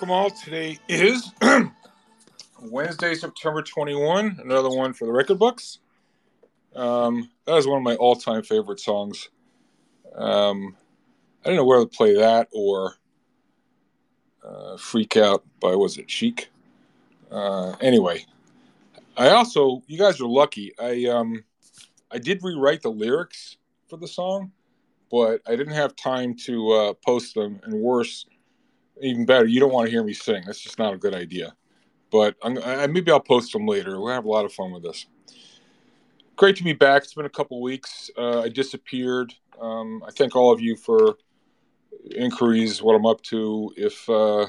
Welcome all. Today is Wednesday, September 21. Another one for the record books. Um, that is one of my all-time favorite songs. Um, I don't know whether to play that or uh, "Freak Out" by was it Chic. Uh, anyway, I also you guys are lucky. I um, I did rewrite the lyrics for the song, but I didn't have time to uh, post them. And worse, even better, you don't want to hear me sing. That's just not a good idea. But I, maybe I'll post them later. We'll have a lot of fun with this. Great to be back. It's been a couple weeks. Uh, I disappeared. Um, I thank all of you for inquiries, what I'm up to. If uh,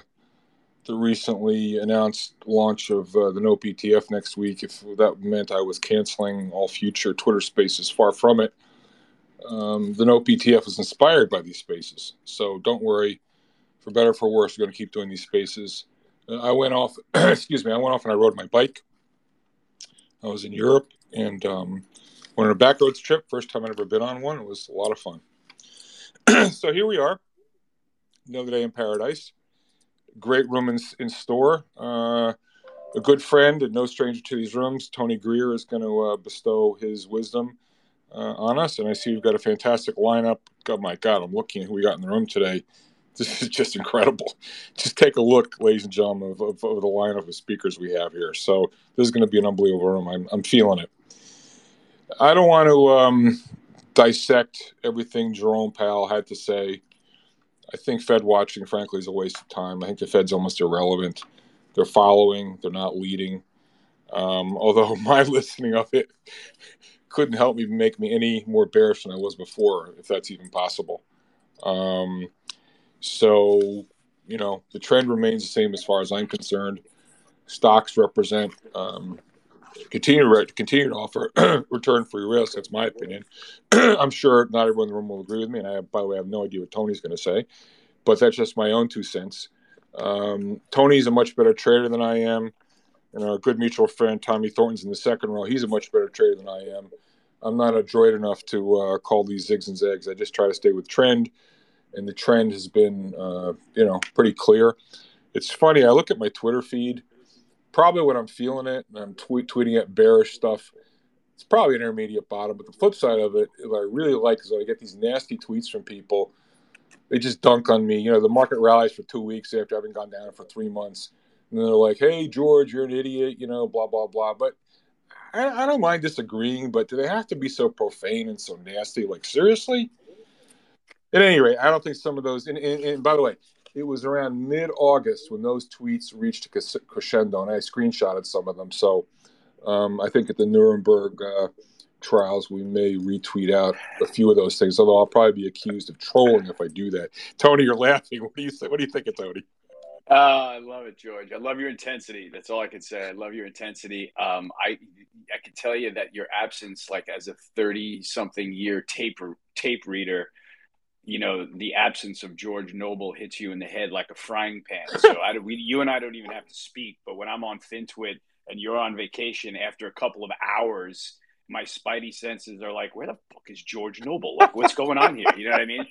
the recently announced launch of uh, the NOPE ETF next week, if that meant I was canceling all future Twitter spaces, far from it. Um, the NOPE ETF was inspired by these spaces. So don't worry for better for worse, we're going to keep doing these spaces. Uh, I went off, excuse me, I went off and I rode my bike. I was in Europe and um, went on a backroads trip. First time I'd ever been on one. It was a lot of fun. so here we are, another day in paradise. Great room in, in store. Uh, a good friend and no stranger to these rooms, Tony Greer, is going to uh, bestow his wisdom uh, on us. And I see we've got a fantastic lineup. Oh my God, I'm looking at who we got in the room today. This is just incredible. Just take a look, ladies and gentlemen, of, of, of the lineup of speakers we have here. So this is going to be an unbelievable room. I'm, I'm feeling it. I don't want to um, dissect everything Jerome Powell had to say. I think Fed watching, frankly, is a waste of time. I think the Fed's almost irrelevant. They're following, they're not leading. Um, although my listening of it couldn't help me make me any more bearish than I was before, if that's even possible. Um, so, you know, the trend remains the same as far as I'm concerned. Stocks represent um, continue to continue to offer return free risk. That's my opinion. I'm sure not everyone in the room will agree with me, and I, by the way, I have no idea what Tony's going to say, but that's just my own two cents. Um, Tony's a much better trader than I am, and our good mutual friend Tommy Thornton's in the second row. He's a much better trader than I am. I'm not a droid enough to uh, call these zigs and zags. I just try to stay with trend and the trend has been, uh, you know, pretty clear. It's funny. I look at my Twitter feed, probably when I'm feeling it, and I'm tweet, tweeting at bearish stuff. It's probably an intermediate bottom, but the flip side of it, what I really like is I get these nasty tweets from people. They just dunk on me. You know, the market rallies for two weeks after having gone down for three months, and they're like, "Hey, George, you're an idiot," you know, blah blah blah. But I, I don't mind disagreeing, but do they have to be so profane and so nasty? Like seriously? At any rate, I don't think some of those. And, and, and by the way, it was around mid-August when those tweets reached a crescendo, and I screenshotted some of them. So um, I think at the Nuremberg uh, trials, we may retweet out a few of those things. Although I'll probably be accused of trolling if I do that. Tony, you're laughing. What do you say? What do you think of Tony? Uh, I love it, George. I love your intensity. That's all I can say. I love your intensity. Um, I I can tell you that your absence, like as a thirty-something year tape tape reader you know the absence of George Noble hits you in the head like a frying pan. So I, we, you and I don't even have to speak. But when I'm on FinTwit and you're on vacation, after a couple of hours, my spidey senses are like, "Where the fuck is George Noble? Like, what's going on here?" You know what I mean?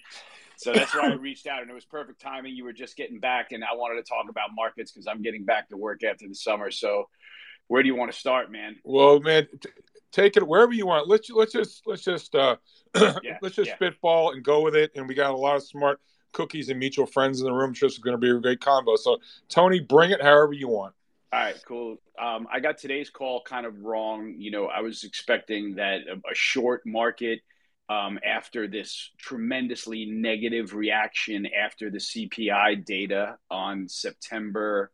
So that's why I reached out, and it was perfect timing. You were just getting back, and I wanted to talk about markets because I'm getting back to work after the summer. So, where do you want to start, man? Well, man, t- take it wherever you want. Let's let's just let's just uh, yeah, let's just yeah. spitball and go with it. And we got a lot of smart cookies and mutual friends in the room. Just going to be a great combo. So Tony, bring it however you want. All right, cool. Um, I got today's call kind of wrong. You know, I was expecting that a, a short market um, after this tremendously negative reaction after the CPI data on September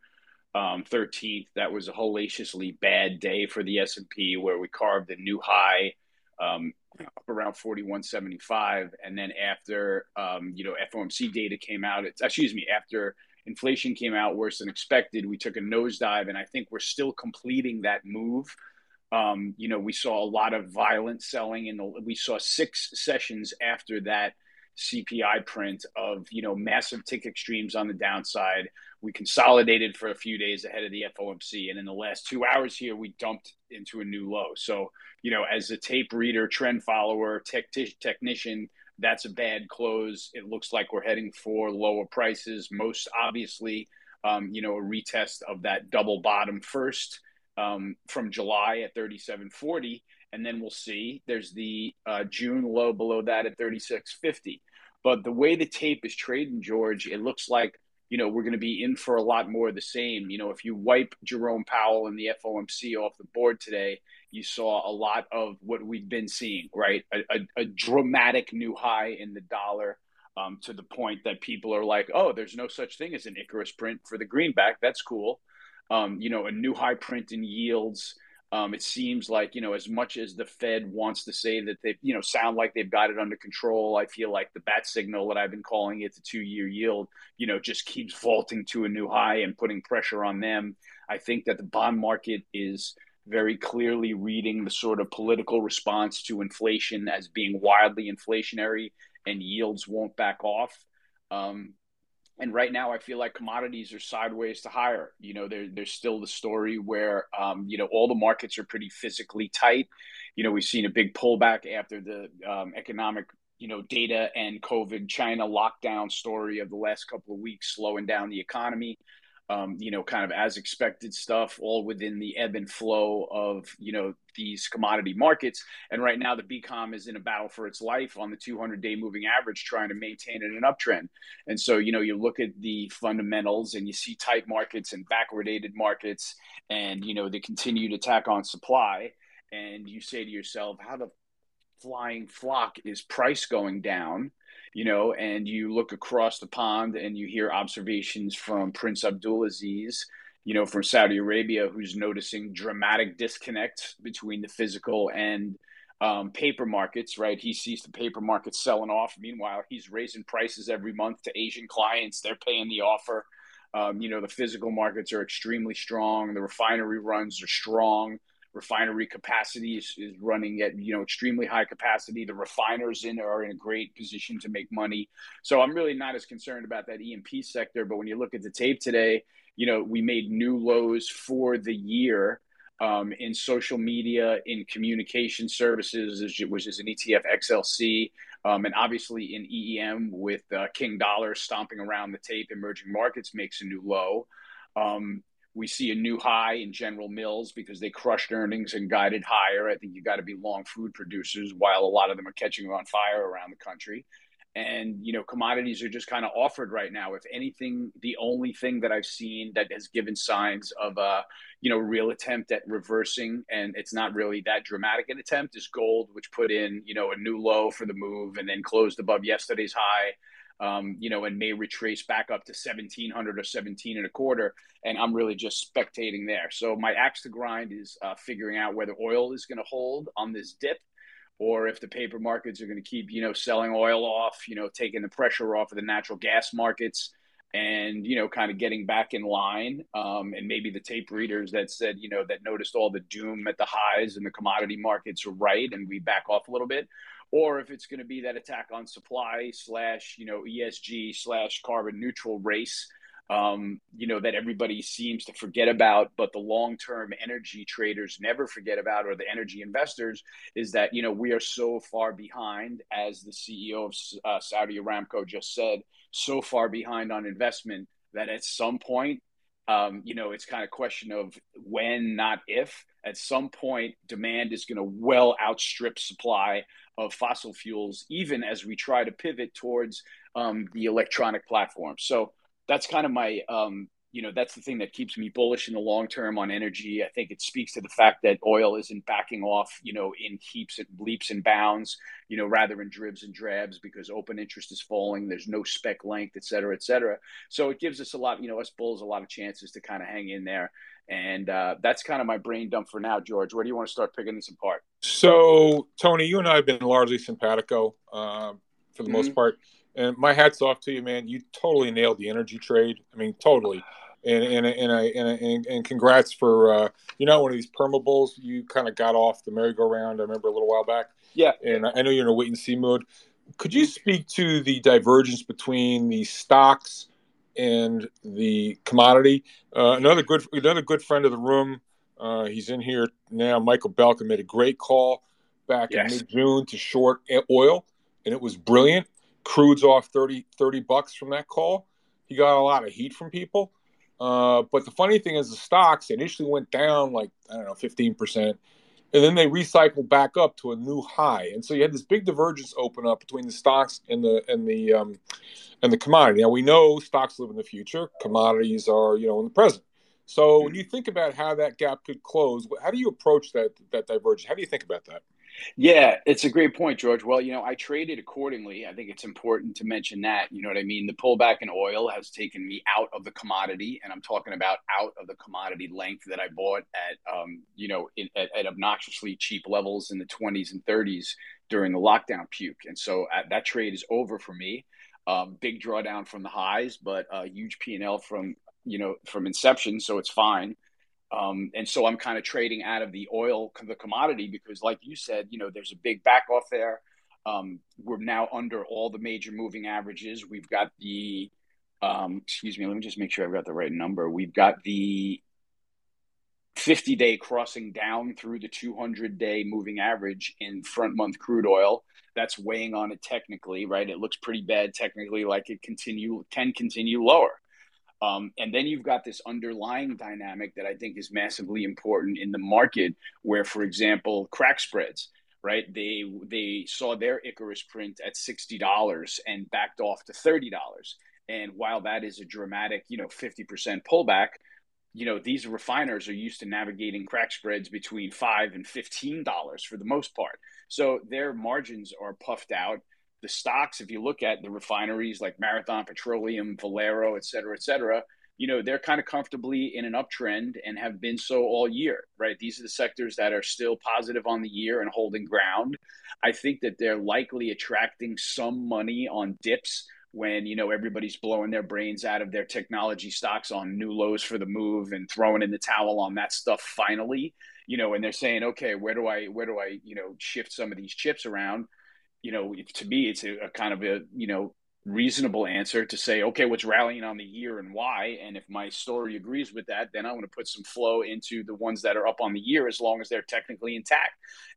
um, 13th. That was a hellaciously bad day for the S&P where we carved a new high um, up around 41.75. And then after, um, you know, FOMC data came out, it's, excuse me, after inflation came out worse than expected, we took a nosedive. And I think we're still completing that move. Um, you know, we saw a lot of violent selling and we saw six sessions after that CPI print of, you know, massive tick extremes on the downside we consolidated for a few days ahead of the FOMC, and in the last two hours here, we dumped into a new low. So, you know, as a tape reader, trend follower, tech technician, that's a bad close. It looks like we're heading for lower prices. Most obviously, um, you know, a retest of that double bottom first um, from July at 37.40, and then we'll see. There's the uh, June low below that at 36.50. But the way the tape is trading, George, it looks like you know we're going to be in for a lot more of the same. You know, if you wipe Jerome Powell and the FOMC off the board today, you saw a lot of what we've been seeing, right? A, a, a dramatic new high in the dollar. Um, to the point that people are like, oh, there's no such thing as an Icarus print for the greenback. That's cool um, you know, a new high print in yields. Um, it seems like you know, as much as the Fed wants to say that they, you know, sound like they've got it under control, I feel like the bat signal that I've been calling it the two-year yield, you know, just keeps vaulting to a new high and putting pressure on them. I think that the bond market is very clearly reading the sort of political response to inflation as being wildly inflationary, and yields won't back off. Um, and right now I feel like commodities are sideways to higher. You know, there, there's still the story where, um, you know, all the markets are pretty physically tight. You know, we've seen a big pullback after the um, economic, you know, data and COVID China lockdown story of the last couple of weeks slowing down the economy um, you know, kind of as expected stuff, all within the ebb and flow of, you know, these commodity markets. And right now, the BCOM is in a battle for its life on the 200 day moving average, trying to maintain in an uptrend. And so, you know, you look at the fundamentals and you see tight markets and backwardated markets, and, you know, the continued attack on supply. And you say to yourself, how the flying flock is price going down? You know, and you look across the pond and you hear observations from Prince Abdulaziz, you know, from Saudi Arabia, who's noticing dramatic disconnects between the physical and um, paper markets, right? He sees the paper markets selling off. Meanwhile, he's raising prices every month to Asian clients. They're paying the offer. Um, you know, the physical markets are extremely strong. The refinery runs are strong refinery capacity is, is running at you know extremely high capacity. The refiners in are in a great position to make money. So I'm really not as concerned about that E&P sector. But when you look at the tape today, you know we made new lows for the year. Um, in social media, in communication services, which is an ETF XLC, um, and obviously in EEM with uh, King Dollar stomping around the tape, emerging markets makes a new low. Um, we see a new high in General Mills because they crushed earnings and guided higher. I think you got to be long food producers while a lot of them are catching on fire around the country. And, you know, commodities are just kind of offered right now. If anything, the only thing that I've seen that has given signs of a, you know, real attempt at reversing, and it's not really that dramatic an attempt, is gold, which put in, you know, a new low for the move and then closed above yesterday's high um, you know, and may retrace back up to 1700 or 17 and a quarter. And I'm really just spectating there. So my axe to grind is uh, figuring out whether oil is going to hold on this dip or if the paper markets are going to keep, you know, selling oil off, you know, taking the pressure off of the natural gas markets and, you know, kind of getting back in line. Um, and maybe the tape readers that said, you know, that noticed all the doom at the highs and the commodity markets are right and we back off a little bit or if it's going to be that attack on supply slash you know ESG slash carbon neutral race. Um, you know that everybody seems to forget about, but the long-term energy traders never forget about, or the energy investors, is that you know we are so far behind, as the CEO of uh, Saudi Aramco just said, so far behind on investment that at some point um, you know, it's kind of question of when, not if. At some point, demand is going to well outstrip supply of fossil fuels, even as we try to pivot towards um, the electronic platform. So that's kind of my um, you know that's the thing that keeps me bullish in the long term on energy. I think it speaks to the fact that oil isn't backing off, you know, in heaps and leaps and bounds, you know, rather in dribs and drabs because open interest is falling. There's no spec length, et cetera, et cetera. So it gives us a lot, you know, us bulls a lot of chances to kind of hang in there. And uh, that's kind of my brain dump for now, George. Where do you want to start picking this apart? So, Tony, you and I have been largely simpatico uh, for the mm-hmm. most part. And my hat's off to you, man. You totally nailed the energy trade. I mean, totally and and and, and, and, and congrats for uh, you know one of these perma bulls you kind of got off the merry-go-round. I remember a little while back. Yeah, and I know you're in a wait and see mode. Could you speak to the divergence between the stocks and the commodity? Uh, another good another good friend of the room. Uh, he's in here now. Michael Belkin made a great call back yes. in mid June to short oil, and it was brilliant. Crude's off 30, 30 bucks from that call. He got a lot of heat from people Uh, but the funny thing is, the stocks initially went down like I don't know, fifteen percent, and then they recycled back up to a new high. And so you had this big divergence open up between the stocks and the and the um, and the commodity. Now we know stocks live in the future, commodities are you know in the present. So when you think about how that gap could close, how do you approach that that divergence? How do you think about that? Yeah, it's a great point, George. Well, you know, I traded accordingly. I think it's important to mention that. You know what I mean? The pullback in oil has taken me out of the commodity, and I'm talking about out of the commodity length that I bought at, um, you know, in, at, at, obnoxiously cheap levels in the 20s and 30s during the lockdown puke. And so uh, that trade is over for me. Um, big drawdown from the highs, but a huge P and L from you know from inception, so it's fine. Um, and so I'm kind of trading out of the oil, the commodity, because like you said, you know, there's a big back off there. Um, we're now under all the major moving averages. We've got the, um, excuse me, let me just make sure I've got the right number. We've got the 50 day crossing down through the 200 day moving average in front month crude oil. That's weighing on it technically, right? It looks pretty bad technically, like it continue can continue lower. Um, and then you've got this underlying dynamic that I think is massively important in the market, where, for example, crack spreads, right? They they saw their Icarus print at sixty dollars and backed off to thirty dollars. And while that is a dramatic, you know, fifty percent pullback, you know, these refiners are used to navigating crack spreads between five and fifteen dollars for the most part. So their margins are puffed out the stocks, if you look at the refineries like Marathon Petroleum, Valero, et cetera, et cetera, you know, they're kind of comfortably in an uptrend and have been so all year, right? These are the sectors that are still positive on the year and holding ground. I think that they're likely attracting some money on dips when, you know, everybody's blowing their brains out of their technology stocks on new lows for the move and throwing in the towel on that stuff finally, you know, and they're saying, okay, where do I, where do I, you know, shift some of these chips around? You know, to me, it's a, a kind of a, you know, reasonable answer to say, okay, what's rallying on the year and why? And if my story agrees with that, then I want to put some flow into the ones that are up on the year as long as they're technically intact.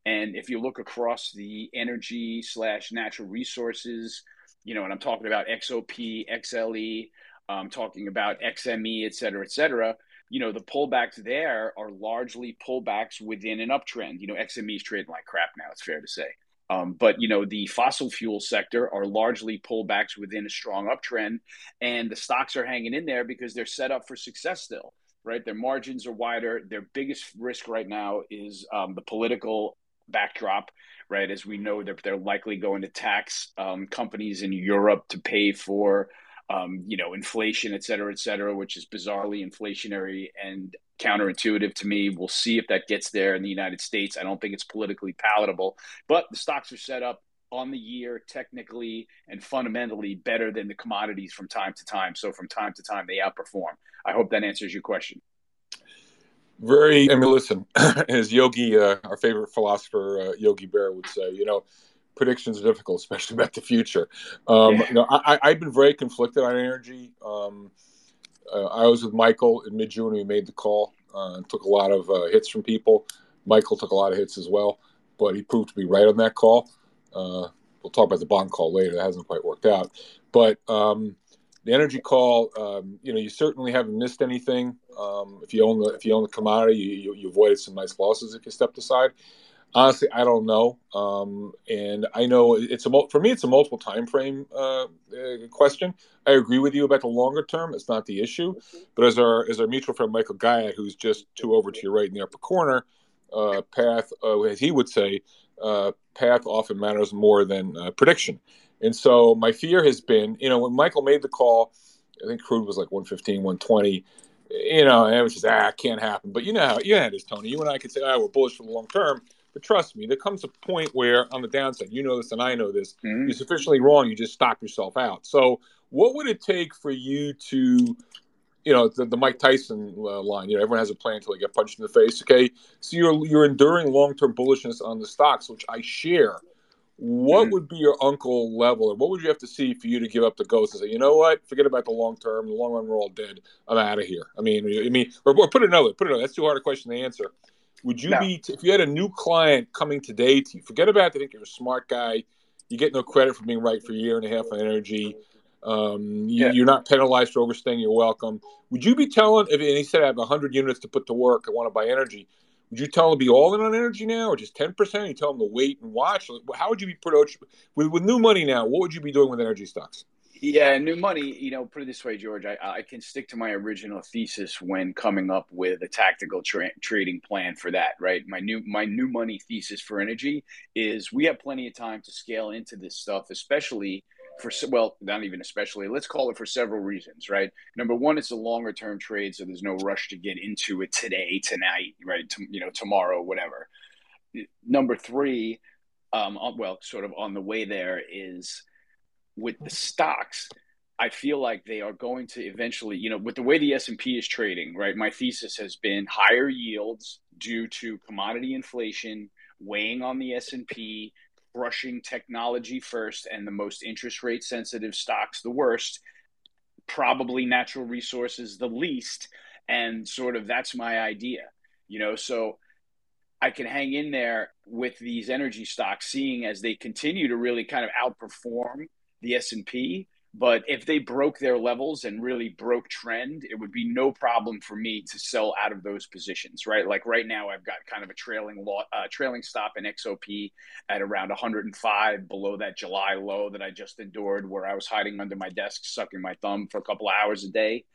And if you look across the energy slash natural resources, you know, and I'm talking about XOP, XLE, I'm talking about XME, et cetera, et cetera. You know, the pullbacks there are largely pullbacks within an uptrend. You know, XME is trading like crap now, it's fair to say. Um, but you know the fossil fuel sector are largely pullbacks within a strong uptrend, and the stocks are hanging in there because they're set up for success still. Right, their margins are wider. Their biggest risk right now is um, the political backdrop. Right, as we know that they're likely going to tax um, companies in Europe to pay for um, you know, inflation, et cetera, et cetera, which is bizarrely inflationary and counterintuitive to me. We'll see if that gets there in the United States. I don't think it's politically palatable, but the stocks are set up on the year technically and fundamentally better than the commodities from time to time. So from time to time, they outperform. I hope that answers your question. Very, I mean, listen, as Yogi, uh, our favorite philosopher, uh, Yogi Berra would say, you know, predictions are difficult, especially about the future. Um, yeah. You know, I, have been very conflicted on energy. Um, uh, I was with Michael in mid June. We made the call uh, and took a lot of uh, hits from people. Michael took a lot of hits as well, but he proved to be right on that call. Uh, we'll talk about the bond call later. That hasn't quite worked out, but um, the energy call, um, you know, you certainly haven't missed anything. Um, if you own the if you own the commodity, you, you, you avoided some nice losses if you stepped aside honestly i don't know um, and i know it's a for me it's a multiple time frame uh, uh, question i agree with you about the longer term it's not the issue but as our as our mutual friend michael Gayed, who's just two over to your right in the upper corner uh, path uh, as he would say uh, path often matters more than uh, prediction and so my fear has been you know when michael made the call i think crude was like 115 120 you know, and it was just ah, can't happen. But you know how you know this, Tony. You and I could say, ah, we're bullish for the long term. But trust me, there comes a point where on the downside, you know this and I know this, mm-hmm. you're sufficiently wrong, you just stop yourself out. So, what would it take for you to, you know, the, the Mike Tyson uh, line, you know, everyone has a plan until they get punched in the face, okay? So, you're, you're enduring long term bullishness on the stocks, which I share. What mm-hmm. would be your uncle level, or what would you have to see for you to give up the ghost and say, you know what, forget about the long term, the long run, we're all dead. I'm out of here. I mean, I mean, or, or put it another, put it another. That's too hard a question to answer would you no. be if you had a new client coming today to you? Forget about. It. I think you're a smart guy. You get no credit for being right for a year and a half on energy. Um, you, are not penalized for overstaying You're welcome. Would you be telling if and he said I have 100 units to put to work, I want to buy energy. Would you tell them to be all in on energy now, or just 10 percent? You tell them to wait and watch. How would you be approach with, with new money now? What would you be doing with energy stocks? Yeah, new money, you know, put it this way, George, I, I can stick to my original thesis when coming up with a tactical tra- trading plan for that, right? My new my new money thesis for energy is we have plenty of time to scale into this stuff, especially for well, not even especially. Let's call it for several reasons, right? Number one, it's a longer term trade, so there's no rush to get into it today, tonight, right? To, you know, tomorrow, whatever. Number three, um, well, sort of on the way there is with the stocks, I feel like they are going to eventually, you know, with the way the S&P is trading, right? My thesis has been higher yields due to commodity inflation weighing on the S&P, crushing technology first and the most interest rate sensitive stocks the worst, probably natural resources the least, and sort of that's my idea. You know, so I can hang in there with these energy stocks seeing as they continue to really kind of outperform the S&P, but if they broke their levels and really broke trend, it would be no problem for me to sell out of those positions, right? Like right now, I've got kind of a trailing law, uh, trailing stop in XOP at around 105 below that July low that I just endured, where I was hiding under my desk, sucking my thumb for a couple of hours a day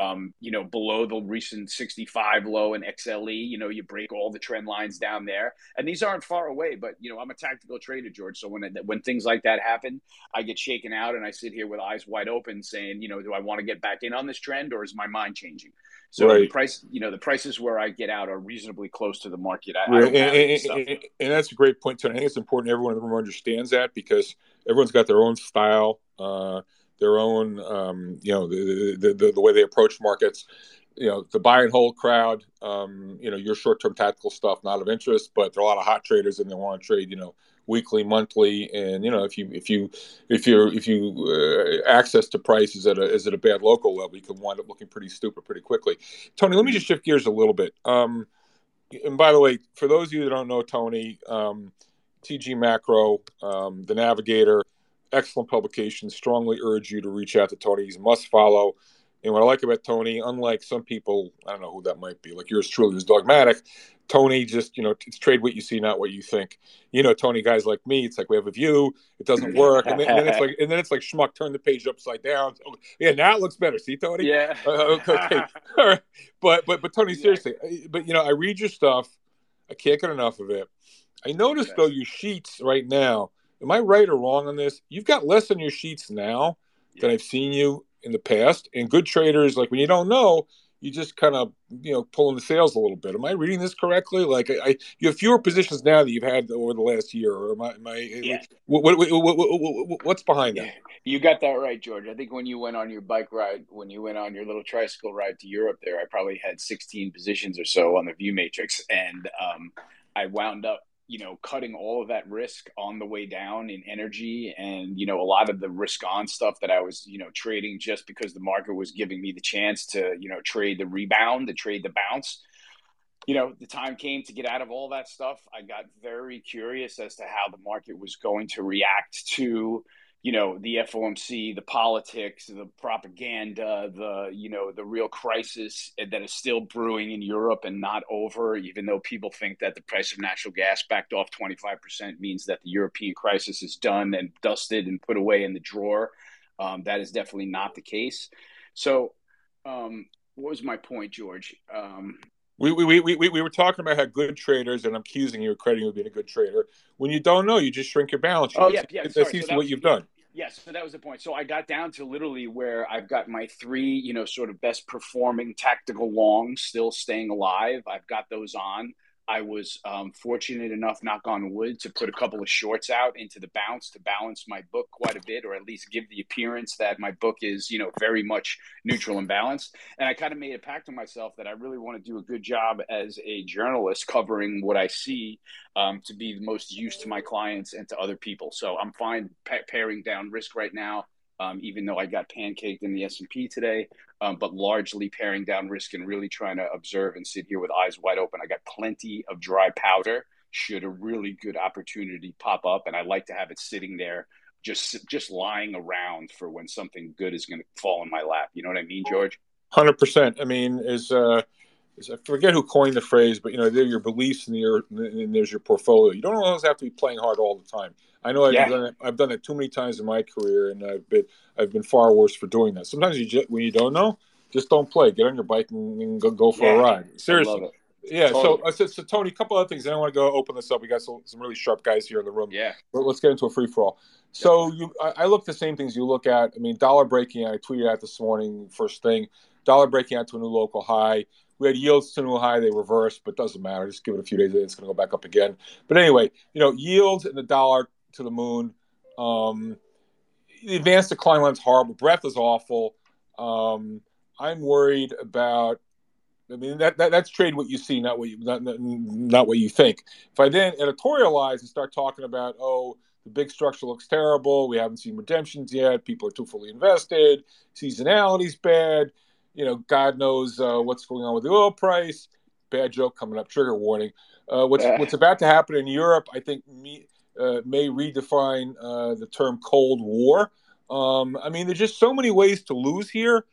um, you know, below the recent 65 low in XLE. You know, you break all the trend lines down there, and these aren't far away. But you know, I'm a tactical trader, George. So when it, when things like that happen, I get shaken out, and I sit here with eyes wide open, saying, you know, do I want to get back in on this trend, or is my mind changing? So right. the price, you know, the prices where I get out are reasonably close to the market. I, right. I and, and, and, and, that's a great point, Tony. I think it's important everyone in the room understands that because everyone's got their own style. Uh, their own, um, you know, the, the, the, the, way they approach markets. You know, the buy and hold crowd, um, you know, your short term tactical stuff not of interest, but there are a lot of hot traders and they want to trade, you know, weekly, monthly, and you know, if you if you if you if you uh, access to price is at a is at a bad local level, you can wind up looking pretty stupid pretty quickly. Tony, let me just shift gears a little bit. Um, and by the way, for those of you that don't know Tony, um, TG Macro, um, the Navigator excellent publication. Strongly urge you to reach out to Tony. He's must follow. And what I like about Tony, unlike some people, I don't know who that might be, like yours truly, who's dogmatic. Tony just, you know, it's trade what you see, not what you think. You know, Tony, guys like me, it's like we have a view, it doesn't work, and then, and then it's like, and then it's like schmuck, turn the page upside down. So, yeah, now it looks better. See, Tony? Yeah. Uh, okay. All right. But but but Tony, seriously, yeah. but you know, I read your stuff. I can't get enough of it. I noticed though your sheets right now Am I right or wrong on this? You've got less on your sheets now yeah. than I've seen you in the past. And good traders, like when you don't know, you just kind of you know pulling the sails a little bit. Am I reading this correctly? Like I, I you have fewer positions now that you've had over the last year, or am I? Am I yeah. what, what, what, what's behind that? You got that right, George. I think when you went on your bike ride, when you went on your little tricycle ride to Europe, there, I probably had 16 positions or so on the view matrix, and um, I wound up you know, cutting all of that risk on the way down in energy and, you know, a lot of the risk on stuff that I was, you know, trading just because the market was giving me the chance to, you know, trade the rebound, to trade the bounce. You know, the time came to get out of all that stuff. I got very curious as to how the market was going to react to, you know the FOMC, the politics, the propaganda, the you know the real crisis that is still brewing in Europe and not over. Even though people think that the price of natural gas backed off twenty five percent means that the European crisis is done and dusted and put away in the drawer, um, that is definitely not the case. So, um, what was my point, George? Um, we, we, we, we, we were talking about how good traders, and I'm accusing you of crediting you of being a good trader. When you don't know, you just shrink your balance sheet. Oh, yeah, yeah. That seems so what you've done. Yes, so that was the point. So I got down to literally where I've got my three, you know, sort of best performing tactical longs still staying alive. I've got those on. I was um, fortunate enough, knock on wood, to put a couple of shorts out into the bounce to balance my book quite a bit, or at least give the appearance that my book is, you know, very much neutral and balanced. And I kind of made a pact to myself that I really want to do a good job as a journalist covering what I see um, to be the most use to my clients and to other people. So I'm fine pa- paring down risk right now um, even though I got pancaked in the S&P today, um, but largely paring down risk and really trying to observe and sit here with eyes wide open. I got plenty of dry powder should a really good opportunity pop up, and I like to have it sitting there just just lying around for when something good is going to fall in my lap. You know what I mean, George? Hundred percent. I mean, is uh, is I forget who coined the phrase, but you know, they're your beliefs and your and there's your portfolio. You don't always have to be playing hard all the time. I know I've yeah. done it. I've done it too many times in my career, and I've been I've been far worse for doing that. Sometimes you just, when you don't know, just don't play. Get on your bike and, and go, go for yeah, a ride. Seriously. Yeah. Totally. Uh, so I said, so Tony, a couple other things. I don't want to go open this up. We got some, some really sharp guys here in the room. Yeah. But let's get into a free for all. So you, I, I look the same things you look at. I mean, dollar breaking. I tweeted out this morning. First thing, dollar breaking out to a new local high. We had yields to a new high. They reversed, but doesn't matter. Just give it a few days. It's going to go back up again. But anyway, you know, yields and the dollar to the moon. Um, the advanced decline line's horrible. Breadth is awful. Um, I'm worried about. I mean, that, that that's trade what you see, not what you not, not what you think. If I then editorialize and start talking about, oh, the big structure looks terrible. We haven't seen redemptions yet. People are too fully invested. Seasonality's bad. You know, God knows uh, what's going on with the oil price. Bad joke coming up. Trigger warning. Uh, what's what's about to happen in Europe? I think me, uh, may redefine uh, the term Cold War. Um, I mean, there's just so many ways to lose here.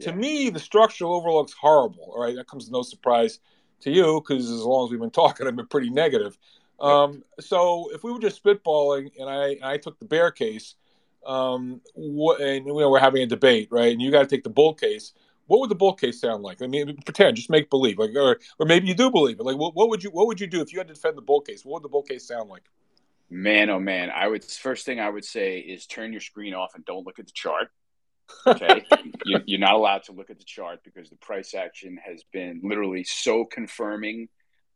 To yeah. me, the structural overall looks horrible. All right, that comes no surprise to you because as long as we've been talking, I've been pretty negative. Um, so if we were just spitballing, and I and I took the bear case, um, what, and you know we're having a debate, right? And you got to take the bull case. What would the bull case sound like? I mean, pretend, just make believe, like, or, or maybe you do believe it. Like, what, what would you what would you do if you had to defend the bull case? What would the bull case sound like? Man, oh man, I would first thing I would say is turn your screen off and don't look at the chart. Okay, you, you're not allowed to look at the chart because the price action has been literally so confirming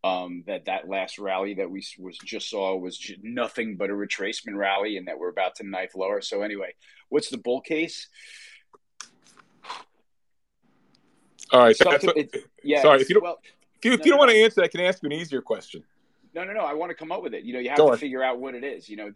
um, that that last rally that we was just saw was nothing but a retracement rally, and that we're about to knife lower. So anyway, what's the bull case? All right, so yeah. Sorry, if you don't, well, if you, if no, you don't no, want to answer, I can ask you an easier question. No, no, no. I want to come up with it. You know, you have Go to on. figure out what it is. You know,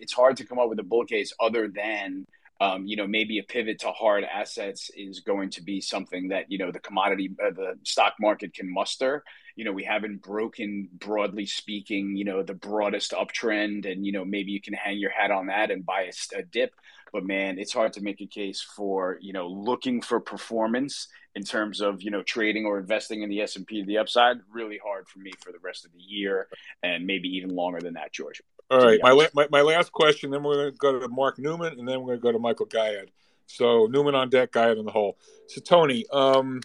it's hard to come up with a bull case other than, um, you know, maybe a pivot to hard assets is going to be something that you know the commodity, uh, the stock market can muster. You know, we haven't broken, broadly speaking, you know, the broadest uptrend, and you know, maybe you can hang your hat on that and buy a, a dip. But man, it's hard to make a case for you know looking for performance in terms of you know trading or investing in the S and P the upside. Really hard for me for the rest of the year and maybe even longer than that, George. All right, my, la- my, my last question. Then we're going to go to Mark Newman, and then we're going to go to Michael Gayed. So Newman on deck, Gayed in the hole. So Tony, um,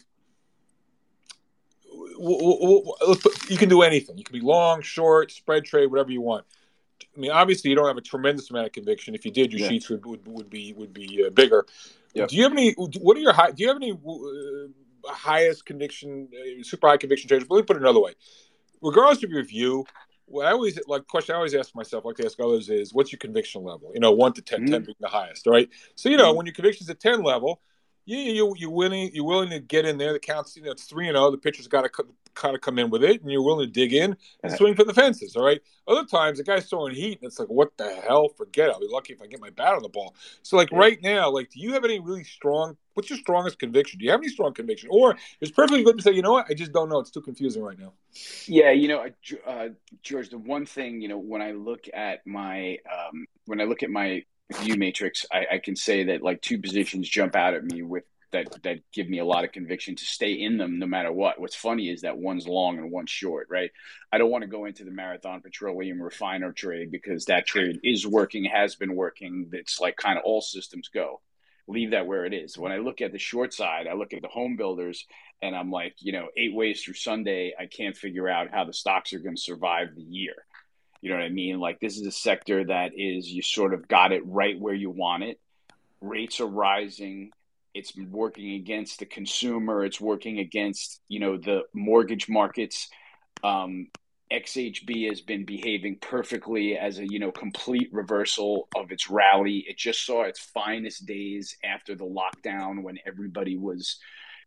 w- w- you can do anything. You can be long, short, spread trade, whatever you want. I mean, obviously, you don't have a tremendous amount of conviction. If you did, your yeah. sheets would, would, would be would be uh, bigger. Yep. Do you have any? What are your high? Do you have any uh, highest conviction, uh, super high conviction trades? Let me put it another way. Regardless of your view, what I always like question I always ask myself, like to ask others, is what's your conviction level? You know, one to 10, mm-hmm. 10 being the highest, right? So you know, mm-hmm. when your conviction's at ten level, you you you willing you're willing to get in there. The counts, you know, it's three and zero. Oh, the pitcher's got to kind of come in with it, and you're willing to dig in and swing for the fences. All right. Other times, the guy's throwing heat, and it's like, what the hell? Forget it. I'll be lucky if I get my bat on the ball. So, like right now, like, do you have any really strong? What's your strongest conviction? Do you have any strong conviction, or it's perfectly good to say, you know what? I just don't know. It's too confusing right now. Yeah, you know, uh, George. The one thing, you know, when I look at my um, when I look at my view matrix, I, I, can say that like two positions jump out at me with that that give me a lot of conviction to stay in them no matter what. What's funny is that one's long and one's short, right? I don't want to go into the marathon petroleum refiner trade because that trade is working, has been working. It's like kind of all systems go. Leave that where it is. When I look at the short side, I look at the home builders and I'm like, you know, eight ways through Sunday, I can't figure out how the stocks are going to survive the year. You know what I mean? Like this is a sector that is you sort of got it right where you want it. Rates are rising. It's working against the consumer. It's working against you know the mortgage markets. Um, xhb has been behaving perfectly as a you know complete reversal of its rally. It just saw its finest days after the lockdown when everybody was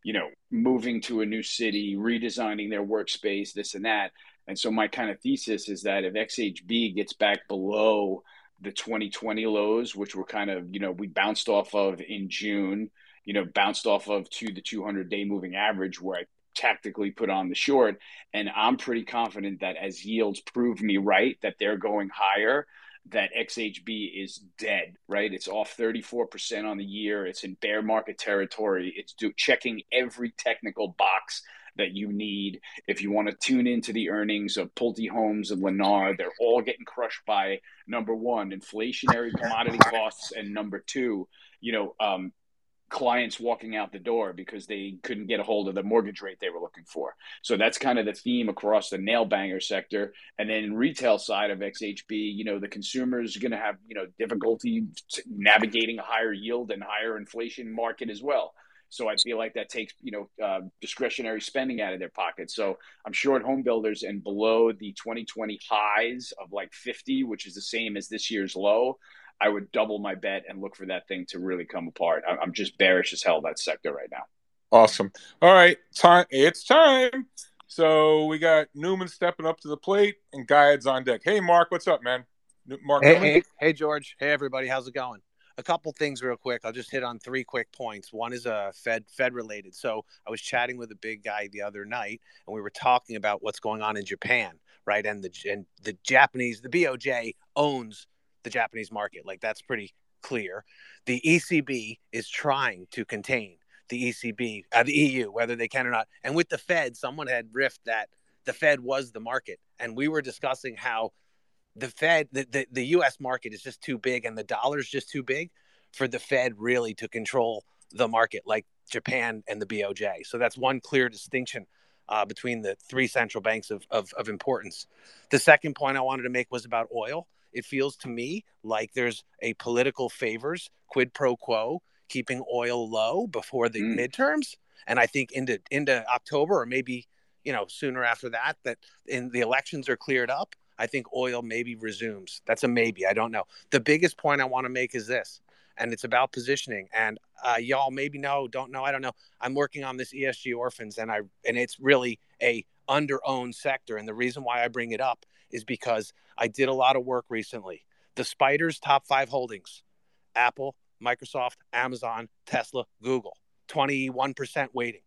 you know moving to a new city redesigning their workspace this and that and so my kind of thesis is that if xhb gets back below the 2020 lows which were kind of you know we bounced off of in june you know, bounced off of to the 200 day moving average where I tactically put on the short. And I'm pretty confident that as yields prove me right, that they're going higher, that XHB is dead, right? It's off 34% on the year. It's in bear market territory. It's do, checking every technical box that you need. If you want to tune into the earnings of Pulte Homes and Lennar, they're all getting crushed by number one, inflationary commodity costs, and number two, you know, um, clients walking out the door because they couldn't get a hold of the mortgage rate they were looking for. So that's kind of the theme across the nail banger sector. And then retail side of XHB, you know, the consumer is going to have, you know, difficulty navigating a higher yield and higher inflation market as well. So I feel like that takes, you know, uh, discretionary spending out of their pockets. So I'm short home builders and below the 2020 highs of like 50, which is the same as this year's low. I would double my bet and look for that thing to really come apart. I'm just bearish as hell that sector right now. Awesome. All right, time. It's time. So we got Newman stepping up to the plate and Gayed's on deck. Hey, Mark, what's up, man? Mark. Hey, hey, hey, George. Hey, everybody. How's it going? A couple things real quick. I'll just hit on three quick points. One is a uh, Fed Fed related. So I was chatting with a big guy the other night, and we were talking about what's going on in Japan, right? And the and the Japanese, the BOJ owns the Japanese market. Like that's pretty clear. The ECB is trying to contain the ECB, uh, the EU, whether they can or not. And with the Fed, someone had riffed that the Fed was the market, and we were discussing how the Fed, the, the, the U.S. market is just too big, and the dollar's just too big for the Fed really to control the market, like Japan and the BOJ. So that's one clear distinction uh, between the three central banks of, of, of importance. The second point I wanted to make was about oil it feels to me like there's a political favors quid pro quo keeping oil low before the mm. midterms and i think into into october or maybe you know sooner after that that in the elections are cleared up i think oil maybe resumes that's a maybe i don't know the biggest point i want to make is this and it's about positioning and uh, y'all maybe know don't know i don't know i'm working on this esg orphans and i and it's really a under owned sector and the reason why i bring it up is because I did a lot of work recently. The Spiders top five holdings Apple, Microsoft, Amazon, Tesla, Google, 21% weighting.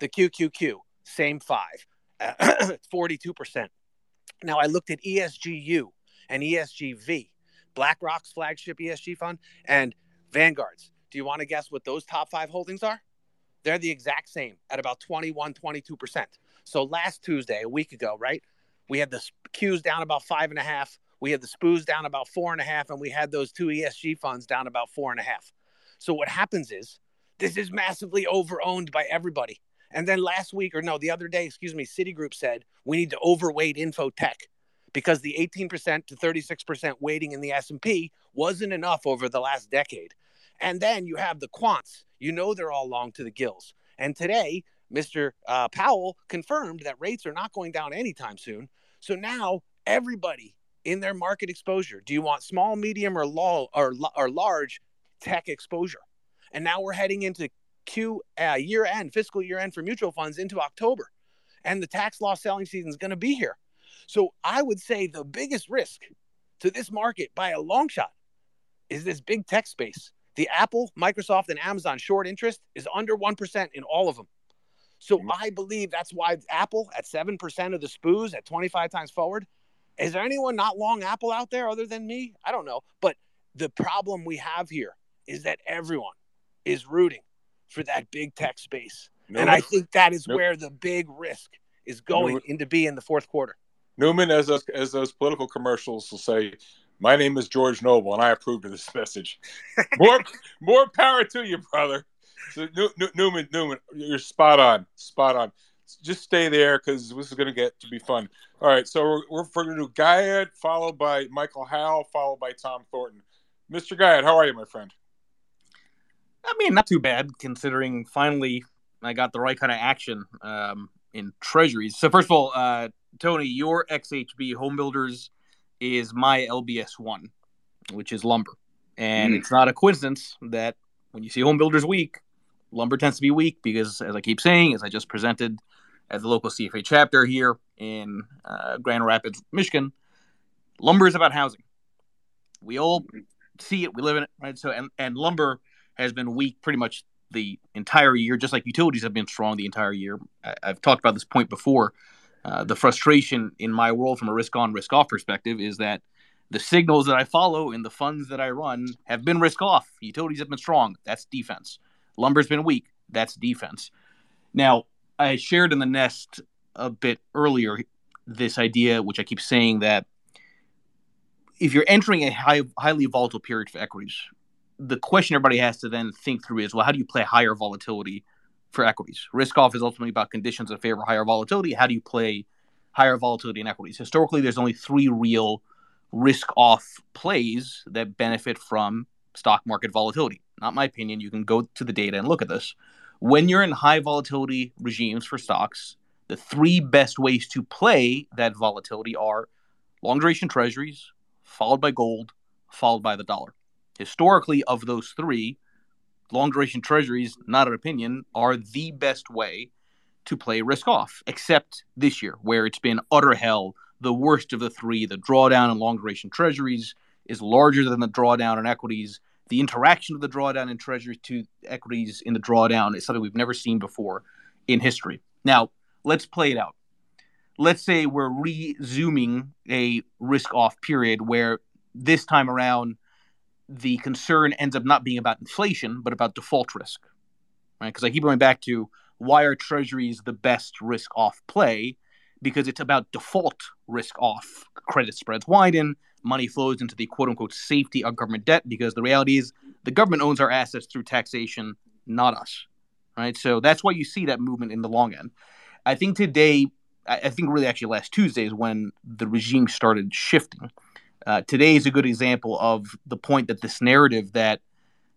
The QQQ, same five, 42%. Now I looked at ESGU and ESGV, BlackRock's flagship ESG fund, and Vanguard's. Do you want to guess what those top five holdings are? They're the exact same at about 21, 22%. So last Tuesday, a week ago, right? We had the Qs down about five and a half. We had the SPOOs down about four and a half, and we had those two ESG funds down about four and a half. So what happens is this is massively overowned by everybody. And then last week, or no, the other day, excuse me, Citigroup said we need to overweight infotech because the 18% to 36% weighting in the S&P wasn't enough over the last decade. And then you have the quants. You know they're all long to the gills. And today, Mr. Uh, Powell confirmed that rates are not going down anytime soon. So now everybody in their market exposure, do you want small, medium, or low or, or large tech exposure? And now we're heading into Q uh, year end, fiscal year end for mutual funds into October, and the tax loss selling season is going to be here. So I would say the biggest risk to this market by a long shot is this big tech space. The Apple, Microsoft, and Amazon short interest is under 1% in all of them. So mm-hmm. I believe that's why Apple at 7% of the SPOOs at 25 times forward. Is there anyone not long Apple out there other than me? I don't know. But the problem we have here is that everyone is rooting for that big tech space. Newman, and I think that is where the big risk is going Newman, into be in the fourth quarter. Newman, as those, as those political commercials will say, my name is George Noble, and I approve of this message. More, more power to you, brother. So Newman, Newman, you're spot on, spot on. Just stay there because this is going to get to be fun. All right, so we're, we're, we're going to do Gayed, followed by Michael Howell, followed by Tom Thornton. Mr. Gayed, how are you, my friend? I mean, not too bad considering finally I got the right kind of action um, in treasuries. So first of all, uh, Tony, your XHB home builders is my LBS one, which is lumber, and mm. it's not a coincidence that when you see home builders weak, lumber tends to be weak because, as I keep saying, as I just presented at the local CFA chapter here in uh, Grand Rapids, Michigan, lumber is about housing. We all see it, we live in it, right? So, and, and lumber has been weak pretty much the entire year, just like utilities have been strong the entire year. I, have talked about this point before. Uh, the frustration in my world from a risk on, risk off perspective is that The signals that I follow in the funds that I run have been risk off. Utilities have been strong. That's defense. Lumber's been weak. That's defense. Now, I shared in the nest a bit earlier this idea, which I keep saying that if you're entering a high, highly volatile period for equities, the question everybody has to then think through is, well, how do you play higher volatility for equities? Risk off is ultimately about conditions that favor higher volatility. How do you play higher volatility in equities? Historically, there's only three real risk off plays that benefit from stock market volatility. Not my opinion. You can go to the data and look at this. When you're in high volatility regimes for stocks, the three best ways to play that volatility are long duration treasuries, followed by gold, followed by the dollar. Historically, of those three, long duration treasuries, not an opinion, are the best way to play risk off, except this year, where it's been utter hell. The worst of the three, the drawdown in long duration treasuries, is larger than the drawdown in equities. The interaction of the drawdown in treasuries to equities in the drawdown is something we've never seen before in history. Now, let's play it out. Let's say we're resuming a risk off period where this time around the concern ends up not being about inflation, but about default risk. Right? Because I keep going back to why are treasuries the best risk off play? Because it's about default risk off. Credit spreads widen, money flows into the quote unquote safety of government debt because the reality is the government owns our assets through taxation, not us. Right. So that's why you see that movement in the long end. I think today, I think really actually last Tuesday is when the regime started shifting. Uh, today is a good example of the point that this narrative that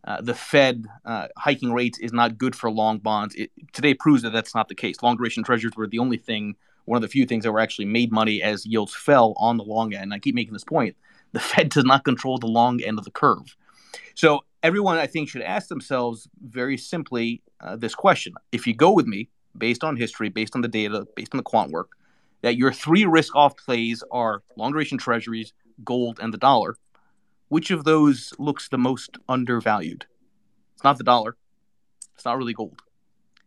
uh, the Fed uh, hiking rates is not good for long bonds. It, today proves that that's not the case. Long duration treasuries were the only thing, one of the few things that were actually made money as yields fell on the long end. I keep making this point: the Fed does not control the long end of the curve. So everyone, I think, should ask themselves very simply uh, this question: If you go with me, based on history, based on the data, based on the quant work, that your three risk-off plays are long duration treasuries, gold, and the dollar which of those looks the most undervalued? It's not the dollar. It's not really gold.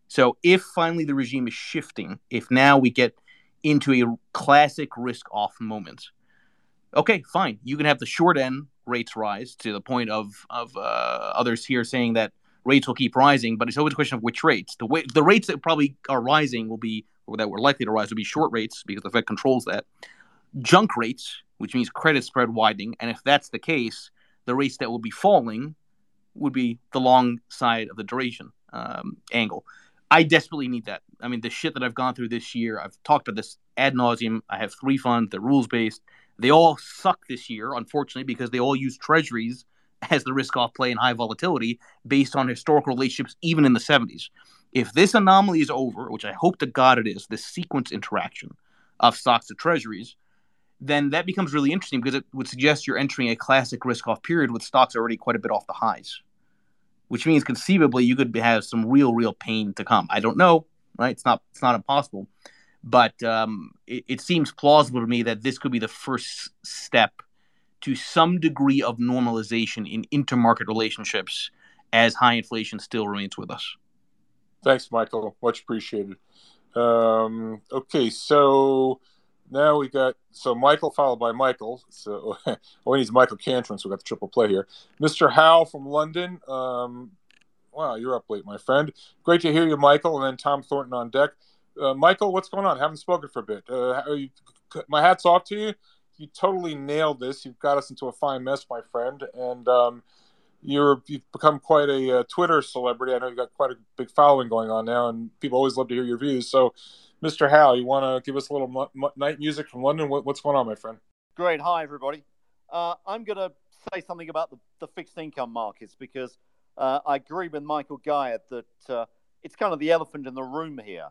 So if finally the regime is shifting, if now we get into a classic risk off moment, okay, fine. You can have the short end rates rise to the point of of uh, others here saying that rates will keep rising, but it's always a question of which rates. The way the rates that probably are rising will be or that were likely to rise will be short rates because the Fed controls that. Junk rates, which means credit spread widening. And if that's the case, the rates that will be falling would be the long side of the duration um, angle. I desperately need that. I mean, the shit that I've gone through this year, I've talked about this ad nauseum. I have three funds, they're rules based. They all suck this year, unfortunately, because they all use treasuries as the risk off play in high volatility based on historical relationships, even in the 70s. If this anomaly is over, which I hope to God it is, this sequence interaction of stocks to treasuries, then that becomes really interesting because it would suggest you're entering a classic risk off period with stocks already quite a bit off the highs, which means conceivably you could have some real, real pain to come. I don't know, right? It's not, it's not impossible, but um, it, it seems plausible to me that this could be the first step to some degree of normalization in intermarket relationships as high inflation still remains with us. Thanks, Michael. Much appreciated. Um, okay, so now we got so Michael followed by Michael. So well, he's Michael Cantron, so we got the triple play here. Mr. Howell from London. Um, wow, you're up late, my friend. Great to hear you, Michael. And then Tom Thornton on deck. Uh, Michael, what's going on? Haven't spoken for a bit. Uh, you, my hat's off to you. You totally nailed this. You've got us into a fine mess, my friend. And um, you're you've become quite a uh, Twitter celebrity. I know you've got quite a big following going on now, and people always love to hear your views. So Mr. Howell, you want to give us a little m- night music from London? What, what's going on, my friend? Great. Hi, everybody. Uh, I'm going to say something about the, the fixed income markets because uh, I agree with Michael Gayed that uh, it's kind of the elephant in the room here.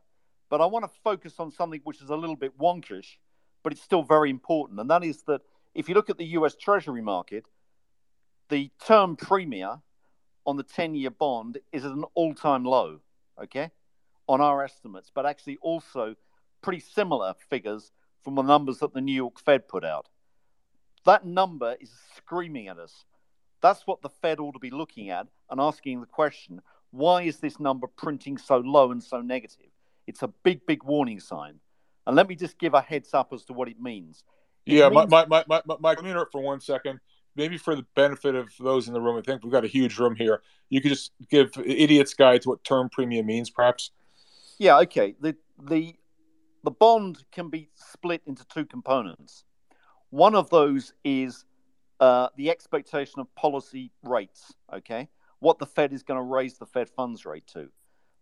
But I want to focus on something which is a little bit wonkish, but it's still very important. And that is that if you look at the US Treasury market, the term premium on the 10 year bond is at an all time low. Okay on our estimates, but actually also pretty similar figures from the numbers that the New York Fed put out. That number is screaming at us. That's what the Fed ought to be looking at and asking the question why is this number printing so low and so negative? It's a big, big warning sign. And let me just give a heads up as to what it means. Yeah, means- my, my, my, my, Mike, let me interrupt for one second. Maybe for the benefit of those in the room, I think we've got a huge room here. You could just give idiot's guide to what term premium means, perhaps. Yeah, okay. The the the bond can be split into two components. One of those is uh, the expectation of policy rates, okay? What the Fed is going to raise the Fed funds rate to.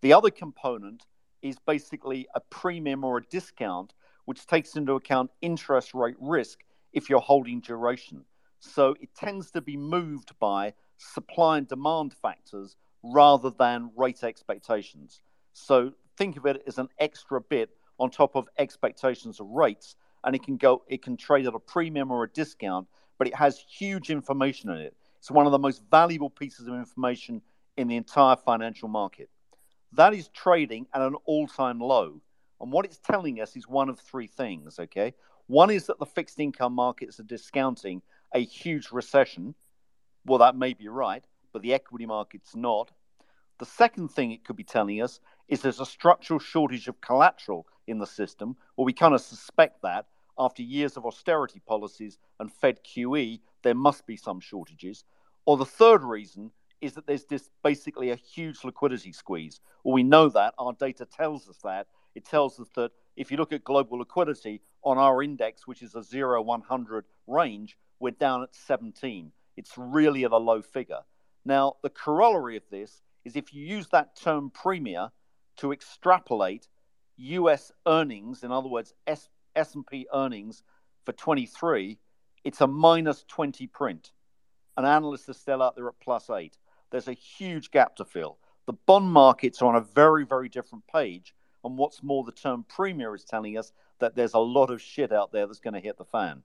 The other component is basically a premium or a discount, which takes into account interest rate risk if you're holding duration. So it tends to be moved by supply and demand factors rather than rate expectations. So think of it as an extra bit on top of expectations of rates, and it can go, it can trade at a premium or a discount but it has huge information in it. It's one of the most valuable pieces of information in the entire financial market. That is trading at an all time low. And what it's telling us is one of three things, okay? One is that the fixed income markets are discounting a huge recession. Well, that may be right, but the equity market's not. The second thing it could be telling us is there's a structural shortage of collateral in the system, or we kind of suspect that, after years of austerity policies and Fed QE, there must be some shortages. Or the third reason is that there's basically a huge liquidity squeeze. Well, we know that. Our data tells us that. It tells us that if you look at global liquidity on our index, which is a 0 100 range, we're down at 17. It's really at a low figure. Now, the corollary of this is if you use that term premia to extrapolate US earnings, in other words, S- S&P earnings for 23, it's a minus 20 print. An analyst is still out there at plus 8. There's a huge gap to fill. The bond markets are on a very, very different page. And what's more, the term premium is telling us that there's a lot of shit out there that's going to hit the fan.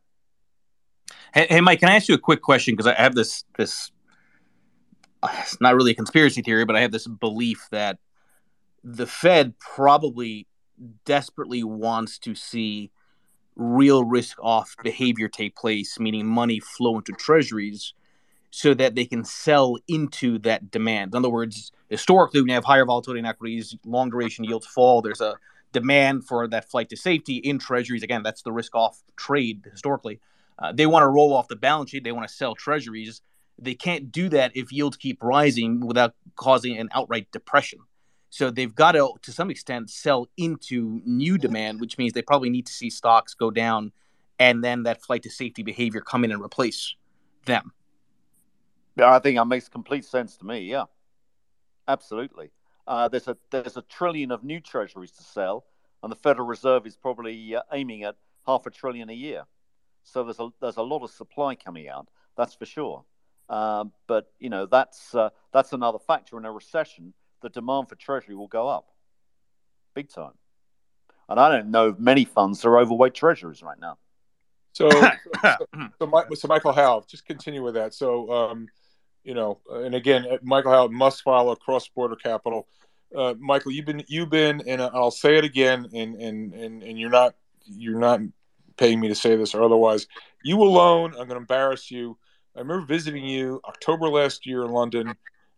Hey, hey, Mike, can I ask you a quick question? Because I have this this it's not really a conspiracy theory, but I have this belief that the Fed probably desperately wants to see real risk off behavior take place, meaning money flow into treasuries so that they can sell into that demand. In other words, historically, when you have higher volatility in equities, long duration yields fall, there's a demand for that flight to safety in treasuries. Again, that's the risk off trade historically. Uh, they want to roll off the balance sheet, they want to sell treasuries. They can't do that if yields keep rising without causing an outright depression. So they've got to, to some extent, sell into new demand, which means they probably need to see stocks go down and then that flight to safety behavior come in and replace them. Yeah, I think that makes complete sense to me. Yeah, absolutely. Uh, there's a there's a trillion of new treasuries to sell, and the Federal Reserve is probably uh, aiming at half a trillion a year. So there's a there's a lot of supply coming out. That's for sure. Uh, but you know that's uh, that's another factor in a recession the demand for Treasury will go up big time. And I don't know many funds that are overweight Treasuries right now. So, so, so, so, Michael Howell, just continue with that. So, um, you know, and again, uh, Michael Howell must follow CrossBorder Capital. Uh, Michael, you've been, you've been, and I'll say it again, and and and and you're not, you're not paying me to say this or otherwise. You alone, I'm going to embarrass you. I remember visiting you October last year in London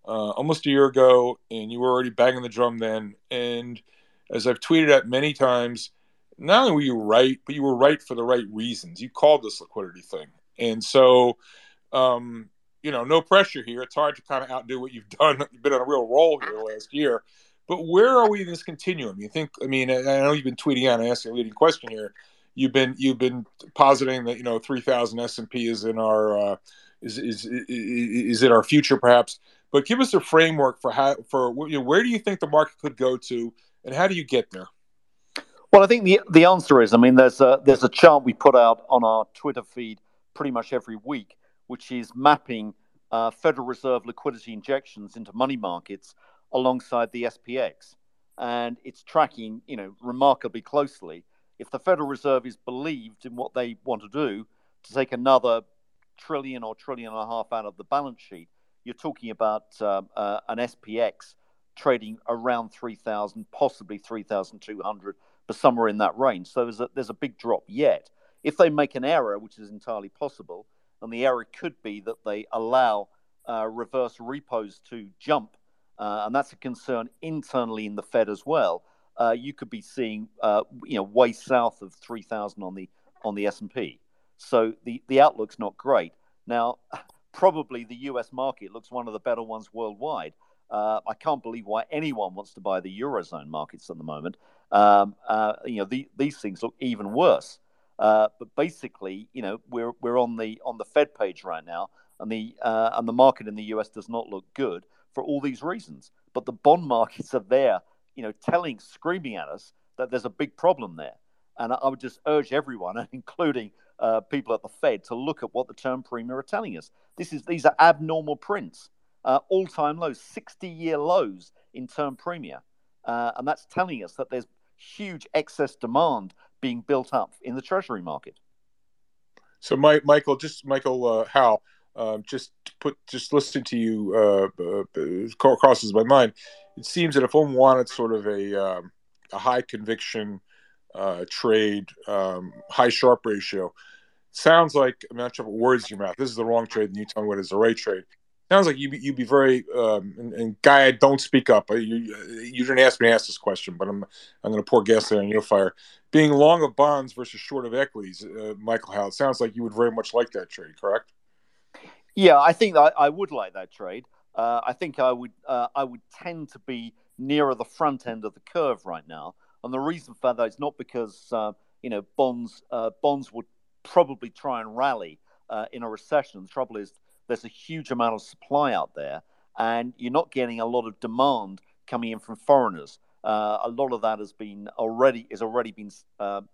uh, almost a year ago, and you were already banging the drum then. And as I've tweeted at many times, not only were you right, but you were right for the right reasons. You called this liquidity thing, and so um, you know, no pressure here. It's hard to kind of outdo what you've done. You've been on a real roll here last year. But where are we in this continuum? You think? I mean, I know you've been tweeting out and asking a leading question here. You've been you've been positing that you know 3,000 S and P is in our uh, is, is is is it our future perhaps? But give us a framework for how for you know, where do you think the market could go to, and how do you get there? Well, I think the the answer is, I mean, there's a there's a chart we put out on our Twitter feed pretty much every week, which is mapping uh, Federal Reserve liquidity injections into money markets alongside the SPX, and it's tracking, you know, remarkably closely. If the Federal Reserve is believed in what they want to do to take another trillion or trillion and a half out of the balance sheet, you're talking about um, uh, an SPX trading around 3,000, possibly 3,200, but somewhere in that range. So there's a, there's a big drop yet. If they make an error, which is entirely possible, and the error could be that they allow uh, reverse repos to jump, uh, and that's a concern internally in the Fed as well. Uh, you could be seeing, uh, you know, way south of 3,000 on the on the S and P. So the, the outlook's not great. Now, probably the US market looks one of the better ones worldwide. Uh, I can't believe why anyone wants to buy the eurozone markets at the moment. Um, uh, you know, the, these things look even worse. Uh, but basically, you know, we're we're on the on the Fed page right now, and the uh, and the market in the US does not look good for all these reasons. But the bond markets are there, you know, telling, screaming at us that there's a big problem there. And I would just urge everyone, including uh, people at the Fed, to look at what the term premium are telling us. This is these are abnormal prints, uh, all-time lows, 60-year lows in term premium, uh, and that's telling us that there's huge excess demand being built up in the Treasury market. So, Mike, Michael, just Michael uh, Howell, um, just put just listening to you uh, uh, crosses my mind. It seems that if one wanted sort of a um, a high conviction uh, trade, um, high Sharpe ratio, sounds like I'm not sure what words in your mouth. This is the wrong trade, and you tell me what is the right trade. Sounds like you you'd be very um, and, and, guy. Don't speak up. You you didn't ask me to ask this question, but I'm I'm going to pour gasoline on your fire. Being long of bonds versus short of equities, uh, Michael Howell. It sounds like you would very much like that trade, correct? Yeah, I think I, I would like that trade. Uh, I think I would uh, I would tend to be nearer the front end of the curve right now, and the reason for that is not because uh, you know bonds uh, bonds would probably try and rally uh, in a recession. The trouble is there's a huge amount of supply out there, and you're not getting a lot of demand coming in from foreigners. Uh, a lot of that has been already is already been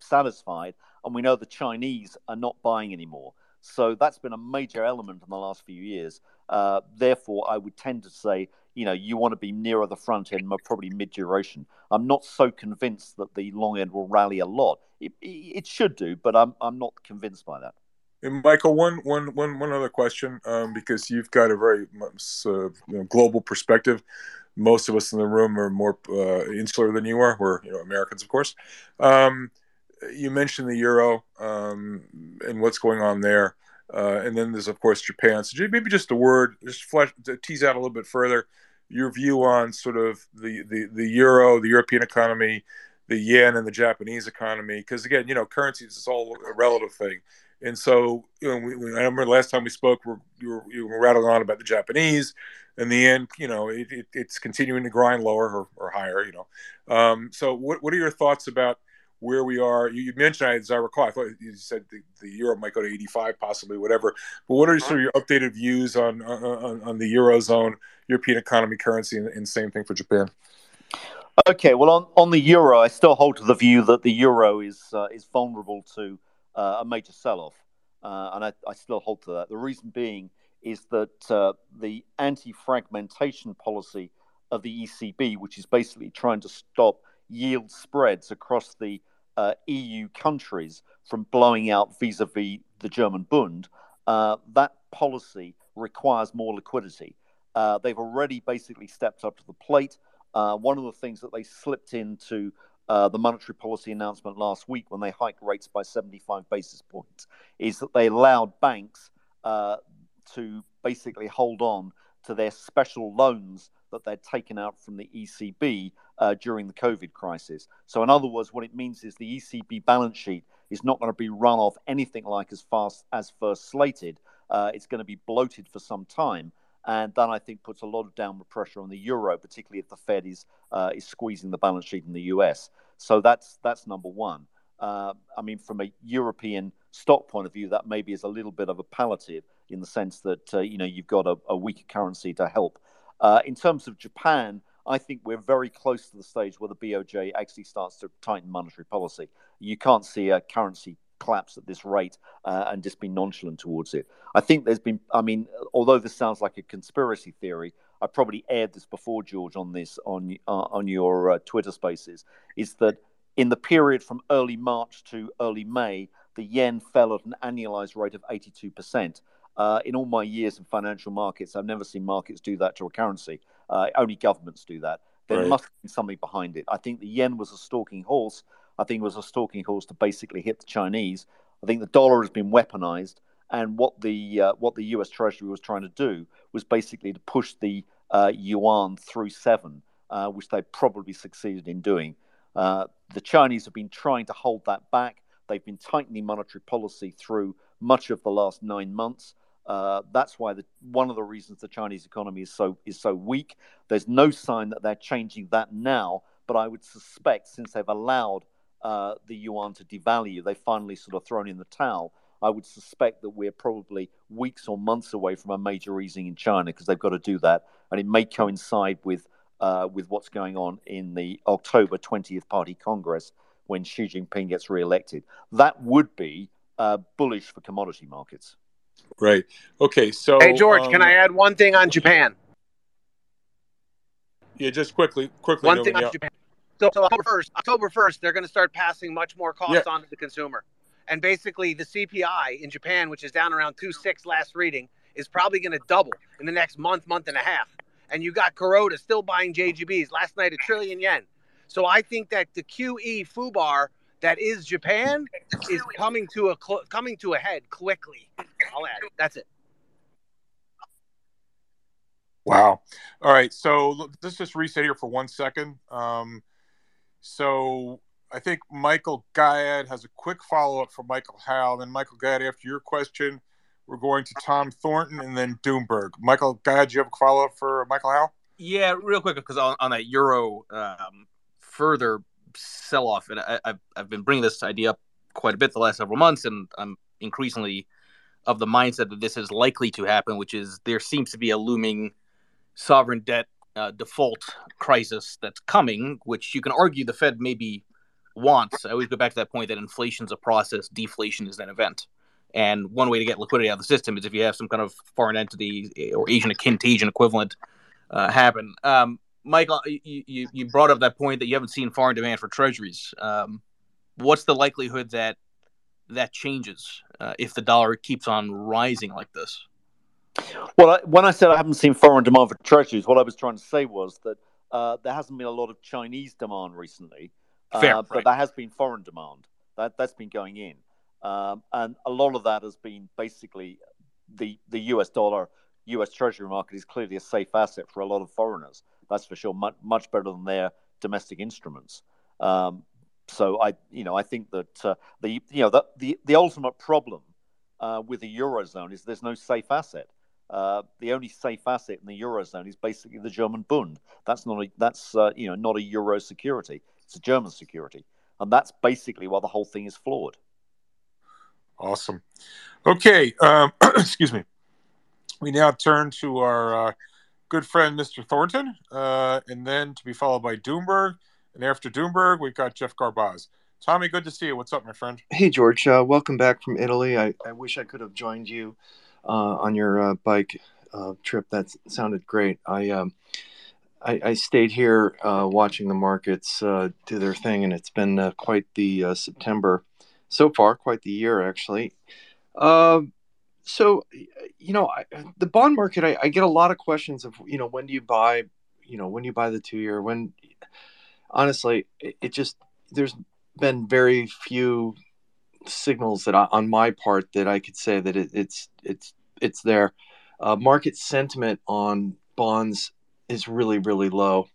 satisfied, and we know the Chinese are not buying anymore. So that's been a major element in the last few years. Uh, therefore, I would tend to say, you know, you want to be nearer the front end, probably mid duration. I'm not so convinced that the long end will rally a lot. It, it should do, but I'm I'm not convinced by that. And Michael, one, one, one, one other question, um, because you've got a very uh, you know, global perspective. Most of us in the room are more uh, insular than you are. We're you know Americans, of course. Um, you mentioned the euro um, and what's going on there, uh, and then there's of course Japan. So maybe just a word, just flesh, tease out a little bit further your view on sort of the the, the euro, the European economy, the yen, and the Japanese economy. Because again, you know, currencies is all a relative thing. And so, you know, we, we, I remember last time we spoke, we're, you, were, you were rattling on about the Japanese. and the end, you know, it, it, it's continuing to grind lower or, or higher, you know. Um, so, what, what are your thoughts about where we are. You, you mentioned, as I recall, I thought you said the, the, euro might go to 85, possibly, whatever. But what are sort of your updated views on on, on the eurozone, European economy, currency, and, and, same thing for Japan? Okay, well, on, on the euro, I still hold to the view that the euro is uh, is vulnerable to uh, a major sell-off, uh, and I, I, still hold to that. The reason being is that uh, the anti-fragmentation policy of the ECB, which is basically trying to stop yield spreads across the uh, EU countries from blowing out vis a vis the German Bund, uh, that policy requires more liquidity. Uh, they've already basically stepped up to the plate. Uh, one of the things that they slipped into uh, the monetary policy announcement last week when they hiked rates by 75 basis points is that they allowed banks uh, to basically hold on to their special loans that they'd taken out from the ECB uh, during the COVID crisis. So, in other words, what it means is the ECB balance sheet is not going to be run off anything like as fast as first slated. Uh, it's going to be bloated for some time. And that I think puts a lot of downward pressure on the euro, particularly if the Fed is uh, is squeezing the balance sheet in the US. So that's that's number one. Uh, I mean, from a European stock point of view, that maybe is a little bit of a palliative in the sense that uh, you know you've got a, a weaker currency to help. Uh, in terms of Japan, I think we're very close to the stage where the BOJ actually starts to tighten monetary policy. You can't see a currency collapse at this rate uh, and just be nonchalant towards it. I think there's been, I mean, although this sounds like a conspiracy theory, I probably aired this before, George, on this on uh, on your uh, Twitter Spaces, is that in the period from early March to early May, the yen fell at an annualized rate of 82 percent. Uh, in all my years in financial markets, I've never seen markets do that to a currency. Uh, only governments do that. There right. must be something behind it. I think the yen was a stalking horse. I think it was a stalking horse to basically hit the Chinese. I think the dollar has been weaponized, and what the uh, what the U.S. Treasury was trying to do was basically to push the uh, yuan through seven, uh, which they probably succeeded in doing. Uh, the Chinese have been trying to hold that back They've been tightening monetary policy through much of the last nine months. Uh, that's why the, one of the reasons the Chinese economy is so is so weak. There's no sign that they're changing that now, but I would suspect since they've allowed uh, the yuan to devalue, they've finally sort of thrown in the towel. I would suspect that we're probably weeks or months away from a major easing in China because they've got to do that, and it may coincide with uh, with what's going on in the October 20th Party Congress when Xi Jinping gets re-elected. That would be uh, bullish for commodity markets. Right. Okay. So, hey George, um, can I add one thing on Japan? Yeah, just quickly, quickly. One thing on Japan. So, so October first, October first, they're going to start passing much more costs Yeah. on to the consumer, and basically the CPI in Japan, which is down around two six last reading, is probably going to double in the next month, month and a half. And you got Kuroda still buying JGBs last night a trillion yen. So I think that the QE FUBAR that is Japan is coming to a cl- coming to a head quickly. I'll add. That's it. Wow. All right. So look, let's just reset here for one second. Um, so I think Michael Gayed has a quick follow up for Michael Howell. Then Michael Gayed, after your question, we're going to Tom Thornton and then Doomberg. Michael Gayed, do you have a follow up for Michael Howell? Yeah, real quick because on, on that euro um, further sell off, and I, I've I've been bringing this idea up quite a bit the last several months, and I'm increasingly of the mindset that this is likely to happen, which is there seems to be a looming sovereign debt uh, default crisis that's coming, which you can argue the Fed maybe wants. I always go back to that point that inflation's a process, deflation is an event. And one way to get liquidity out of the system is if you have some kind of foreign entity or Asian contagion equivalent uh, happen. Um, Michael, you, you, you brought up that point that you haven't seen foreign demand for treasuries. Um, what's the likelihood that that changes uh, if the dollar keeps on rising like this? Well, I, when I said I haven't seen foreign demand for treasuries, what I was trying to say was that uh, there hasn't been a lot of Chinese demand recently, uh, Fair, but right. there has been foreign demand. That that's been going in, um, and a lot of that has been basically the the U.S. dollar, U.S. Treasury market is clearly a safe asset for a lot of foreigners. That's for sure, much much better than their domestic instruments. Um, so I, you know, I think that uh, the you know the the, the ultimate problem uh, with the eurozone is there's no safe asset. Uh, the only safe asset in the eurozone is basically the German Bund. That's not a that's uh, you know not a euro security. It's a German security, and that's basically why the whole thing is flawed. Awesome. Okay. Um, excuse me. We now turn to our uh, good friend, Mr. Thornton, uh, and then to be followed by Doomberg. And after Doomberg, we've got Geoff Garbacz. Tommy, good to see you. What's up, my friend? Hey, George. Uh, welcome back from Italy. I, I wish I could have joined you uh, on your uh, bike uh, trip. That sounded great. I, um, I, I stayed here uh, watching the markets uh, do their thing, and it's been quite the September so far, quite the year, actually. Uh, so, you know, I, the bond market, I, I get a lot of questions of, you know, when do you buy, you know, when do you buy the two year? When, honestly, it, it just, there's been very few signals that I, on my part that I could say that it, it's it's it's there. Uh, market sentiment on bonds is really really low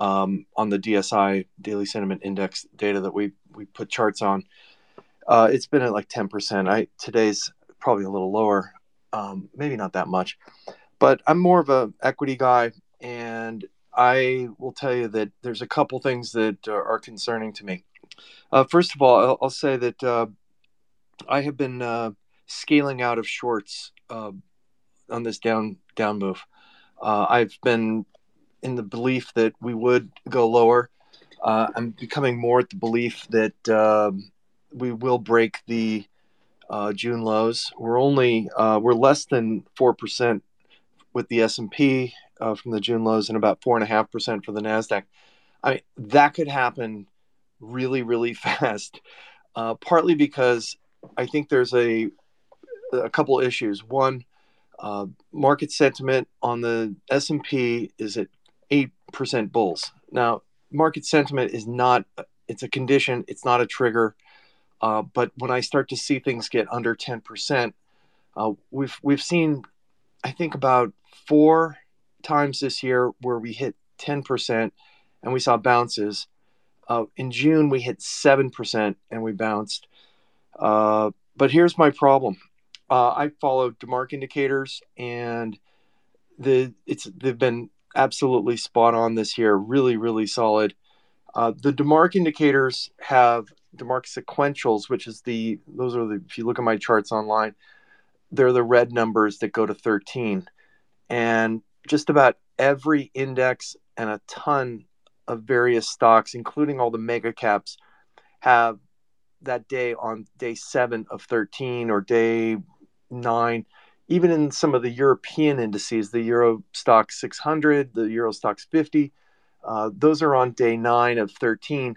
um, on the DSI daily sentiment index data that we we put charts on. Uh, it's been at like ten percent. I today's probably a little lower, um, maybe not that much, but I'm more of a equity guy, and I will tell you that there's a couple things that are, concerning to me. Uh, first of all, I'll, I'll say that uh, I have been uh, scaling out of shorts uh, on this down down move. Uh, I've been in the belief that we would go lower. Uh, I'm becoming more at the belief that um we will break the June lows. We're only we're less than four percent with the S and P from the June lows, and about four and a half percent for the Nasdaq. I mean, that could happen really really fast uh, partly because i think there's a a couple issues one uh, market sentiment on the s&p is at 8% bulls now market sentiment is not it's a condition it's not a trigger uh, but when i start to see things get under 10% uh, we've we've seen i think about four times this year where we hit 10% and we saw bounces uh, in June, we hit 7% and we bounced. Uh, but here's my problem. Uh, I follow DeMark indicators, and the it's they've been absolutely spot on this year. Really, really solid. Uh, the DeMark indicators have DeMark sequentials, which is the those are the if you look at my charts online, they're the red numbers that go to 13, and just about every index and a ton of various stocks, including all the mega caps, have that day on day seven of 13 or day nine. Even in some of the European indices, the Euro Stoxx 600, the Euro Stoxx 50, uh, those are on day nine of 13.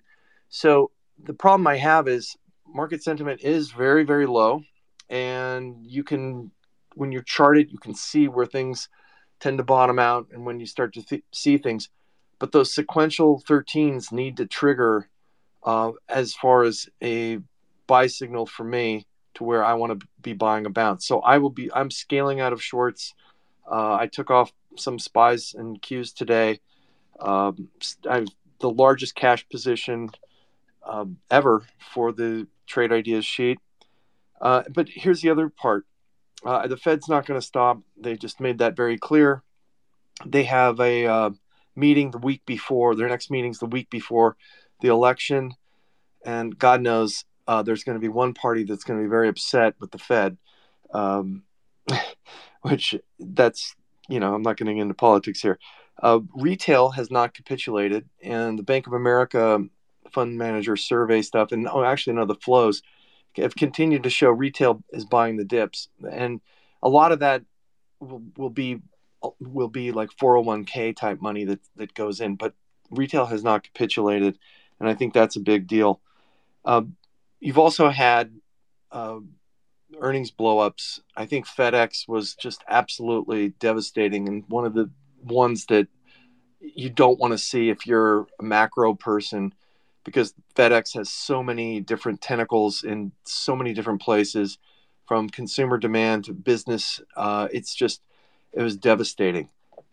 So the problem I have is market sentiment is very, very low. And you can, when you're charted, you can see where things tend to bottom out and when you start to th- see things. But those sequential 13s need to trigger uh, as far as a buy signal for me to where I want to be buying a bounce. So I will be, I'm scaling out of shorts. Uh, I took off some spies and cues today. Um, I've the largest cash position um, ever for the trade ideas sheet. Uh, but here's the other part uh, the Fed's not going to stop. They just made that very clear. They have a uh, meeting the week before, their next meeting's the week before the election. And God knows uh, there's going to be one party that's going to be very upset with the Fed, um, which that's, you know, I'm not getting into politics here. Uh, retail has not capitulated, and the Bank of America fund manager survey stuff, and oh, actually, no, the flows have continued to show retail is buying the dips, and a lot of that will, will be will be like 401k type money that that goes in, but retail has not capitulated, and I think that's a big deal. Uh, you've also had uh, earnings blowups. I think FedEx was just absolutely devastating, and one of the ones that you don't want to see if you're a macro person because FedEx has so many different tentacles in so many different places from consumer demand to business. Uh, it's just, it was devastating.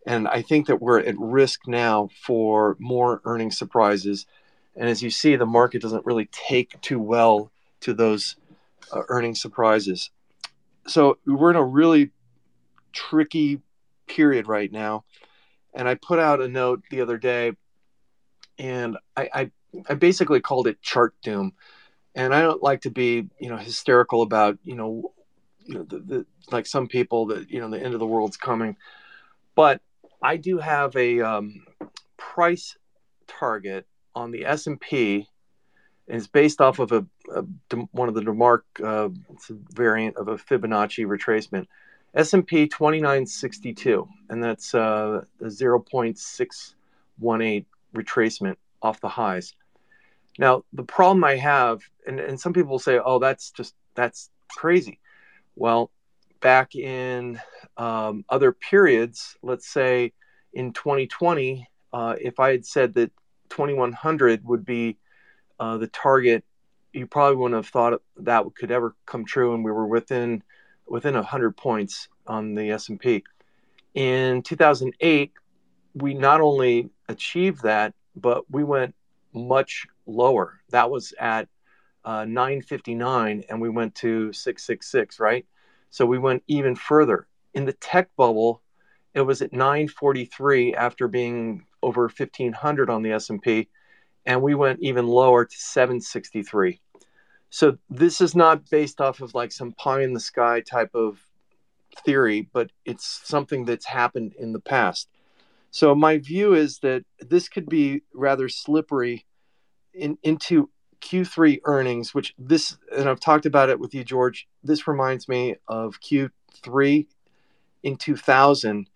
And I think that we're at risk now for more earning surprises. And as you see, the market doesn't really take too well to those uh, earning surprises. So we're in a really tricky period right now. And I put out a note the other day and I, I I basically called it chart doom. And I don't like to be, you know, hysterical about, you know, you know, the, the like some people that, you know, the end of the world's coming. But I do have a um, price target on the S&P and it's based off of a, a one of the DeMark uh, variant of a Fibonacci retracement. S&P 2962 and that's uh, a 0.618 retracement off the highs. Now, the problem I have, and, and some people say, oh, that's just, that's crazy. Well, back in um, other periods, let's say in 2020, uh, if I had said that 2100 would be uh, the target, you probably wouldn't have thought that could ever come true, and we were within within 100 points on the S&P. In 2008, we not only achieved that, but we went much lower. That was at uh, 959 and we went to 666, right? So we went even further. In the tech bubble, it was at 943 after being over 1500 on the S&P and we went even lower to 763. So this is not based off of like some pie in the sky type of theory, but it's something that's happened in the past. So my view is that this could be rather slippery in, into Q3 earnings, which this, and I've talked about it with you, George. This reminds me of Q3 in 2000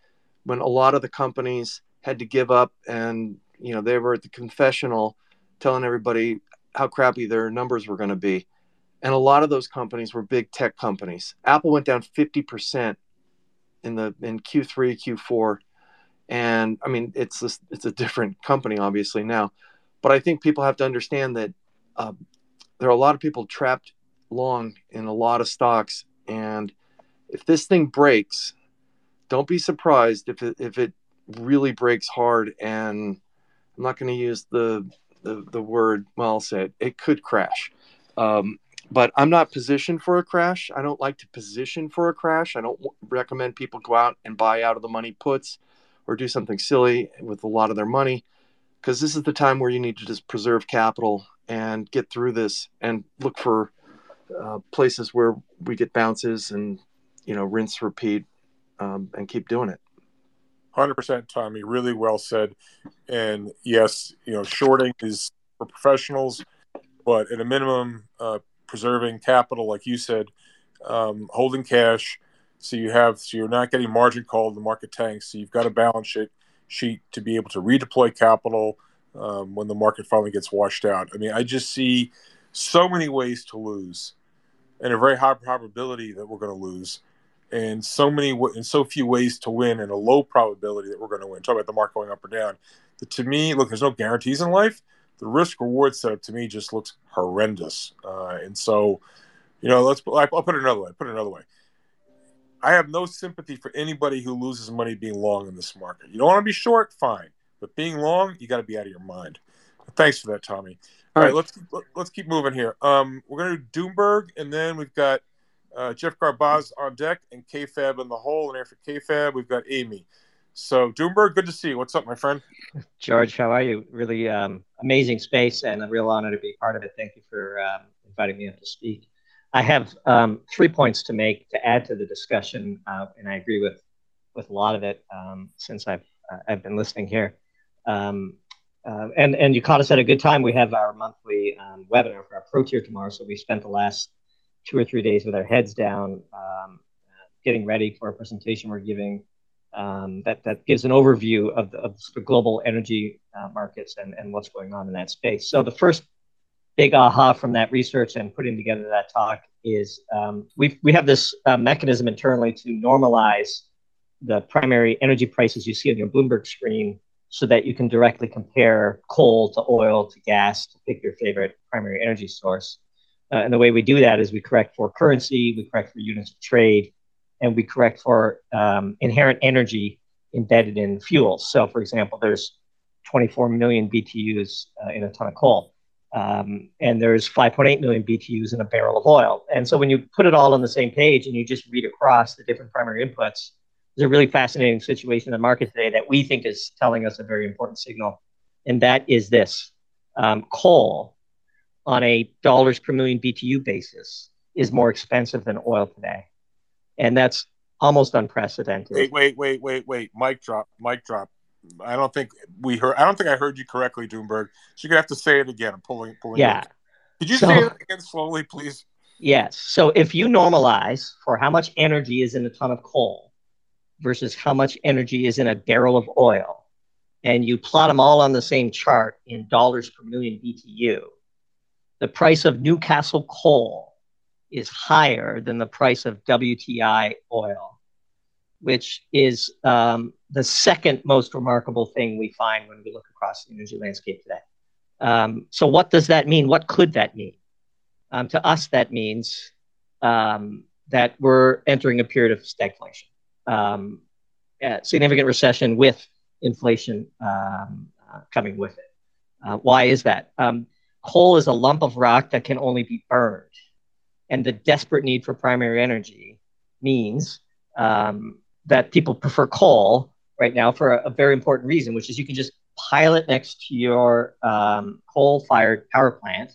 when a lot of the companies had to give up and, you know, they were at the confessional telling everybody how crappy their numbers were going to be. And a lot of those companies were big tech companies. Apple went down 50% in the in Q3, Q4 and I mean it's it's a different company obviously now, but I think people have to understand that uh, there are a lot of people trapped long in a lot of stocks, and if this thing breaks, don't be surprised if it, if it really breaks hard. And I'm not going to use the, the the word. Well, it. It could crash. Um, but I'm not positioned for a crash. I don't like to position for a crash. I don't recommend people go out and buy out of the money puts or do something silly with a lot of their money because this is the time where you need to just preserve capital and get through this and look for uh, places where we get bounces and you know rinse repeat um, and keep doing it. 100% tommy. Really well said. And yes you know shorting is for professionals but at a minimum uh, preserving capital like you said um, holding cash so you have so you're not getting margin called the market tanks so you've got a balance sheet sheet to be able to redeploy capital um, when the market finally gets washed out. I mean, I just see so many ways to lose, and a very high probability that we're going to lose, and so many and so few ways to win, and a low probability that we're going to win. Talk about the market going up or down. But to me, look, there's no guarantees in life. The risk reward setup to me just looks horrendous, uh, and so you know, let's I'll put it another way. Put it another way. I have no sympathy for anybody who loses money being long in this market. You don't want to be short, fine, but being long, you got to be out of your mind. Thanks for that, Tommy. All, All right, right, let's let's keep moving here. Um, we're gonna do Doomberg, and then we've got uh, Geoff Garbacz on deck, and KFAB in the hole. And after KFAB, we've got Amy. So Doomberg, good to see you. What's up, my friend? George, how are you? Really um, amazing space, and a real honor to be part of it. Thank you for um, inviting me up to speak. I have um, three points to make to add to the discussion, uh, and I agree with with a lot of it um, since I've uh, I've been listening here. Um, uh, and and you caught us at a good time. We have our monthly um, webinar for our pro tier tomorrow, so we spent the last two or three days with our heads down, um, getting ready for a presentation we're giving um, that that gives an overview of the, of the global energy uh, markets and and what's going on in that space. So the first big aha from that research and putting together that talk is um, we we have this uh, mechanism internally to normalize the primary energy prices you see on your Bloomberg screen so that you can directly compare coal to oil to gas to pick your favorite primary energy source. Uh, and the way we do that is we correct for currency, we correct for units of trade, and we correct for um, inherent energy embedded in fuels. So, for example, there's 24 million BTUs uh, in a ton of coal um, and there's 5.8 million BTUs in a barrel of oil. And so when you put it all on the same page and you just read across the different primary inputs, there's a really fascinating situation in the market today that we think is telling us a very important signal. And that is this um, coal on a dollars per million BTU basis is more expensive than oil today. And that's almost unprecedented. Wait, wait, wait, wait, wait. Mic drop, mic drop. I don't think we heard. I don't think I heard you correctly, Doomberg. So you're gonna have to say it again. I'm pulling, pulling. Yeah. Could you so, say it again slowly, please? Yes. So if you normalize for how much energy is in a ton of coal versus how much energy is in a barrel of oil, and you plot them all on the same chart in dollars per million BTU, the price of Newcastle coal is higher than the price of WTI oil which is um, the second most remarkable thing we find when we look across the energy landscape today. Um, so, what does that mean? What could that mean? Um, to us, that means um, that we're entering a period of stagflation, um, significant recession with inflation um, uh, coming with it. Uh, why is that? coal is a lump of rock that can only be burned, and the desperate need for primary energy means um, that people prefer coal right now for a, a, very important reason, which is you can just pile it next to your um, coal-fired power plant.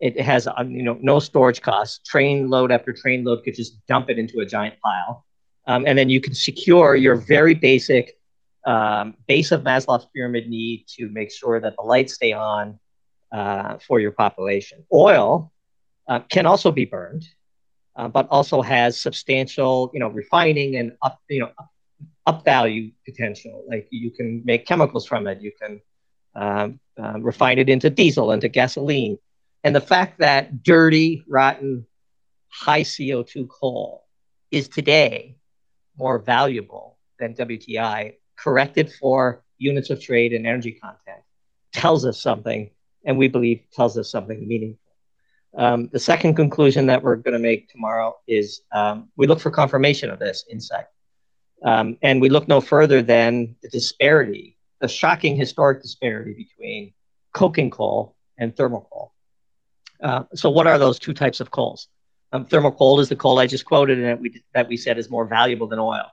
It has um, you know no storage costs. Train load after train load could just dump it into a giant pile, um, and then you can secure your very basic um, base of Maslow's pyramid need to make sure that the lights stay on uh, for your population. Oil uh, can also be burned uh, but also has substantial, you know, refining and up, you know, up value potential. Like you can make chemicals from it. You can um, uh, refine it into diesel, into gasoline. And the fact that dirty, rotten, high CO2 coal is today more valuable than WTI, corrected for units of trade and energy content, tells us something, and we believe tells us something meaningful. Um, the second conclusion that we're going to make tomorrow is um, we look for confirmation of this insight. Um, and we look no further than the disparity, the shocking historic disparity between coking coal and thermal coal. Uh, so, what are those two types of coals? Um, thermal coal is the coal I just quoted, and that we that we said is more valuable than oil.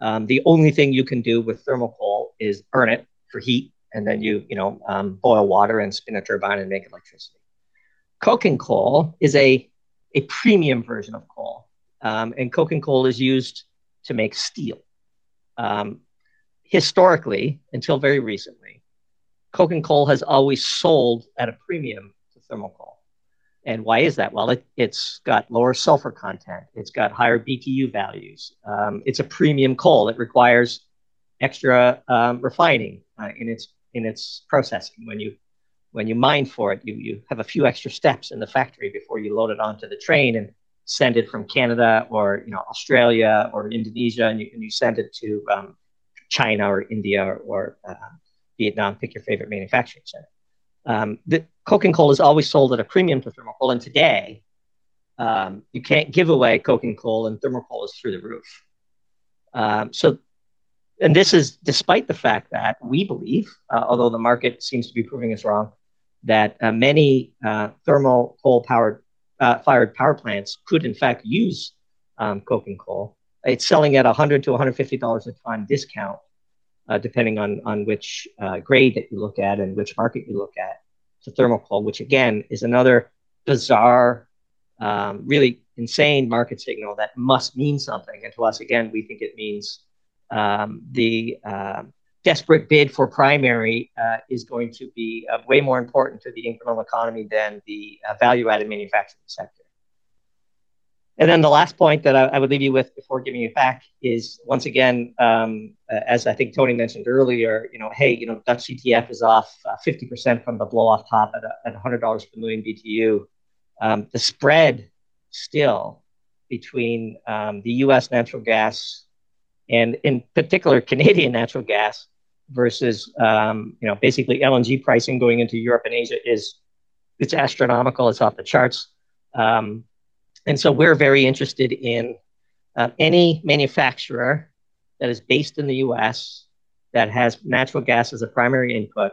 Um, the only thing you can do with thermal coal is burn it for heat, and then you you know um, boil water and spin a turbine and make electricity. Coking coal is a a premium version of coal, um, and coking coal is used to make steel. Um, historically, until very recently, coking coal has always sold at a premium to thermal coal. And why is that? Well, it, has got lower sulfur content. It's got higher BTU values. Um, it's a premium coal. It requires extra um, refining uh, in its in its processing. When you when you mine for it, you you have a few extra steps in the factory before you load it onto the train and send it from Canada or you know Australia or Indonesia, and you, and you send it to um, China or India or, or uh, Vietnam. Pick your favorite manufacturing center. Um, the coking coal is always sold at a premium to thermal coal, and today um, you can't give away coking coal, and thermal coal is through the roof. Um, so, and this is despite the fact that we believe, uh, although the market seems to be proving us wrong, that uh, many uh, thermal coal powered uh, fired power plants could in fact use um, coking coal. It's selling at 100 to 150 dollars a ton discount uh, depending on, on which grade that you look at and which market you look at, to thermal coal, which again is another bizarre, um, really insane market signal that must mean something. And to us, again, we think it means um, the uh, desperate bid for primary uh, is going to be uh, way more important to the incremental economy than the uh, value added manufacturing sector. And then the last point that I, I, would leave you with before giving you back is once again, um, as I think Tony mentioned earlier, you know, hey, you know, Dutch TTF is off uh, 50% from the blow off top at, at $100 per million BTU. Um, the spread still between um, the US natural gas and in particular Canadian natural gas versus, um, you know, basically LNG pricing going into Europe and Asia is it's astronomical. It's off the charts. Um, and so we're very interested in uh, any manufacturer that is based in the US that has natural gas as a primary input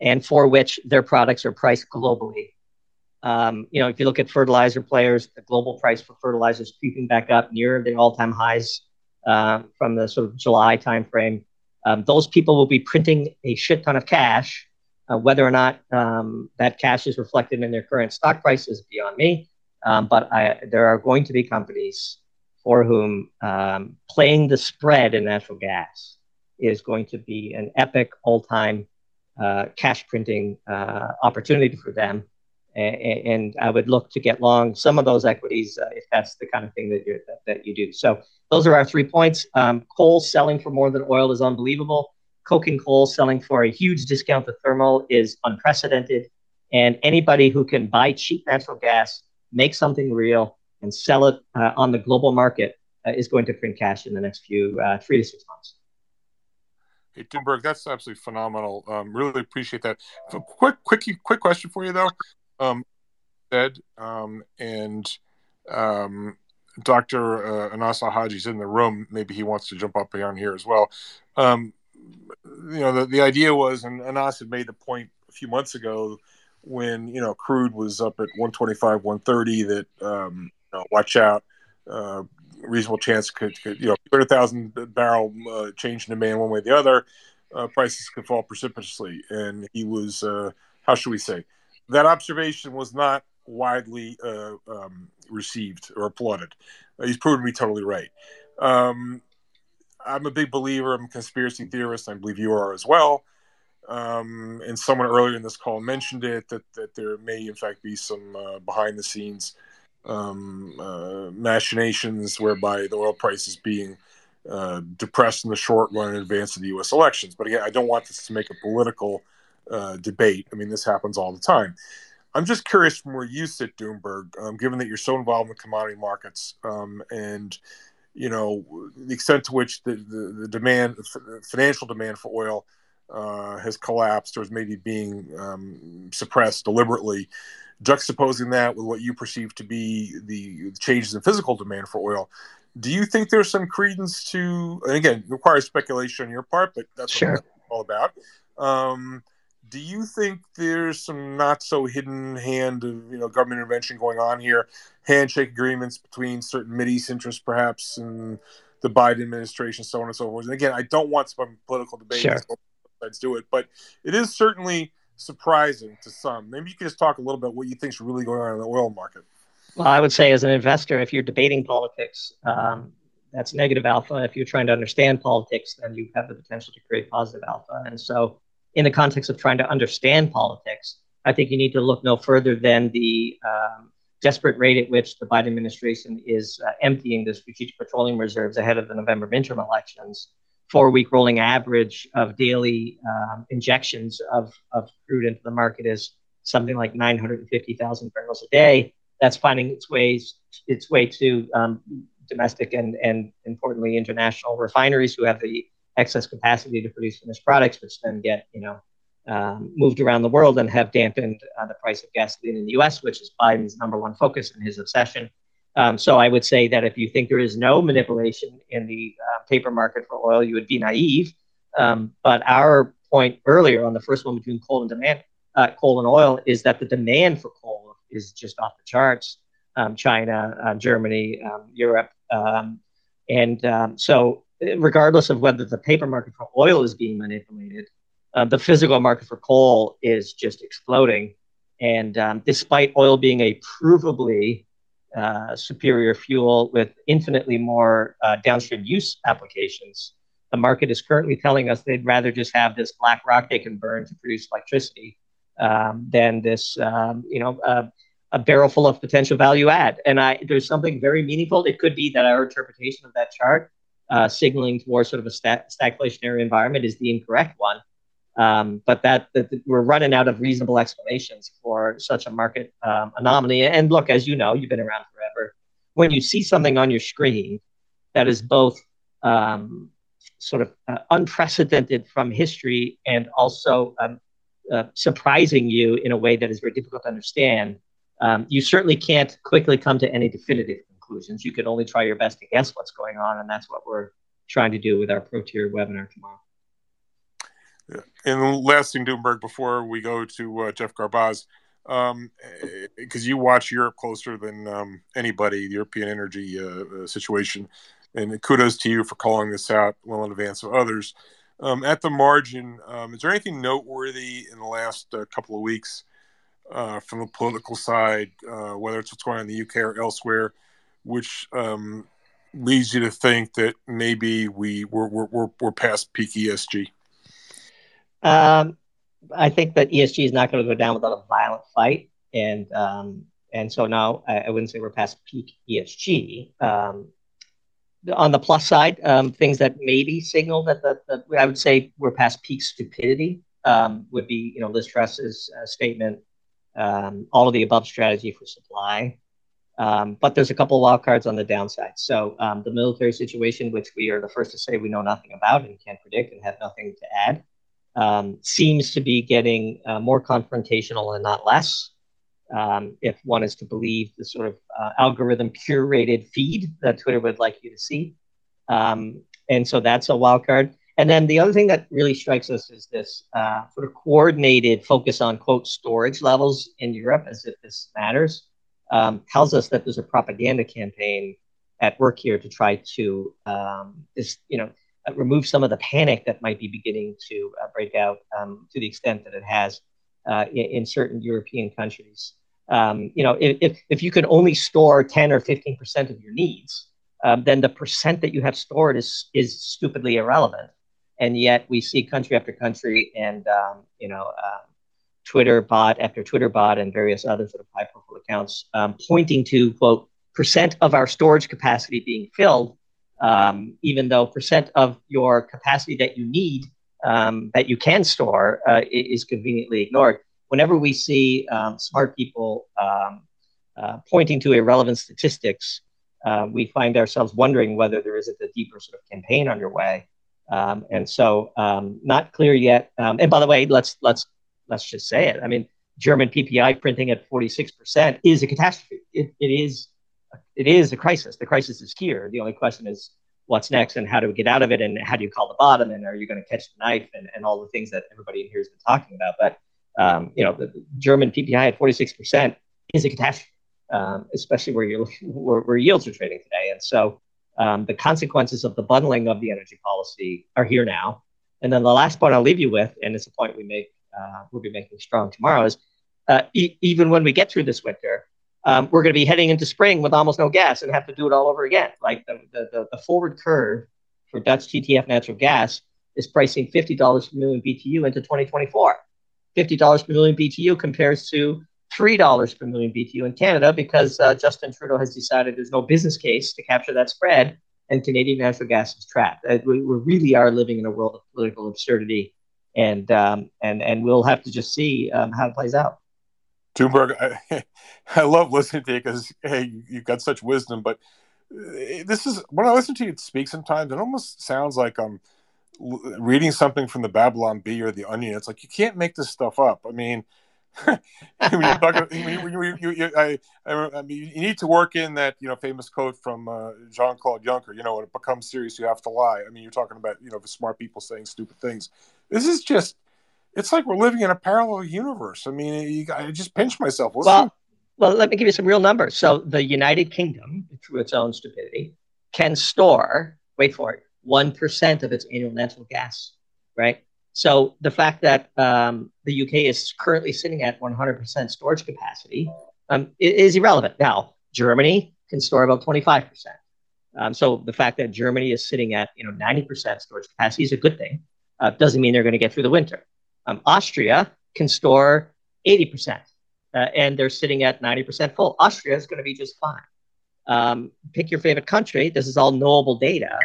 and for which their products are priced globally. Um, you know, if you look at fertilizer players, the global price for fertilizers creeping back up near the all-time highs uh, from the sort of July timeframe. Um, those people will be printing a shit ton of cash. Uh, whether or not um, that cash is reflected in their current stock price is beyond me. Um, but I, there are going to be companies for whom um, playing the spread in natural gas is going to be an epic all-time uh, cash printing uh, opportunity for them. And, and, I would look to get long some of those equities uh, if that's the kind of thing that, that, that, you do. So those are our three points. Um, coal selling for more than oil is unbelievable. Coking coal selling for a huge discount to thermal is unprecedented. And anybody who can buy cheap natural gas make something real, and sell it uh, on the global market uh, is going to print cash in the next few uh, three to six months. Hey, Doomberg, that's absolutely phenomenal. Um, really appreciate that. Quick, quick, quick question for you though. Um, said, um, and um, Dr. Uh, Anas Al-Haji's in the room. Maybe he wants to jump up on here as well. Um, you know, the, the idea was, and Anas had made the point a few months ago when you know crude was up at 125 130 that um, you know, watch out uh, reasonable chance could, could you know 200,000 barrel uh, change in demand one way or the other uh, prices could fall precipitously and he was uh, how should we say that observation was not widely uh, um, received or applauded he's proven to be totally right um, I'm a big believer I'm a conspiracy theorist I believe you are as well um, and someone earlier in this call mentioned it that, that there may in fact be some uh, behind the scenes um, uh, machinations whereby the oil price is being uh, depressed in the short run in advance of the U.S. elections. But again, I don't want this to make a political uh, debate. I mean, this happens all the time. I'm just curious from where you sit, Doomberg, um, given that you're so involved in commodity markets um, and you know the extent to which the, the, the demand, the financial demand for oil uh, has collapsed or is maybe being um, suppressed deliberately. Juxtaposing that with what you perceive to be the changes in physical demand for oil, do you think there's some credence to? And again, requires speculation on your part, but that's sure. what it's all about. Um, do you think there's some not so hidden hand of you know government intervention going on here, handshake agreements between certain Mideast interests, perhaps, and the Biden administration, so on and so forth. And again, I don't want some political debate. Sure. Let's do it, but it is certainly surprising to some. Maybe you could just talk a little bit what you think is really going on in the oil market. Well, I would say as an investor, if you're debating politics, um, that's negative alpha. If you're trying to understand politics, then you have the potential to create positive alpha. And so, in the context of trying to understand politics, I think you need to look no further than the um, desperate rate at which the Biden administration is uh, emptying the strategic petroleum reserves ahead of the November midterm elections. Four week rolling average of daily um, injections of, of crude into the market is something like 950,000 barrels a day. That's finding its ways its way to um, domestic and, and importantly international refineries who have the excess capacity to produce finished products, which then get you know um, moved around the world and have dampened uh, the price of gasoline in the U.S., which is Biden's number one focus and his obsession. Um, so I would say that if you think there is no manipulation in the uh, paper market for oil, you would be naive. Um, but our point earlier on the first one between coal and demand, uh, coal and oil, is that the demand for coal is just off the charts. Um, China, uh, Germany, um, Europe, um, and so regardless of whether the paper market for oil is being manipulated, uh, the physical market for coal is just exploding. And um, despite oil being a provably uh, superior fuel with infinitely more uh, downstream use applications, the market is currently telling us they'd rather just have this black rock they can burn to produce electricity um, than this, um, you know, a barrel full of potential value add. And I, there's something very meaningful. It could be that our interpretation of that chart, uh, signaling towards sort of a stagflationary environment, is the incorrect one. Um, but that, that, we're running out of reasonable explanations for such a market um, anomaly. And look, as you know, you've been around forever. When you see something on your screen that is both um, sort of uh, unprecedented from history and also um, uh, surprising you in a way that is very difficult to understand, um, you certainly can't quickly come to any definitive conclusions. You can only try your best to guess what's going on, and that's what we're trying to do with our ProTier webinar tomorrow. And last thing, Doomberg, before we go to uh, Geoff Garbacz, because um, eh, you watch Europe closer than um, anybody, the European energy uh, uh, situation, and kudos to you for calling this out well in advance of others. Um, at the margin, um, is there anything noteworthy in the last uh, couple of weeks uh, from the political side, uh, whether it's what's going on in the UK or elsewhere, which um, leads you to think that maybe we we're we're we're, past peak ESG? Um, I think that ESG is not going to go down without a violent fight, and um, and so now I, I, wouldn't say we're past peak ESG. Um, on the plus side, um, things that maybe signal that, that I would say we're past peak stupidity um, would be, you know, Liz Truss's uh, statement um, all of the above strategy for supply. Um, but there's a couple of wild cards on the downside. So um, the military situation, which we are the first to say we know nothing about and can't predict and have nothing to add, um, seems to be getting uh, more confrontational and not less. Um, if one is to believe the sort of uh, algorithm curated feed that Twitter would like you to see. Um, and so that's a wild card. And then the other thing that really strikes us is this uh, sort of coordinated focus on quote storage levels in Europe, as if this matters, um, tells us that there's a propaganda campaign at work here to try to um, this, you know, remove some of the panic that might be beginning to uh, break out um, to the extent that it has uh, in, in, certain European countries. Um, you know, if, if you can only store 10 or 15 percent of your needs, um, then the percent that you have stored is is stupidly irrelevant and yet we see country after country and um, you know Twitter bot after Twitter bot and various other sort of high profile accounts um, pointing to quote percent of our storage capacity being filled, um, even though percent of your capacity that you need um, that you can store uh, is conveniently ignored. Whenever we see um, smart people uh, pointing to irrelevant statistics, uh, we find ourselves wondering whether there isn't a deeper sort of campaign underway um, and so, um, not clear yet. Um, and by the way, let's let's let's just say it. I mean, German PPI printing at 46% is a catastrophe. It, it is it is a crisis. The crisis is here. The only question is what's next and how do we get out of it and how do you call the bottom and are you going to catch the knife and, and all the things that everybody in here has been talking about. But um, you know, the German PPI at 46% is a catastrophe, um, especially where you're where, where, yields are trading today. And so um, the consequences of the bundling of the energy policy are here now. And then the last point I'll leave you with, and it's a point we make, uh, we'll be making strong tomorrow, is uh, e- even when we get through this winter, um, we're going to be heading into spring with almost no gas and have to do it all over again. Like the, the, the forward curve for Dutch TTF natural gas is pricing $50 per million BTU into 2024. $50 per million BTU compares to $3 per million BTU in Canada because uh, Justin Trudeau has decided there's no business case to capture that spread and Canadian natural gas is trapped. Uh, we, we, really are living in a world of political absurdity and um, and and we'll have to just see um, how it plays out. Doomberg, I, I love listening to you because hey, you've got such wisdom. But uh, this is when I listen to you speak. Sometimes it almost sounds like I'm reading something from the Babylon Bee or the Onion. It's like you can't make this stuff up. I mean, you, need to work in that you know famous quote from uh, Jean Claude Juncker. You know, when it becomes serious, you have to lie. I mean, you're talking about you know the smart people saying stupid things. This is just it's like we're living in a parallel universe. I mean, you, I just pinch myself. well, well, let me give you some real numbers. So the United Kingdom, through its own stupidity, can store, wait for it, 1% of its annual natural gas, right? So the fact that um, the UK is currently sitting at 100% storage capacity um, is irrelevant. Now, Germany can store about 25%. Um, so the fact that Germany is sitting at you know 90% storage capacity is a good thing. Uh, doesn't mean they're going to get through the winter. Um, Austria can store 80%, uh, and they're sitting at 90% full. Austria is going to be just fine. Um, pick your favorite country. This is all knowable data.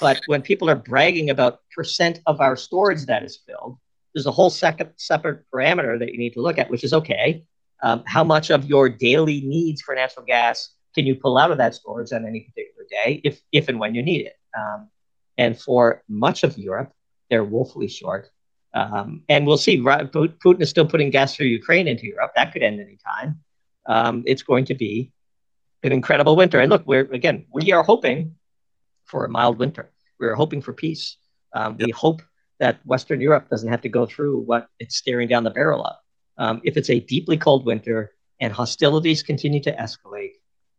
But when people are bragging about percent of our storage that is filled, there's a whole second separate parameter that you need to look at, which is okay. Um, how much of your daily needs for natural gas can you pull out of that storage on any particular day, if if and when you need it? Um, and for much of Europe, they're woefully short. Um, and we'll see. Putin is still putting gas through Ukraine into Europe. That could end any time. Um, it's going to be an incredible winter. And look, we're again, we are hoping for a mild winter. We're hoping for peace. Um, yep. We hope that Western Europe doesn't have to go through what it's staring down the barrel of. Um, if it's a deeply cold winter and hostilities continue to escalate,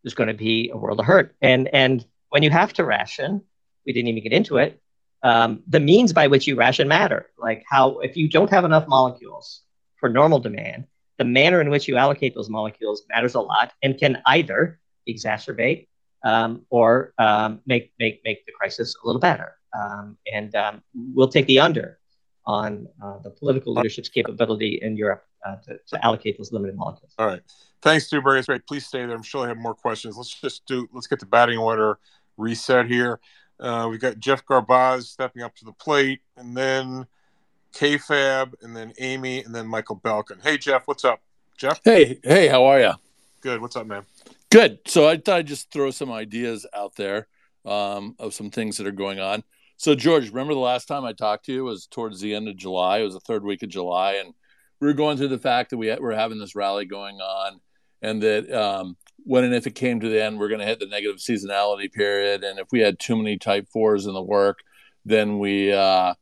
there's going to be a world of hurt. And and when you have to ration, we didn't even get into it um, the means by which you ration matter. Like how, if you don't have enough molecules for normal demand, the manner in which you allocate those molecules matters a lot and can either exacerbate um, or um, make make make the crisis a little better. Um, and um, we'll take the under on uh, the political leadership's capability in Europe uh, to, to, allocate those limited molecules. All right, thanks, Doomberg. It's great. Please stay there. I'm sure I have more questions. Let's just do. Let's get the batting order reset here. Uh, we got Geoff Garbacz stepping up to the plate, and then KFAB, and then Amy, and then Michael Belkin. Hey, Jeff, what's up? Jeff? Hey, hey, how are you? Good. What's up, man? Good. So I thought I'd just throw some ideas out there um, of some things that are going on. So, George, remember the last time I talked to you was towards the end of July. It was the third week of July, and we were going through the fact that we were having this rally going on, and that um, when and if it came to the end, we're going to hit the negative seasonality period, and if we had too many Type Fours in the work, then we uh,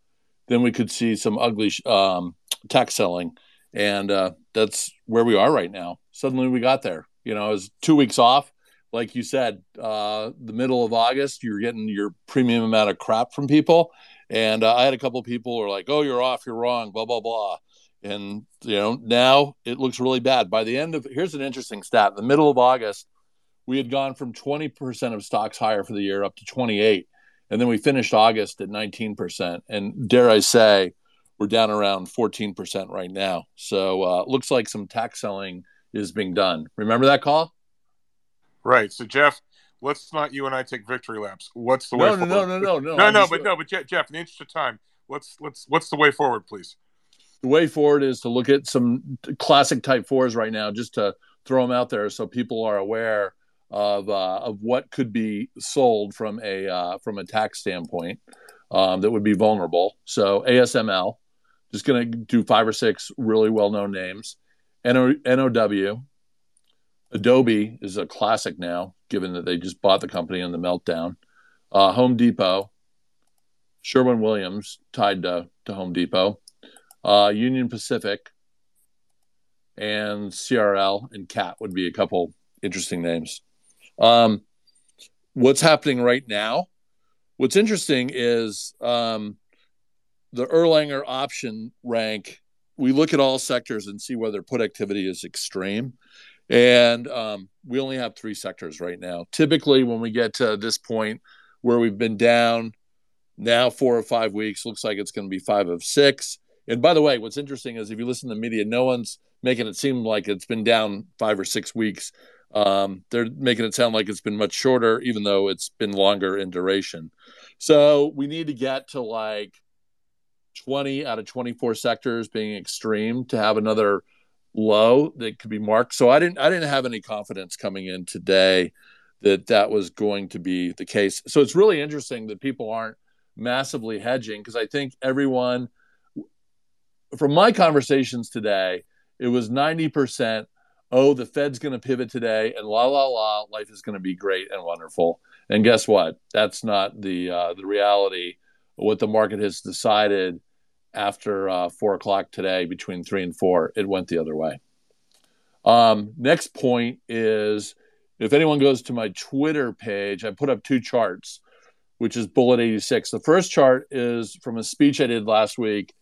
then we could see some ugly um, tax selling, and uh, that's where we are right now. Suddenly, we got there. You know, it was two weeks off, like you said, uh, the middle of August. You're getting your premium amount of crap from people, and uh, I had a couple people who are like, "Oh, you're off. You're wrong." Blah blah blah and you know now it looks really bad. By the end of here's an interesting stat. In the middle of august we had gone from 20% of stocks higher for the year up to 28 and then we finished august at 19% and dare i say we're down around 14% right now. So uh, looks like some tax selling is being done. Remember that call? Right. So jeff let's not you and i take victory laps. What's the no, way no, forward? no no no. No no no but no but jeff in the interest of time let's let's what's the way forward please the way forward is to look at some classic type fours right now, just to throw them out there so people are aware of uh, of what could be sold from a uh, from a tax standpoint um, that would be vulnerable. So ASML, just going to do five or six really well known names. NOW, Adobe is a classic now, given that they just bought the company in the meltdown. uh, Home Depot, Sherwin Williams tied to, to Home Depot, uh, Union Pacific, and CRL and CAT would be a couple interesting names. Um, what's happening right now? What's interesting is um, the Erlanger option rank. We look at all sectors and see whether put activity is extreme. And um, we only have three sectors right now. Typically, when we get to this point where we've been down now four or five weeks, looks like it's going to be five of six. And by the way, what's interesting is if you listen to the media, no one's making it seem like it's been down five or six weeks. Um, they're making it sound like it's been much shorter, even though it's been longer in duration. So we need to get to like 20 out of 24 sectors being extreme to have another low that could be marked. So I didn't I didn't have any confidence coming in today that that was going to be the case. So it's really interesting that people aren't massively hedging because I think everyone from my conversations today, it was 90% oh, the Fed's going to pivot today and la la la, life is going to be great and wonderful. And guess what? That's not the uh, the reality. What the market has decided after uh, four o'clock today, between three and four, it went the other way. Um, next point is if anyone goes to my Twitter page, I put up two charts, which is Bullet 86. The first chart is from a speech I did last week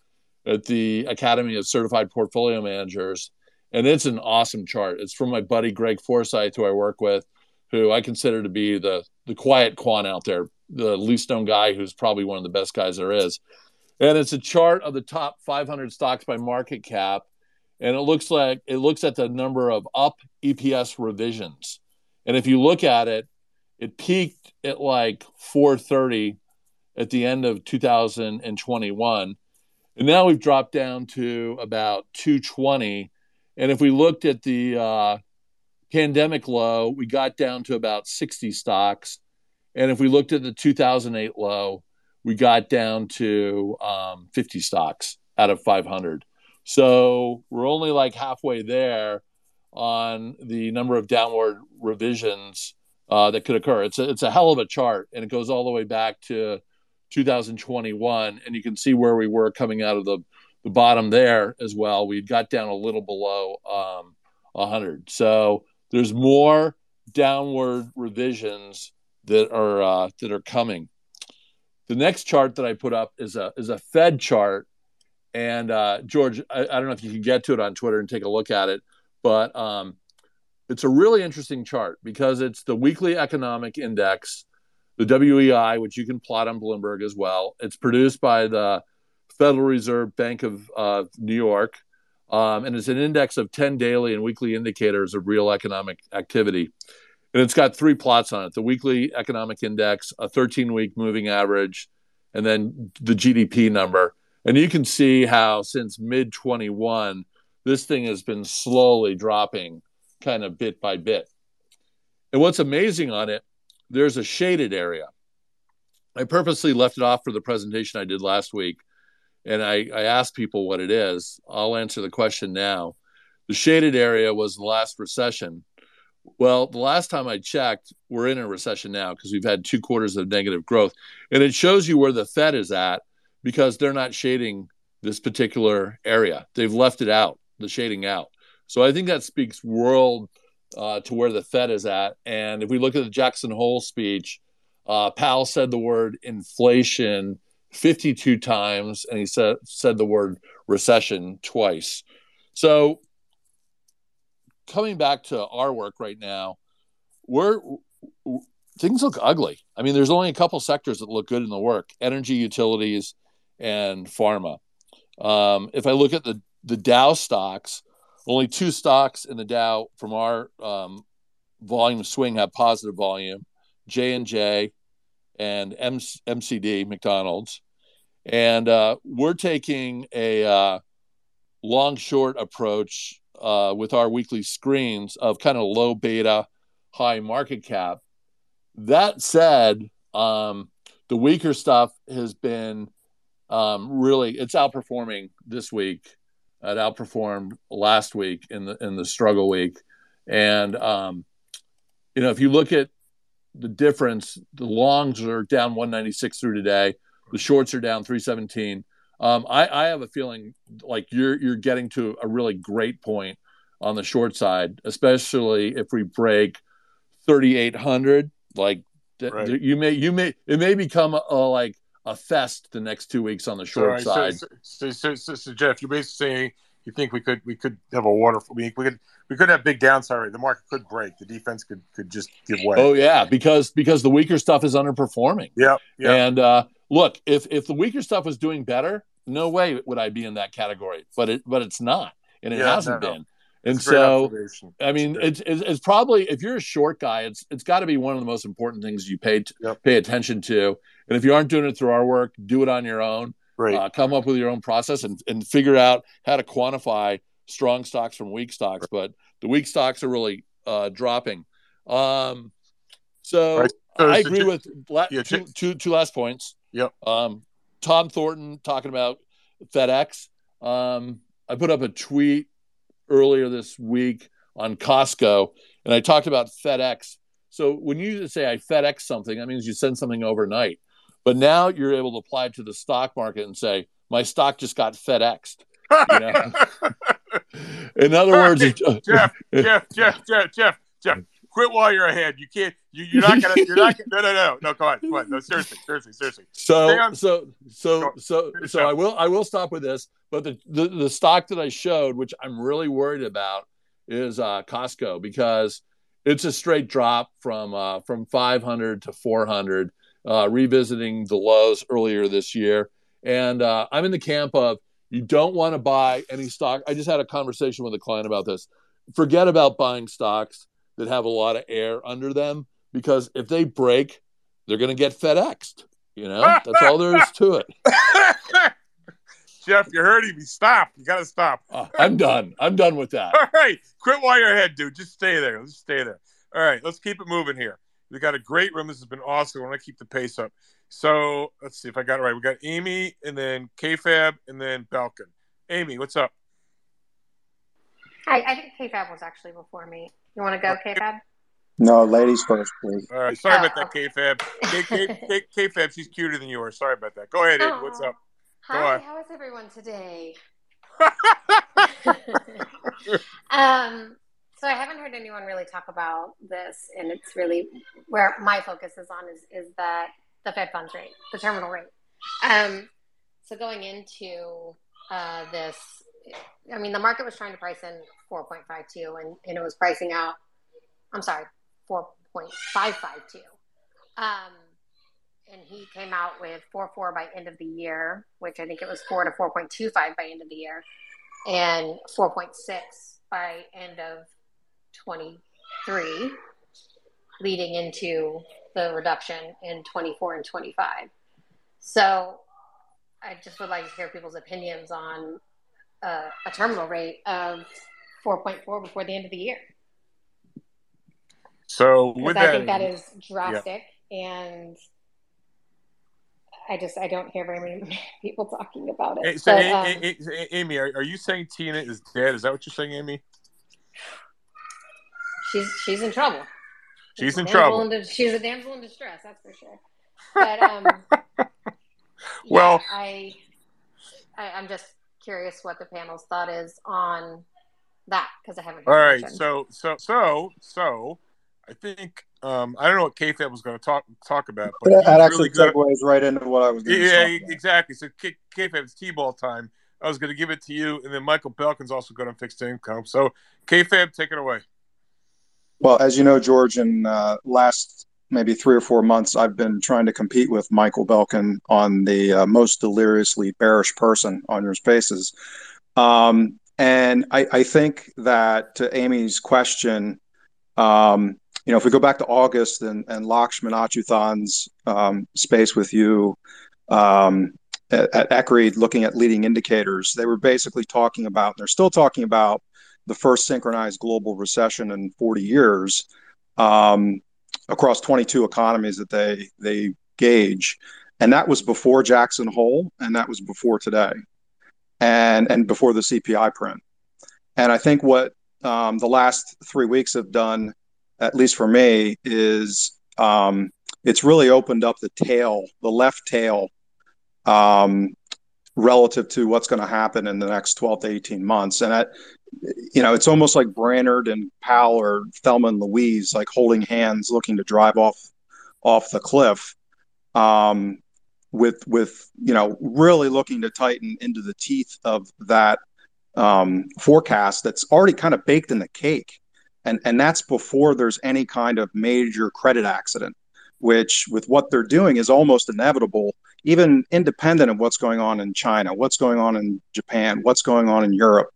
at the Academy of Certified Portfolio Managers and it's an awesome chart. It's from my buddy Greg Forsyth, who I work with, who I consider to be the the quiet quant out there, the least known guy who's probably one of the best guys there is. And it's a chart of the top 500 stocks by market cap, and it looks like it looks at the number of up EPS revisions. And if you look at it, it peaked at like 430 at the end of 2021, and now we've dropped down to about 220 and if we looked at the uh, pandemic low, we got down to about 60 stocks. And if we looked at the 2008 low, we got down to um, 50 stocks out of 500. So we're only like halfway there on the number of downward revisions uh, that could occur. It's a, it's a hell of a chart, and it goes all the way back to 2021, and you can see where we were coming out of the the bottom there as well. We got down a little below um, 100. So there's more downward revisions that are uh, that are coming. The next chart that I put up is a is a Fed chart, and uh, George, I, I, don't know if you can get to it on Twitter and take a look at it, but um, it's a really interesting chart because it's the weekly economic index, the WEI, which you can plot on Bloomberg as well. It's produced by the Federal Reserve Bank of uh, New York, um, and it's an index of 10 daily and weekly indicators of real economic activity. And it's got three plots on it the weekly economic index, a 13 week moving average, and then the GDP number. And you can see how since mid 21, this thing has been slowly dropping kind of bit by bit. And what's amazing on it, there's a shaded area. I purposely left it off for the presentation I did last week and I, I ask people what it is. I'll answer the question now. The shaded area was the last recession. Well, the last time I checked, we're in a recession now because we've had two quarters of negative growth. And it shows you where the Fed is at because they're not shading this particular area. They've left it out, the shading out. So I think that speaks world uh, to where the Fed is at. And if we look at the Jackson Hole speech, uh, Powell said the word inflation 52 times and he said said the word recession twice. So coming back to our work right now, we're things look ugly. I mean, there's only a couple sectors that look good in the work: energy, utilities, and pharma. Um, if I look at the the Dow stocks, only two stocks in the Dow from our um, volume swing have positive volume: J and J and MCD McDonald's, and uh, we're taking a uh, long short approach uh, with our weekly screens of kind of low beta, high market cap. That said, um, the weaker stuff has been um, really it's outperforming this week. It outperformed last week in the in the struggle week, and um, you know if you look at the difference. The longs are down 196 through today. The shorts are down 317. Um, I, I have a feeling like you're you're getting to a really great point on the short side, especially if we break 3,800. Like right. you may you may it may become a, a, like a fest the next two weeks on the short side. So, so, so, so, Jeff, you're basically saying you think we could we could have a waterfall. We, we could we could have big downside rate. The market could break. The defense could could just give way. Oh yeah, because because the weaker stuff is underperforming. Yeah, yeah. And uh, look, if if the weaker stuff was doing better, no way would I be in that category. But it but it's not, and it yeah, hasn't no, no. been. And so, I mean, it's, it's, it's probably if you're a short guy, it's it's got to be one of the most important things you pay yep. pay attention to. And if you aren't doing it through our work, do it on your own. Right. Uh, come up with your own process and, and figure out how to quantify strong stocks from weak stocks. Right. But the weak stocks are really uh, dropping. Um, so, right. so I agree with la- yeah, two, two, two last points. Yep. Um, Tom Thornton talking about FedEx. Um, I put up a tweet earlier this week on Costco, and I talked about FedEx. So when you say I FedEx something, that means you send something overnight. But now you're able to apply to the stock market and say, my stock just got FedExed. You know? In other words, Jeff, Jeff, Jeff, Jeff, Jeff, Jeff, quit while you're ahead. You can't. You, you're not gonna. You're not. Gonna, no, no, no, no. Come on, come on. No, seriously, seriously, seriously. So, so, so, so, so, I will. I will stop with this. But the, the the stock that I showed, which I'm really worried about, is uh, Costco because it's a straight drop from uh, from 500 to 400, uh, revisiting the lows earlier this year. And uh, I'm in the camp of you don't want to buy any stock. I just had a conversation with a client about this. Forget about buying stocks that have a lot of air under them because if they break, they're going to get FedExed. You know, that's all there is to it. Jeff, you're hurting me. Stop. You got to stop. Uh, I'm done. I'm done with that. All right. Quit while you're ahead, dude. Just stay there. Just stay there. All right. Let's keep it moving here. We got a great room. This has been awesome. I want to keep the pace up. So let's see if I got it right. We got Amy and then KFAB and then Belkin. Amy, what's up? Hi, I think KFAB was actually before me. You want to go, KFAB? No, ladies first, please. All right. Sorry oh, about that, okay. KFAB. K, K, K, KFAB, she's cuter than you are. Sorry about that. Go ahead, Amy. What's up? Hi, how is everyone today? um, so I haven't heard anyone really talk about this, and it's really where my focus is on is is that the Fed funds rate, the terminal rate. Um, so going into uh, this, I mean, the market was trying to price in 4.52, and, and it was pricing out. I'm sorry, 4.552. Um, and he came out with 4.4 by end of the year, which I think it was 4 to 4.25 by end of the year, and 4.6 by end of 23, leading into the reduction in 24 and 25. So I just would like to hear people's opinions on uh, a terminal rate of 4.4 before the end of the year. So with I that, think that is drastic yeah. and I just I don't hear very many people talking about it. So, but, um, Amy, are, are, you saying Tina is dead? Is that what you're saying, Amy? She's she's in trouble. She's, she's in trouble. In, she's a damsel in distress, that's for sure. But um, well, yeah, I, I I'm just curious what the panel's thought is on that because I haven't. All right, so so so so I think um, I don't know what KFAB was going to talk talk about, but that actually really segues right into what I was. going Yeah, exactly. So K- KFAB's T-ball time. I was going to give it to you, and then Michael Belkin's also good on fixed income. So KFAB, take it away. Well, as you know, George, in uh, last maybe three or four months, I've been trying to compete with Michael Belkin on the uh, most deliriously bearish person on your spaces. Um, and I, I, think that to Amy's question, um, you know, if we go back to August and, and Lakshman Achuthan's um, space with you um, at, at ECRI looking at leading indicators, they were basically talking about, and they're still talking about the first synchronized global recession in 40 years um, across 22 economies that they they gauge, and that was before Jackson Hole, and that was before today, and and before the CPI print. And I think what um, the last three weeks have done at least for me, is um, it's really opened up the tail, the left tail, um, relative to what's going to happen in the next 12 to 18 months. And that, you know, it's almost like Brainard and Powell or Thelma and Louise, like holding hands, looking to drive off off the cliff. Um, with with you know really looking to tighten into the teeth of that um, forecast that's already kind of baked in the cake, and and that's before there's any kind of major credit accident, which with what they're doing is almost inevitable, even independent of what's going on in China, what's going on in Japan, what's going on in Europe.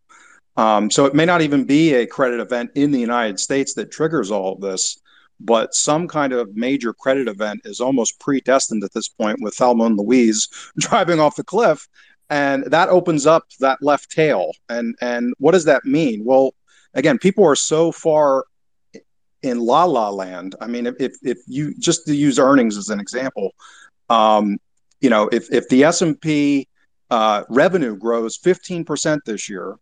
Um, so it may not even be a credit event in the United States that triggers all of this but some kind of major credit event is almost predestined at this point with Thelma and Louise driving off the cliff. And that opens up that left tail. And and what does that mean? Well, again, people are so far in la la land. I mean, if if you just to use earnings as an example, um, you know, if if the S and P uh, revenue grows fifteen percent this year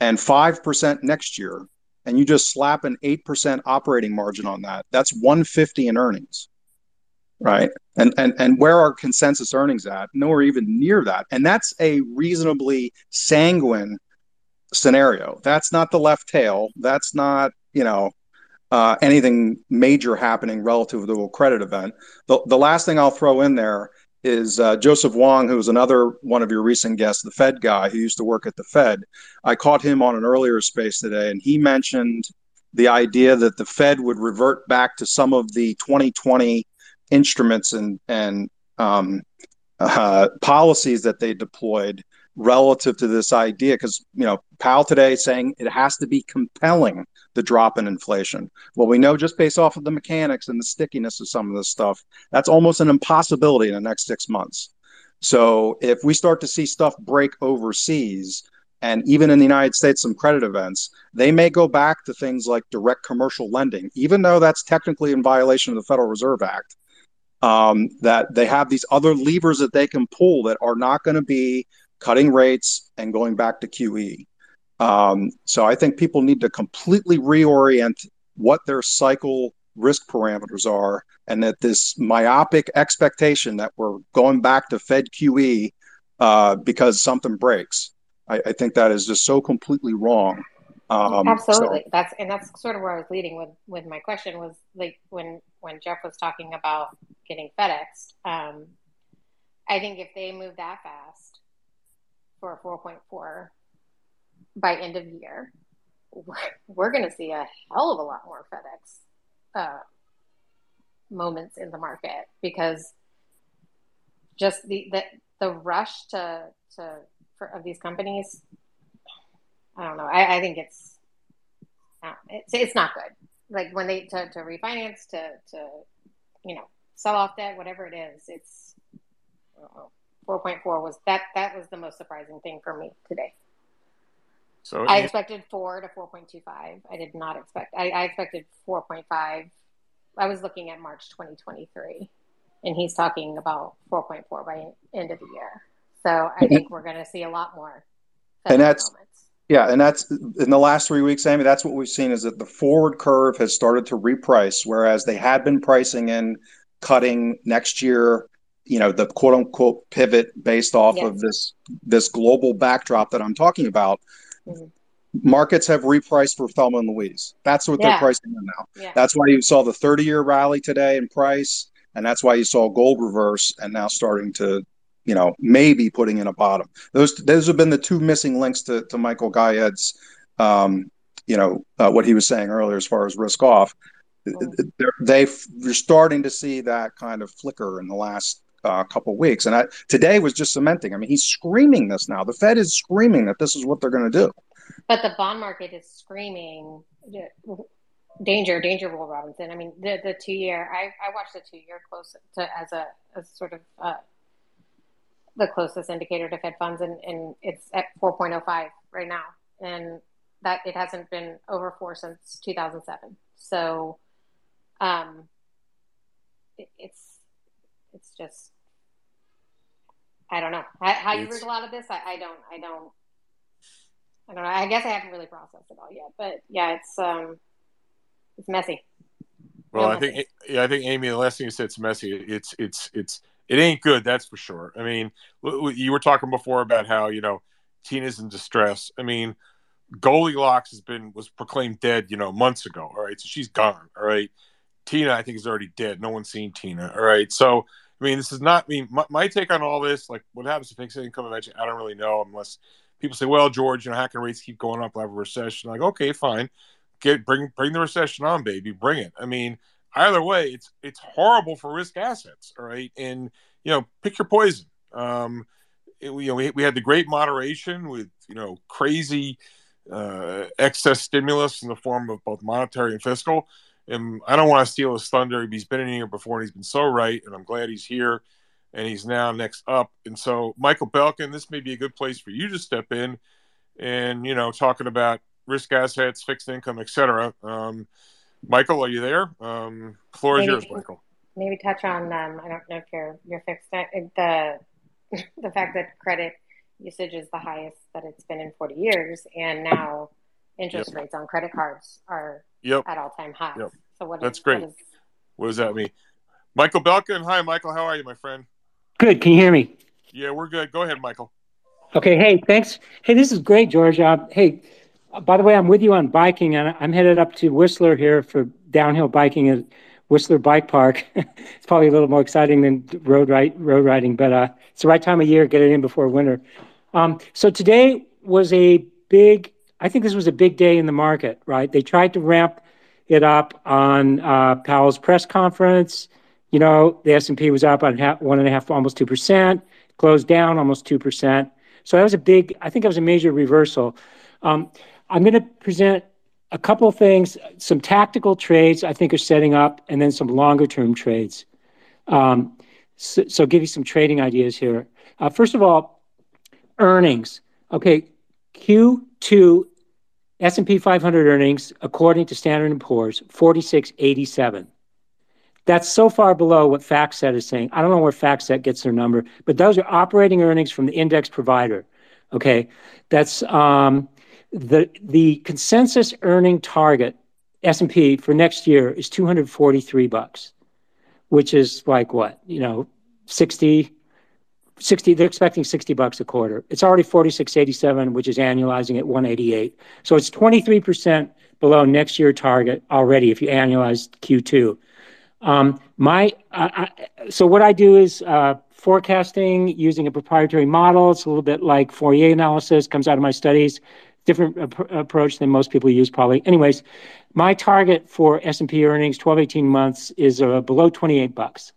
and five percent next year, and you just slap an 8% operating margin on that, that's 150 in earnings. Right. And and and where are consensus earnings at? Nowhere even near that. And that's a reasonably sanguine scenario. That's not the left tail. That's not, you know, uh, anything major happening relative to a credit event. The, the last thing I'll throw in there is uh, Joseph Wang, who was another one of your recent guests, the Fed guy who used to work at the Fed. I caught him on an earlier space today, and he mentioned the idea that the Fed would revert back to some of the 2020 instruments and and um, uh, policies that they deployed relative to this idea. Because you know, Powell today saying it has to be compelling the drop in inflation. Well, we know just based off of the mechanics and the stickiness of some of this stuff, that's almost an impossibility in the next six months. So if we start to see stuff break overseas, and even in the United States, some credit events, they may go back to things like direct commercial lending, even though that's technically in violation of the Federal Reserve Act. Um, that they have these other levers that they can pull that are not going to be cutting rates and going back to QE. Um, so I think people need to completely reorient what their cycle risk parameters are, and that this myopic expectation that we're going back to Fed QE uh, because something breaks. I, I, think that is just so completely wrong. Um, Absolutely, so. that's and that's sort of where I was leading with with my question was like when when Jeff was talking about getting FedEx. Um, I think if they move that fast for four point four by end of year, we're, going to see a hell of a lot more FedEx uh, moments in the market because just the the, the rush to to for, of these companies. I don't know. I, I think it's, it's it's not good. Like when they to, to refinance to to you know sell off debt, whatever it is, it's. 4.4 was that that was the most surprising thing for me today. So I expected four to four point two five. I did not expect. I, I expected four point five. I was looking at March twenty twenty three, and he's talking about four point four by end of the year. So I mm-hmm. think we're going to see a lot more. And that's moments. yeah, and that's in the last three weeks, Amy. That's what we've seen is that the forward curve has started to reprice, whereas they had been pricing in cutting next year you know the quote unquote pivot based off yes. of this this global backdrop that I'm talking about Mm-hmm. Markets have repriced for Thelma and Louise. That's what yeah. they're pricing in now. Yeah. That's why you saw the 30 year rally today in price. And that's why you saw gold reverse and now starting to, you know, maybe putting in a bottom. Those those have been the two missing links to, to Michael Gayed's, um, you know, uh, what he was saying earlier as far as risk off. Mm-hmm. They're, they are starting to see that kind of flicker in the last uh, couple weeks. And I, today was just cementing. I mean, he's screaming this now. The Fed is screaming that this is what they're going to do. But the bond market is screaming danger, danger, Will Robinson. I mean, the the two year. I I watched the two year close to as a as sort of uh, the closest indicator to Fed funds, and, and it's at four point oh five right now, and that it hasn't been over four since two thousand seven. So, um, it, it's it's just I don't know how, how you read a lot of this. I, I, don't. I don't. I don't know. I guess I haven't really processed it all yet. But yeah, it's um, it's messy. Well, I think yeah, I think Amy. The last thing you said, it's messy. It's it's it's it ain't good. That's for sure. I mean, you were talking before about how you know Tina's in distress. I mean, Goldilocks has been was proclaimed dead, you know, months ago. All right, so she's gone. All right, Tina, I think is already dead. No one's seen Tina. All right, so I mean, this is not. I mean, my, my take on all this, like, what happens if fixed income eventually? I don't really know, unless people say, "Well, George, you know, how can rates keep going up? We'll have a recession." Like, okay, fine, get bring bring the recession on, baby, bring it. I mean, either way, it's it's horrible for risk assets. All right, and you know, pick your poison. Um, it, you know, we, we had the great moderation with you know crazy uh, excess stimulus in the form of both monetary and fiscal. And I don't want to steal his thunder. He's been in here before, and he's been so right. And I'm glad he's here, and he's now next up. And so, Michael Belkin, this may be a good place for you to step in, and you know, talking about risk assets, fixed income, etc. Um, Michael, are you there? Um, floor maybe, is yours, Michael. Maybe touch on. Um, I don't know if you're you're fixed uh, the the fact that credit usage is the highest that it's been in 40 years, and now interest yep. rates on credit cards are yep. at all time highs. Yep. So what? That's is, great. What, is, what does that mean? Michael Belkin. Hi, Michael. How are you, my friend? Good. Can you hear me? Yeah, we're good. Go ahead, Michael. Okay. Hey, thanks. Hey, this is great, George. Uh, hey, by the way, I'm with you on biking, and I'm headed up to Whistler here for downhill biking at Whistler Bike Park. it's probably a little more exciting than road ride, road riding, but uh, it's the right time of year. Get it in before winter. Um, so today was a big. I think this was a big day in the market, right? They tried to ramp it up on uh, Powell's press conference. You know, the S and P was up on half, one and a half, almost two percent. Closed down almost two percent. So that was a big. I think that was a major reversal. Um, I'm going to present a couple of things, some tactical trades I think are setting up, and then some longer term trades. Um, so, so, give you some trading ideas here. Uh, first of all, earnings. Okay, Q2 S&P 500 earnings, according to Standard & Poor's, 4687. That's so far below what FactSet is saying. I don't know where FactSet gets their number, but those are operating earnings from the index provider. Okay, that's um, the the consensus earning target S&P for next year is 243 bucks, which is like what, you know, 60 60 they're expecting 60 bucks a quarter. It's already 4687 which is annualizing at 188. So it's 23% below next year target already if you annualize Q2. Um, my I, I, so what I do is uh, forecasting using a proprietary model. It's a little bit like Fourier analysis comes out of my studies different ap- approach than most people use probably. Anyways, my target for S&P earnings 12 18 months is uh, below 28 bucks.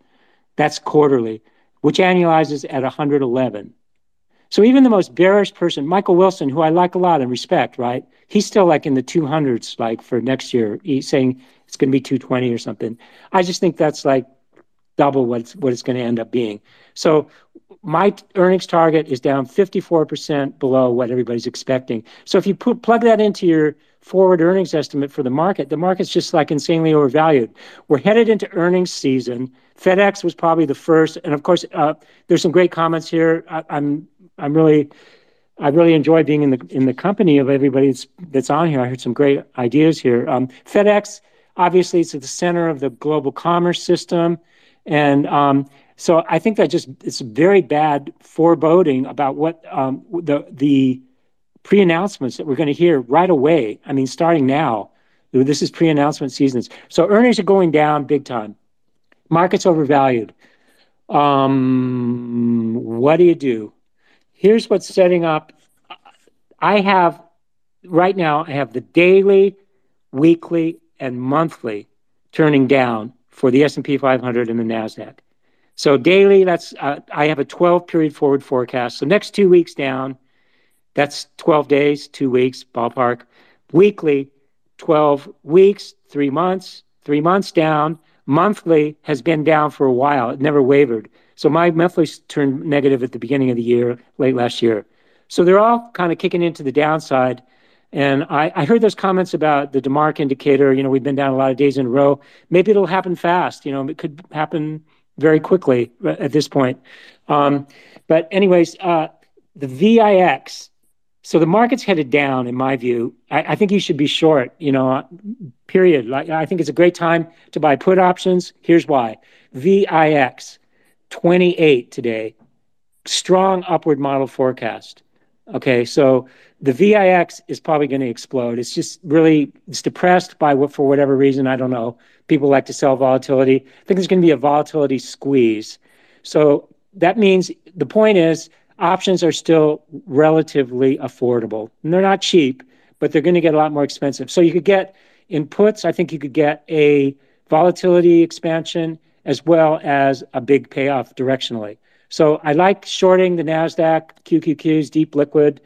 That's quarterly, which annualizes at 111. So even the most bearish person, Michael Wilson, who I like a lot and respect, right? He's still like in the 200s like for next year. He's saying it's going to be 220 or something. I just think that's like double what it's, what it's going to end up being. So my earnings target is down 54% below what everybody's expecting. So if you put, plug that into your forward earnings estimate for the market, the market's just like insanely overvalued. We're headed into earnings season. FedEx was probably the first, and of course, uh, there's some great comments here. I, I'm I'm really I really enjoy being in the in the company of everybody that's, that's on here. I heard some great ideas here. Um, FedEx, obviously, it's at the center of the global commerce system, and um, so I think that just it's very bad foreboding about what um, the the pre-announcements that we're going to hear right away. I mean, starting now, this is pre-announcement seasons. So earnings are going down big time. Markets overvalued. Um, what do you do? Here's what's setting up. I have right now. I have the daily, weekly, and monthly turning down for the S&P 500 and the Nasdaq. So daily, that's uh, I have a 12 period forward forecast. So next two weeks down, that's 12 days, two weeks, ballpark. Weekly, 12 weeks, three months, three months down. Monthly has been down for a while. It never wavered. So my monthly turned negative at the beginning of the year, late last year. So they're all kind of kicking into the downside. And I, I heard those comments about the DeMark indicator. You know, we've been down a lot of days in a row. Maybe it'll happen fast. You know, it could happen very quickly at this point. Um, but anyways, uh, the VIX So the market's headed down, in my view. I, I, think you should be short. You know, period. Like I think it's a great time to buy put options. Here's why: VIX, 28 today, strong upward model forecast. Okay, so the VIX is probably going to explode. It's just really it's depressed by what for whatever reason I don't know. People like to sell volatility. I think there's going to be a volatility squeeze. So that means the point is options are still relatively affordable. And they're not cheap, but they're going to get a lot more expensive. So you could get in puts. I think you could get a volatility expansion as well as a big payoff directionally. So I like shorting the NASDAQ, QQQs, deep liquid.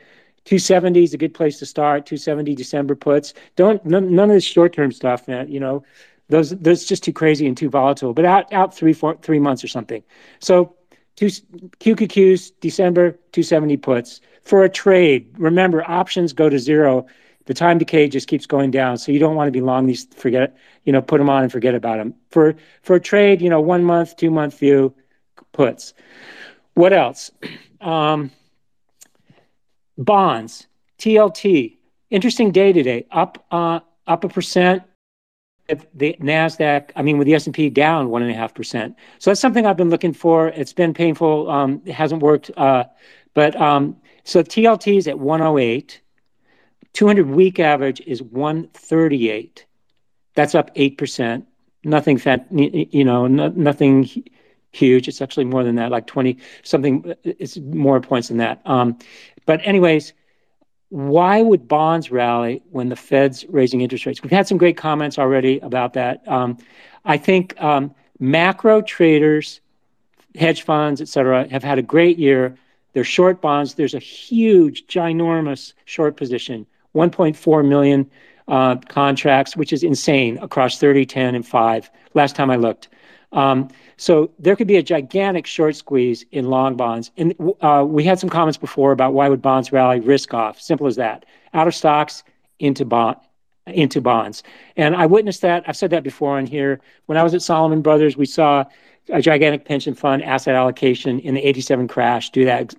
270 is a good place to start. 270 December puts. Don't none, none of this short term stuff, man. You know, those those just too crazy and too volatile. But out out three four three months or something. So two QQQs December 270 puts for a trade. Remember, options go to zero. The time decay just keeps going down. So you don't want to be long these. Forget you know put them on and forget about them. For for a trade, you know one month, two month view puts. What else? Um, bonds, TLT. Interesting day today. Up uh, up a percent. The Nasdaq, I mean, with the S and P down one and a half percent. So that's something I've been looking for. It's been painful. Um, it hasn't worked. Uh, but um, so TLT is at 108. 200 week average is 138. That's up eight percent. Nothing fat, you know, no, nothing huge. It's actually more than that, like 20 something. It's more points than that. Um, but, anyways, why would bonds rally when the Fed's raising interest rates? We've had some great comments already about that. Um, I think um, macro traders, hedge funds, et cetera, have had a great year. They're short bonds. There's a huge, ginormous short position 1.4 million uh, contracts, which is insane across 30, 10, and 5, last time I looked. Um, so there could be a gigantic short squeeze in long bonds. And uh, we had some comments before about why would bonds rally risk off? Simple as that. Out of stocks into bond into bonds. And I witnessed that. I've said that before on here. When I was at Salomon Brothers, we saw a gigantic pension fund asset allocation in the 87 crash do that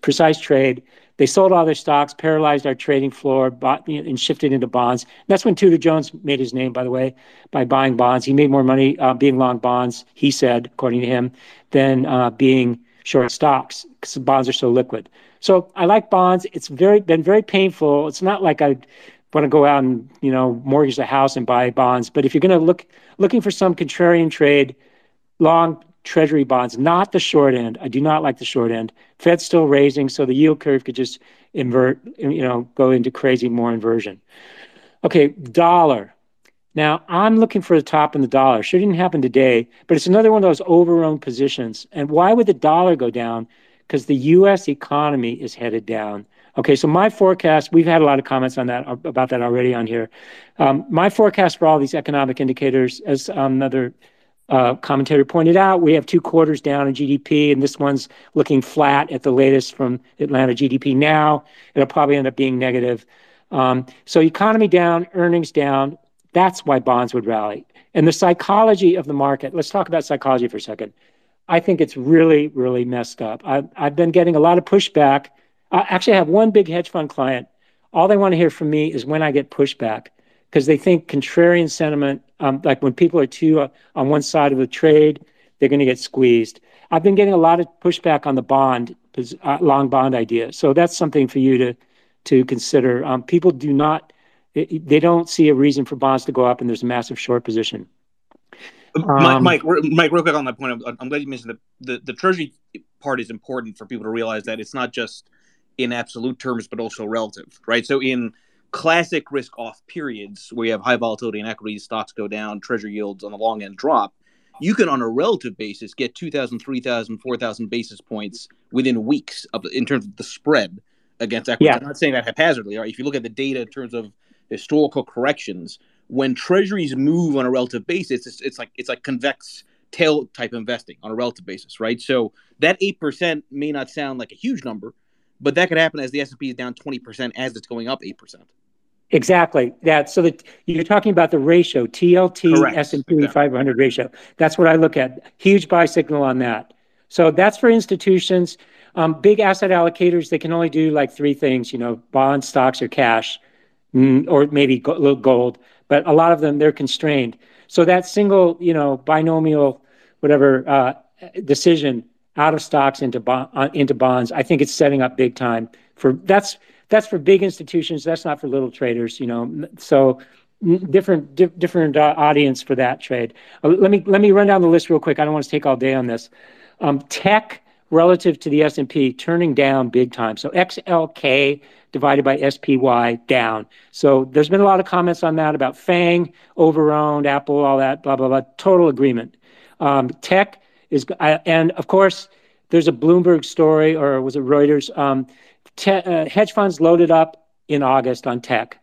precise trade. They sold all their stocks, paralyzed our trading floor, bought and shifted into bonds. That's when Tudor Jones made his name, by the way, by buying bonds. He made more money uh, being long bonds, he said, according to him, than uh, being short stocks because bonds are so liquid. So I like bonds. It's very been very painful. It's not like I want to go out and you know mortgage the house and buy bonds. But if you're going to look looking for some contrarian trade, long treasury bonds, not the short end. I do not like the short end. Fed's still raising, so the yield curve could just invert, you know, go into crazy more inversion. Okay, dollar. Now I'm looking for the top in the dollar. Sure didn't happen today, but it's another one of those overowned positions. And why would the dollar go down? Because the U.S. economy is headed down. Okay, so my forecast, we've had a lot of comments on that about that already on here. Um, my forecast for all these economic indicators, as um, another commentator pointed out, we have two quarters down in GDP, and this one's looking flat at the latest from Atlanta GDP now. It'll probably end up being negative. Um, so economy down, earnings down. That's why bonds would rally. And the psychology of the market. Let's talk about psychology for a second. I think it's really, really messed up. I've, I've been getting a lot of pushback. Actually, I actually have one big hedge fund client. All they want to hear from me is when I get pushback because they think contrarian sentiment, um, like when people are too uh, on one side of the trade, they're going to get squeezed. I've been getting a lot of pushback on the bond, uh, long bond idea. So that's something for you to to consider. Um, people do not, they don't see a reason for bonds to go up, and there's a massive short position. Um, Mike, Mike, real quick on that point, I'm, I'm glad you mentioned the, the the treasury part is important for people to realize that it's not just in absolute terms, but also relative, right? So in classic risk off periods where you have high volatility in equities, stocks go down, treasury yields on the long end drop, you can on a relative basis get 2,000, 3,000, 4,000 basis points within weeks of in terms of the spread against equities. Yeah. I'm not saying that haphazardly. Right? If you look at the data in terms of historical corrections, when treasuries move on a relative basis, it's, it's like it's like convex tail type investing on a relative basis, right? So that eight percent may not sound like a huge number, but that could happen as the S&P is down 20% as it's going up 8%. Exactly. That so that you're talking about the ratio TLT. S&P exactly. 500 ratio. That's what I look at. Huge buy signal on that. So that's for institutions. Um, big asset allocators, they can only do like three things, you know, bonds, stocks, or cash, mm, or maybe gold. But a lot of them, they're constrained. So that single, you know, binomial, whatever uh, decision out of stocks uh, into bonds, I think it's setting up big time for that's that's for big institutions. That's not for little traders, you know. So different di- different uh, audience for that trade. Uh, let me let me run down the list real quick. I don't want to take all day on this. Um, tech relative to the S&P turning down big time. So XLK divided by SPY down. So there's been a lot of comments on that about FANG, overowned, Apple, all that, blah, blah, blah. Total agreement. Um, tech is, and of course, there's a Bloomberg story, or was it Reuters? Um, te- uh, hedge funds loaded up in August on tech.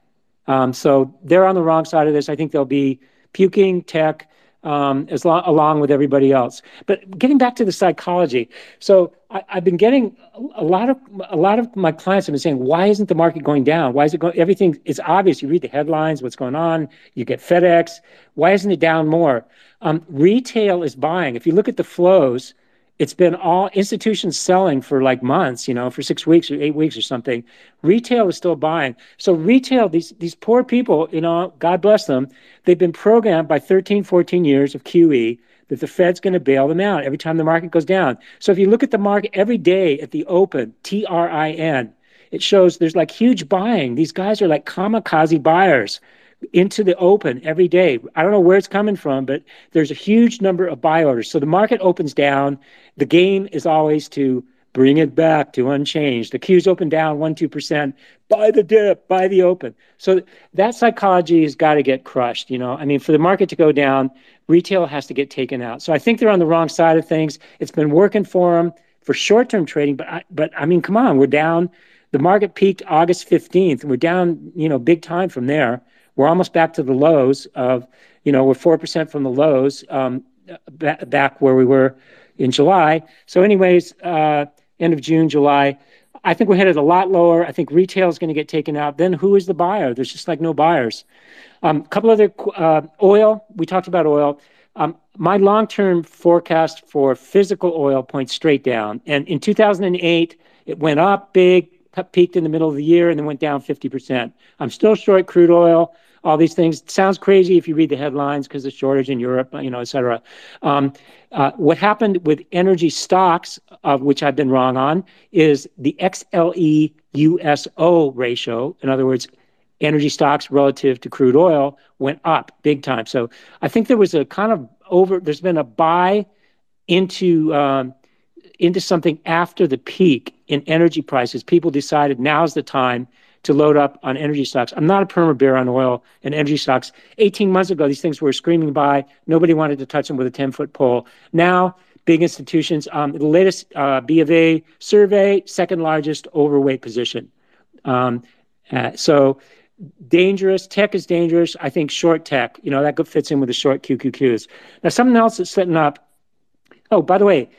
Um, so they're on the wrong side of this. I think they'll be puking tech um, as lo- along with everybody else. But getting back to the psychology, so I, have been getting a lot of a lot of my clients have been saying, why isn't the market going down? Why is it going? Everything is obvious. You read the headlines, what's going on. You get FedEx. Why isn't it down more? Um, retail is buying. If you look at the flows, it's been all institutions selling for like months, you know, for six weeks or eight weeks or something. Retail is still buying. So retail, these these poor people, you know, God bless them, they've been programmed by 13, 14 years of QE that the Fed's going to bail them out every time the market goes down. So if you look at the market every day at the open, T R I N, it shows there's like huge buying. These guys are like kamikaze buyers into the open every day. I don't know where it's coming from, but there's a huge number of buy orders. So the market opens down. The game is always to bring it back to unchanged. The Q's open down 1 2%, buy the dip, buy the open. So that psychology has got to get crushed. You know, I mean, for the market to go down, retail has to get taken out. So I think they're on the wrong side of things. It's been working for them for short term trading, but I, but I mean, come on, we're down. The market peaked August 15th. We're down, you know, big time from there. We're almost back to the lows of, you know, we're 4% from the lows um, back where we were in July. So, anyways, uh, end of June, July. I think we're headed a lot lower. I think retail is going to get taken out. Then who is the buyer? There's just like no buyers. A um, couple other uh, oil. We talked about oil. Um, my long-term forecast for physical oil points straight down. And in 2008, it went up big, peaked in the middle of the year, and then went down 50%. I'm still short crude oil all these things. It sounds crazy if you read the headlines because the shortage in Europe, you know, et cetera. Um, uh, what happened with energy stocks, of which I've been wrong on, is the XLE USO ratio. In other words, energy stocks relative to crude oil went up big time. So I think there was a kind of over. There's been a buy into um, into something after the peak in energy prices. People decided now's the time to load up on energy stocks. I'm not a perma bear on oil and energy stocks. 18 months ago, these things were screaming by. Nobody wanted to touch them with a 10 foot pole. Now, big institutions, um, the latest uh, B of A survey, second largest overweight position. Um, uh, so dangerous. Tech is dangerous. I think short tech, you know, that fits in with the short QQQs. Now, something else that's setting up. Oh, by the way,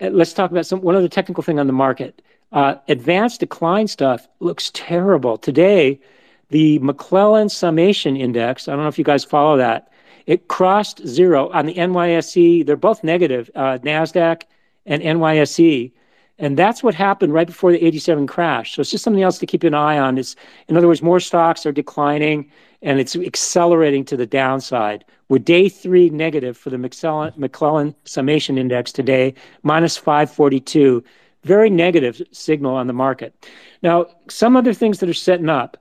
uh, let's talk about some one other technical thing on the market. Uh, advanced decline stuff looks terrible. Today, the McClellan Summation Index, I don't know if you guys follow that, it crossed zero on the NYSE. They're both negative, uh, NASDAQ and NYSE. And that's what happened right before the 87 crash. So it's just something else to keep an eye on. Is in other words, more stocks are declining and it's accelerating to the downside. We're day three negative for the McClellan, McClellan Summation Index today, minus 542 very negative signal on the market. Now, some other things that are setting up.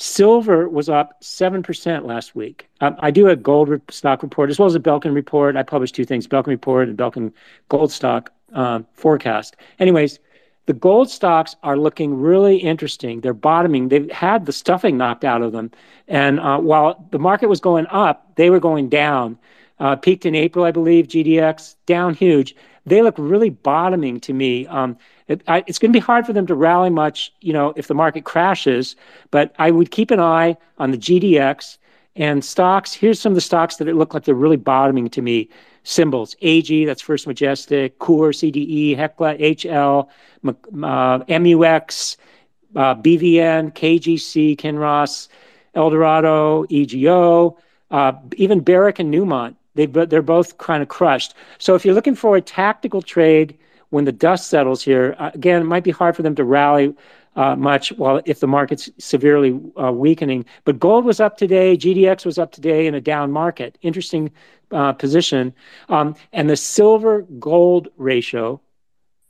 Silver was up 7% last week. Um, I do a gold re- stock report as well as a Belkin report. I publish two things Belkin report and Belkin gold stock um, forecast. Anyways, the gold stocks are looking really interesting. They're bottoming. They've had the stuffing knocked out of them. And uh, while the market was going up, they were going down. Uh, peaked in April, I believe, GDX, down huge they look really bottoming to me. Um, it, I, it's going to be hard for them to rally much, you know, if the market crashes. But I would keep an eye on the GDX and stocks. Here's some of the stocks that look like they're really bottoming to me. Symbols: AG, that's First Majestic, Coeur, CDE, Hecla, HL, uh, MUX, uh, BVN, KGC, Kinross, Eldorado, EGO, uh, even Barrick and Newmont they they're both kind of crushed. So if you're looking for a tactical trade when the dust settles here, uh, again, it might be hard for them to rally uh, much while if the market's severely uh, weakening. But gold was up today, GDX was up today in a down market. Interesting uh, position. Um, and the silver gold ratio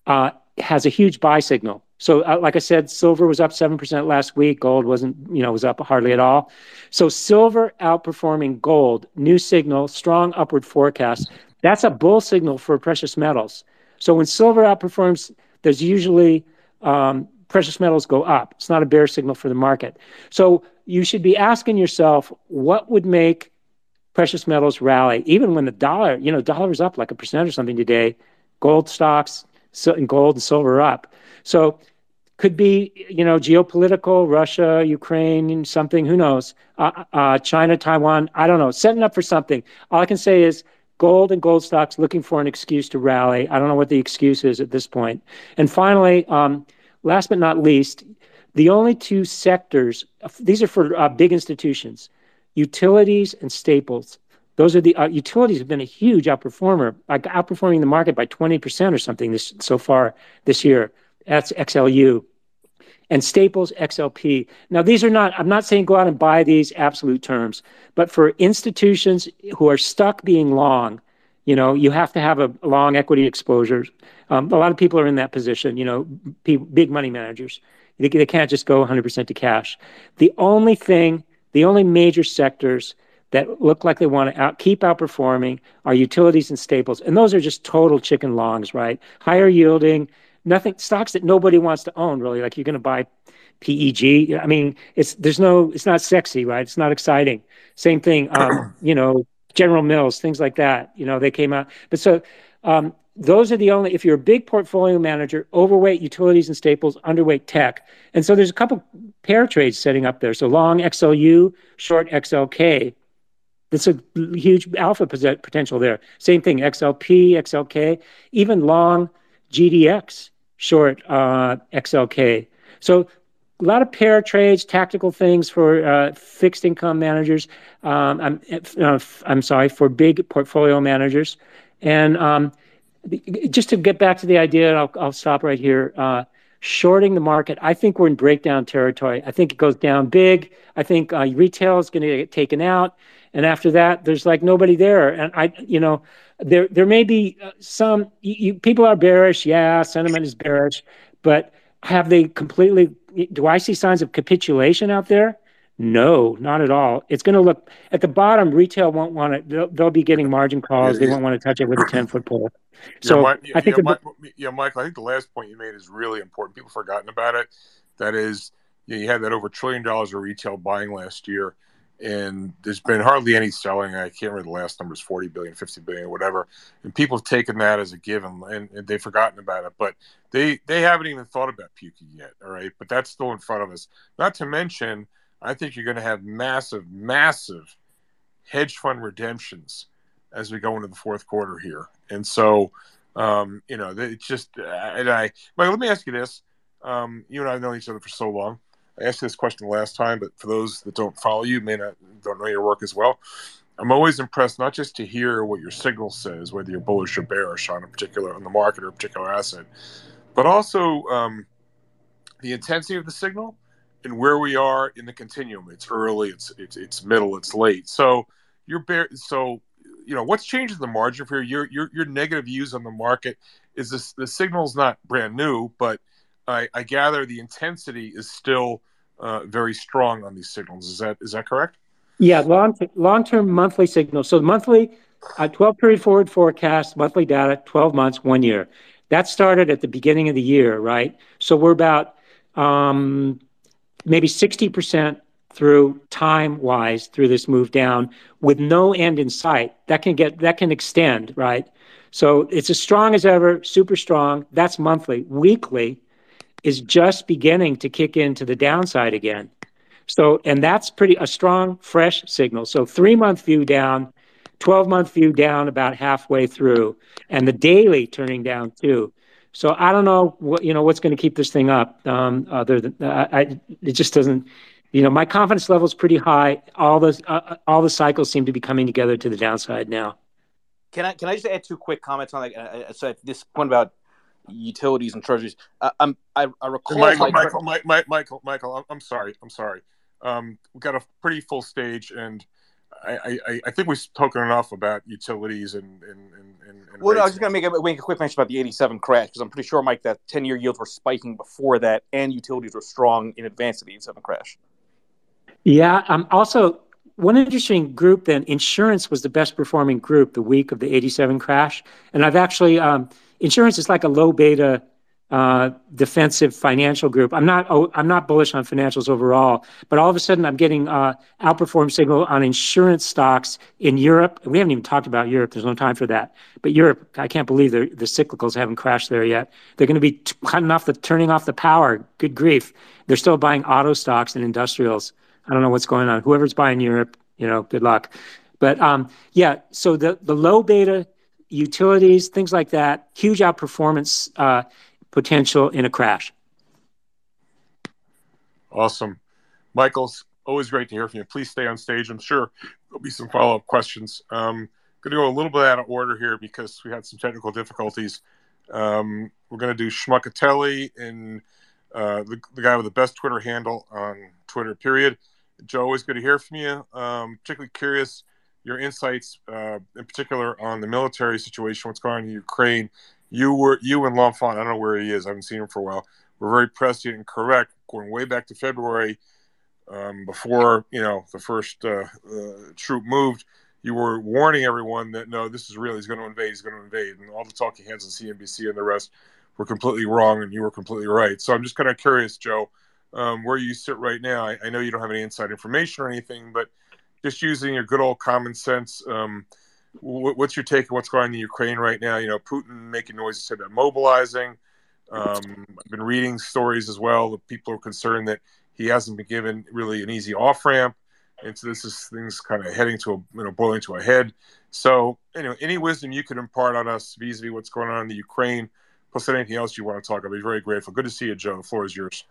uh, has a huge buy signal. So, uh, like I said, silver was up 7% last week. Gold wasn't, you know, was up hardly at all. So, silver outperforming gold, new signal, strong upward forecast. That's a bull signal for precious metals. So, when silver outperforms, there's usually um, precious metals go up. It's not a bear signal for the market. So, you should be asking yourself what would make precious metals rally, even when the dollar, you know, dollar's up like a percent or something today. Gold stocks, so, and gold and silver up. So could be, you know, geopolitical, Russia, Ukraine, something, who knows, uh, uh, China, Taiwan, I don't know, setting up for something. All I can say is gold and gold stocks looking for an excuse to rally. I don't know what the excuse is at this point. And finally, um, last but not least, the only two sectors, these are for uh, big institutions, utilities and staples. Those are the uh, utilities have been a huge outperformer, like outperforming the market by 20% or something this so far this year. That's XLU. And Staples XLP. Now, these are not, I'm not saying go out and buy these absolute terms, but for institutions who are stuck being long, you know, you have to have a long equity exposure. Um, a lot of people are in that position, you know, big money managers. They, they can't just go 100% to cash. The only thing, the only major sectors that look like they want to out, keep outperforming are utilities and staples. And those are just total chicken longs, right? Higher yielding, nothing stocks that nobody wants to own really. Like you're going to buy PEG. I mean, it's there's no, it's not sexy, right? It's not exciting. Same thing, um, you know, General Mills, things like that. You know, they came out. But so um, those are the only. If you're a big portfolio manager, overweight utilities and staples, underweight tech, and so there's a couple pair trades setting up there. So long XLU, short XLK. That's a huge alpha potential there. Same thing, XLP, XLK, even long GDX short uh, XLK. So a lot of pair trades, tactical things for uh, fixed income managers. Um, I'm, uh, I'm sorry, for big portfolio managers. And um, just to get back to the idea, I'll, I'll stop right here. Uh, shorting the market, I think we're in breakdown territory. I think it goes down big. I think uh, retail is going to get taken out. And after that, there's like nobody there. And I, you know, there there may be uh, some you, people are bearish. Yeah, sentiment is bearish, but have they completely? Do I see signs of capitulation out there? No, not at all. It's going to look at the bottom. Retail won't want it. They'll, they'll be getting margin calls. They won't want to touch it with a ten foot pole. So yeah, I think, the, yeah, Michael. I think the last point you made is really important. People forgotten about it. That is, you, know, you had that over a trillion dollars of retail buying last year and there's been hardly any selling. I can't remember the last numbers, 40 billion, 50 billion, whatever. And people have taken that as a given and, and, they've forgotten about it. But they they haven't even thought about puking yet. All right. But that's still in front of us. Not to mention, I think you're going to have massive, massive hedge fund redemptions as we go into the fourth quarter here. And so, um, you know, it's just, and I, Mike, let me ask you this. Um, you and I have known each other for so long. I asked this question last time, but for those that don't follow you, may not don't know your work as well. I'm always impressed not just to hear what your signal says, whether you're bullish or bearish on a particular on the market or a particular asset, but also um, the intensity of the signal and where we are in the continuum. It's early, it's it's it's middle, it's late. So you're bear. So you know what's changed in the margin for your your your negative views on the market is this the signal's not brand new, but I, I gather the intensity is still uh, very strong on these signals. Is that is that correct? Yeah, long long term monthly signals. So monthly, uh, twelve period forward forecast, monthly data, twelve months, one year. That started at the beginning of the year, right? So we're about um, maybe sixty percent through time wise through this move down with no end in sight. That can get that can extend, right? So it's as strong as ever, super strong. That's monthly. Weekly, is just beginning to kick into the downside again. So, and that's pretty a strong, fresh signal. So, three month view down, 12 month view down about halfway through, and the daily turning down too. So, I don't know what, you know, what's going to keep this thing up. Um, other than, uh, I, it just doesn't, you know, my confidence level is pretty high. All the, uh, all the cycles seem to be coming together to the downside now. Can I, can I just add two quick comments on that? Uh, uh so, this point about utilities and treasuries. Uh, I'm, I, I recall Michael, my- Michael, Michael, Michael, Michael, Michael, I'm, I'm sorry, I'm sorry. Um, we've got a pretty full stage, and I, I, I think we've spoken enough about utilities and and and, and, and Well, no, I was just going to make a, make a quick mention about the 87 crash because I'm pretty sure, Mike, that 10 year yields were spiking before that and utilities were strong in advance of the 87 crash. Yeah. Um, also, one interesting group then, insurance was the best performing group the week of the 87 crash. And I've actually, um, insurance is like a low beta uh, defensive financial group. I'm not, oh, I'm not bullish on financials overall, but all of a sudden I'm getting uh, outperform signal on insurance stocks in Europe. We haven't even talked about Europe. There's no time for that. But Europe, I can't believe the the cyclicals haven't crashed there yet. They're going to be cutting off the, turning off the power. Good grief. They're still buying auto stocks and industrials. I don't know what's going on. Whoever's buying Europe, you know, good luck. But um, yeah, so the the low beta utilities, things like that, huge outperformance uh, potential in a crash. Awesome. Michael's always great to hear from you. Please stay on stage. I'm sure there'll be some follow up questions. Um, going to go a little bit out of order here because we had some technical difficulties. Um, we're going to do Schmuckatelli and uh, the, the guy with the best Twitter handle on Twitter, period. Joe, always good to hear from you. Um, particularly curious your insights, uh, in particular on the military situation, what's going on in Ukraine. You were you and L'Enfant, I don't know where he is. I haven't seen him for a while. We're very prescient and correct, going way back to February, um, before you know the first uh, uh, troop moved. You were warning everyone that no, this is real. He's going to invade. He's going to invade, and all the talking heads on CNBC and the rest were completely wrong, and you were completely right. So I'm just kind of curious, Joe, um, where you sit right now. I, I know you don't have any inside information or anything, but just using your good old common sense. Um, wh- what's your take on what's going on in Ukraine right now? You know, Putin making noises about mobilizing. Um, I've been reading stories as well that people are concerned that he hasn't been given really an easy off ramp, and so this is things kind of heading to a you know boiling to a head. So, anyway, any wisdom you could impart on us vis-a-vis what's going on in the Ukraine, plus anything else you want to talk, I'll be very grateful. Good to see you, Joe. The floor is yours.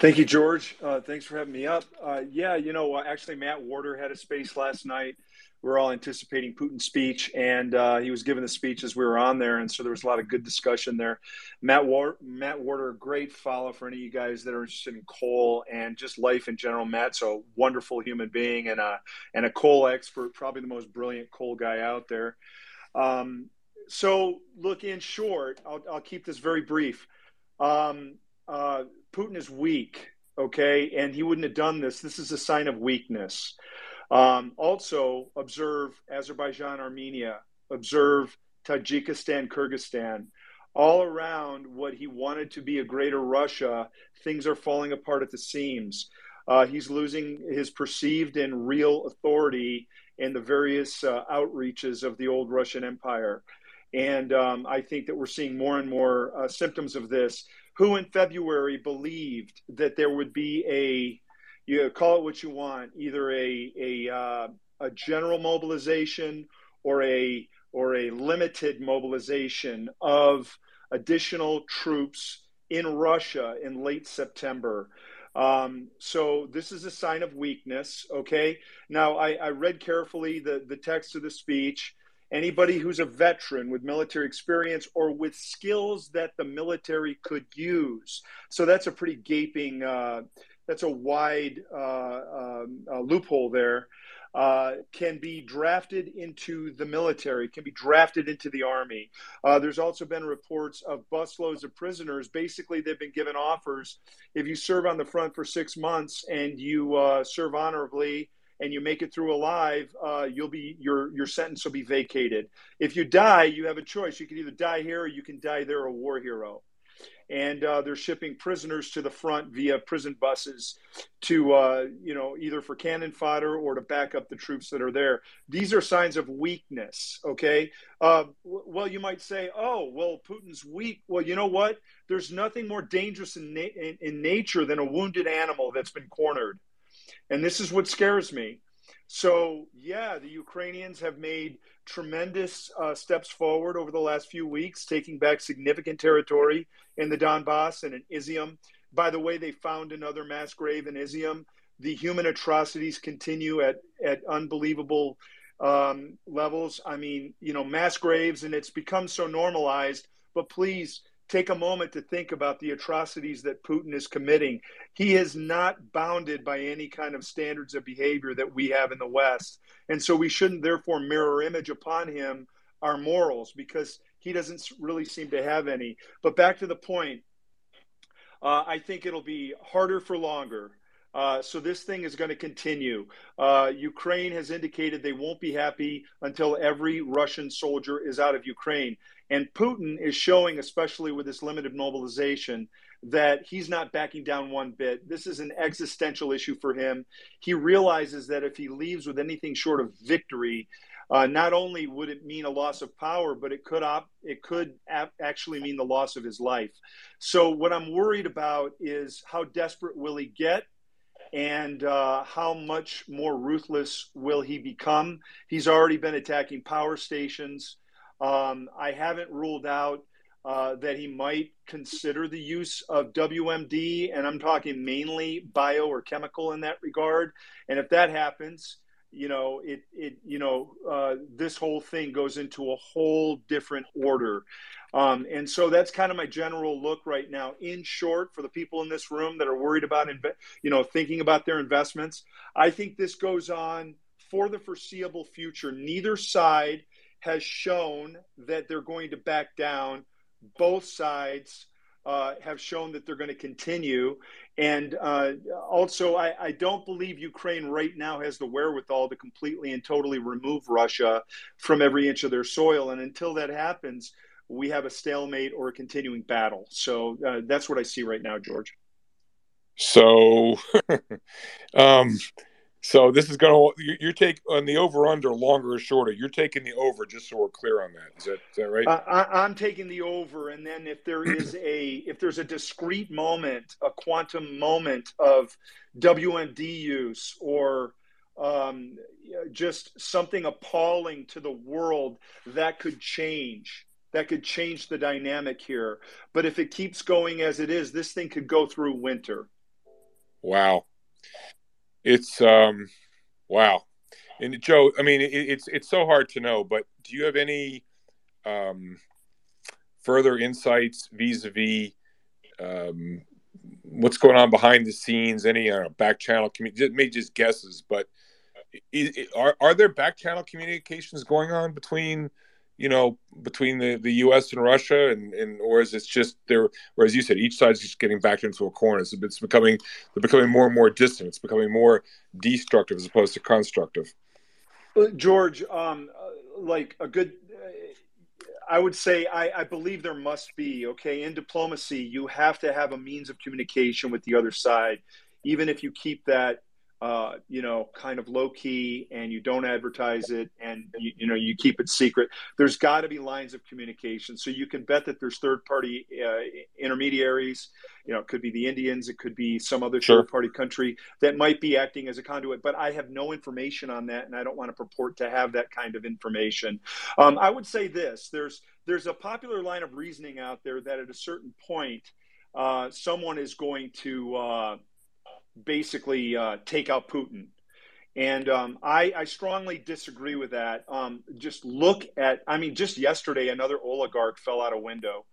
Thank you, George. Uh, thanks for having me up. Uh, yeah, you know, uh, actually, Matt Warder had a space last night. We're all anticipating Putin's speech, and uh, he was giving the speech as we were on there, and so there was a lot of good discussion there. Matt War- Matt Warder, great follow for any of you guys that are interested in coal and just life in general. Matt's a wonderful human being and a and a coal expert, probably the most brilliant coal guy out there. Um, so, look, in short, I'll, I'll keep this very brief. Um, uh, Putin is weak, okay, and he wouldn't have done this. This is a sign of weakness. Um, also, observe Azerbaijan, Armenia, observe Tajikistan, Kyrgyzstan. All around what he wanted to be a greater Russia, things are falling apart at the seams. Uh, he's losing his perceived and real authority in the various uh, outreaches of the old Russian Empire. And um, I think that we're seeing more and more uh, symptoms of this. Who in February believed that there would be a, you call it what you want, either a, a, uh, a general mobilization or a, or a limited mobilization of additional troops in Russia in late September? Um, so this is a sign of weakness. Okay. Now I, I read carefully the, the text of the speech anybody who's a veteran with military experience or with skills that the military could use. So that's a pretty gaping, uh, that's a wide uh, um, uh, loophole there. can be drafted into the military, can be drafted into the army. Uh, there's also been reports of busloads of prisoners. Basically, they've been given offers. If you serve on the front for six months and you uh, serve honorably, and you make it through alive, uh, you'll be your your sentence will be vacated. If you die, you have a choice. You can either die here or you can die there a war hero. And uh, they're shipping prisoners to the front via prison buses to uh, you know either for cannon fodder or to back up the troops that are there. These are signs of weakness. Okay. Uh, well, you might say, oh, well, Putin's weak. Well, you know what? There's nothing more dangerous in, na- in, in nature than a wounded animal that's been cornered. And this is what scares me. So, yeah, the Ukrainians have made tremendous uh, steps forward over the last few weeks, taking back significant territory in the Donbass and in Izium. By the way, they found another mass grave in Izium. The human atrocities continue at, at unbelievable um, levels. I mean, you know, mass graves, and it's become so normalized. But please take a moment to think about the atrocities that Putin is committing. He is not bounded by any kind of standards of behavior that we have in the West. And so we shouldn't therefore mirror image upon him our morals because he doesn't really seem to have any. But back to the point, uh, I think it'll be harder for longer. Uh, so this thing is going to continue. Uh, Ukraine has indicated they won't be happy until every Russian soldier is out of Ukraine. And Putin is showing, especially with this limited mobilization, that he's not backing down one bit. This is an existential issue for him. He realizes that if he leaves with anything short of victory, uh, not only would it mean a loss of power, but it could op- it could ap- actually mean the loss of his life. So what I'm worried about is how desperate will he get, and uh, how much more ruthless will he become? He's already been attacking power stations. Um, I haven't ruled out uh, that he might consider the use of WMD, and I'm talking mainly bio or chemical in that regard. And if that happens, you know, it, it you know, uh, this whole thing goes into a whole different order. Um, and so that's kind of my general look right now. In short, for the people in this room that are worried about, you know, thinking about their investments, I think this goes on for the foreseeable future. Neither side has shown that they're going to back down. Both sides uh, have shown that they're going to continue. And uh, also, I, I, don't believe Ukraine right now has the wherewithal to completely and totally remove Russia from every inch of their soil. And until that happens, we have a stalemate or a continuing battle. So uh, that's what I see right now, George. So, um, so this is going to your take on the over under longer or shorter. You're taking the over, just so we're clear on that. Is that is that right? Uh, I, I'm taking the over, and then if there is a if there's a discrete moment, a quantum moment of WMD use or um, just something appalling to the world that could change that could change the dynamic here. But if it keeps going as it is, this thing could go through winter. Wow it's um wow and joe i mean it, it's it's so hard to know but do you have any um further insights vis-a-vis um what's going on behind the scenes any uh, back channel community maybe just guesses but is, are, are there back channel communications going on between you know, between the, the U.S. and Russia, and, and or is it just there? Or as you said, each side's just getting backed into a corner. It's, it's becoming they're becoming more and more distant. It's becoming more destructive as opposed to constructive. George, um, like a good, I would say I, I believe there must be okay in diplomacy. You have to have a means of communication with the other side, even if you keep that uh, you know, kind of low key and you don't advertise it and you, you know you keep it secret. There's got to be lines of communication, so you can bet that there's third party uh, intermediaries. You know, it could be the Indians, it could be some other sure. third party country that might be acting as a conduit. But I have no information on that, and I don't want to purport to have that kind of information. Um, I would say this: there's there's a popular line of reasoning out there that at a certain point, uh, someone is going to uh, basically uh, take out Putin. And um, I, I, strongly disagree with that. Um, just look at, I mean, just yesterday, another oligarch fell out a window.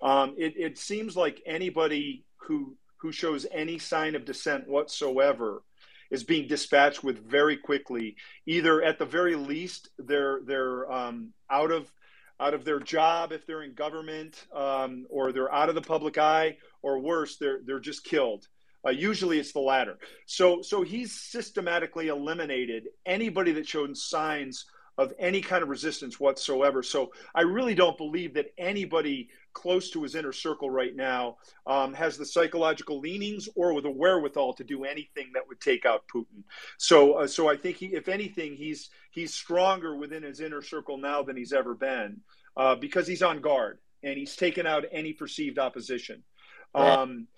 Um, it, it, seems like anybody who who shows any sign of dissent whatsoever is being dispatched with very quickly. Either at the very least, they're they're um, out of out of their job if they're in government, um, or they're out of the public eye, or worse, they're they're just killed. Uh, usually it's the latter. So, so he's systematically eliminated anybody that showed signs of any kind of resistance whatsoever. So I really don't believe that anybody close to his inner circle right now um, has the psychological leanings or with the wherewithal to do anything that would take out Putin. So, uh, so I think he, if anything, he's he's stronger within his inner circle now than he's ever been uh, because he's on guard and he's taken out any perceived opposition. Um,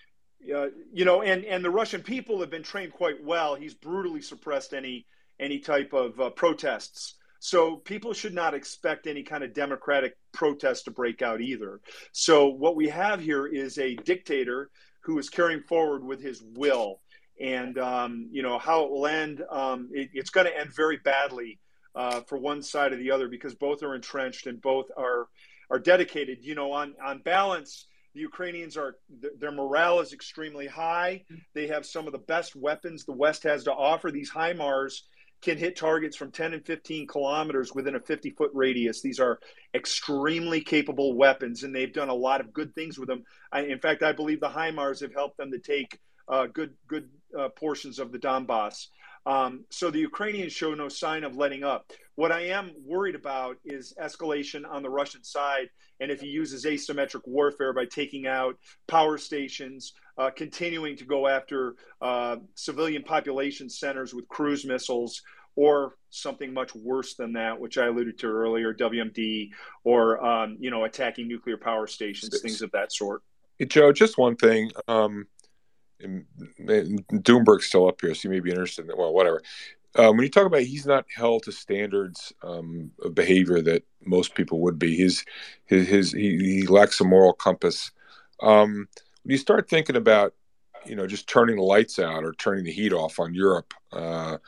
uh, you know, and and the Russian people have been trained quite well. He's brutally suppressed any any type of uh, protests. So people should not expect any kind of democratic protest to break out either. So what we have here is a dictator who is carrying forward with his will, and um, you know how it will end. Um, it, it's going to end very badly uh, for one side or the other because both are entrenched and both are are dedicated. You know, on on balance The Ukrainians are their morale is extremely high. They have some of the best weapons the West has to offer. These HIMARS can hit targets from 10 and 15 kilometers within a 50 foot radius. These are extremely capable weapons, and they've done a lot of good things with them. I, in fact, I believe the HIMARS have helped them to take uh, good good uh, portions of the Donbass. Um, so the Ukrainians show no sign of letting up. What I am worried about is escalation on the Russian side, and if he uses asymmetric warfare by taking out power stations, uh, continuing to go after uh, civilian population centers with cruise missiles, or something much worse than that, which I alluded to earlier, WMD, or um, you know, attacking nuclear power stations, things of that sort. Joe, just one thing. Um, and, Doomberg's still up here, so you may be interested in it. Well, whatever. Um, when you talk about he's not held to standards um, of behavior that most people would be, his his, his he, he, lacks a moral compass. Um, when you start thinking about, you know, just turning the lights out or turning the heat off on Europe, uh,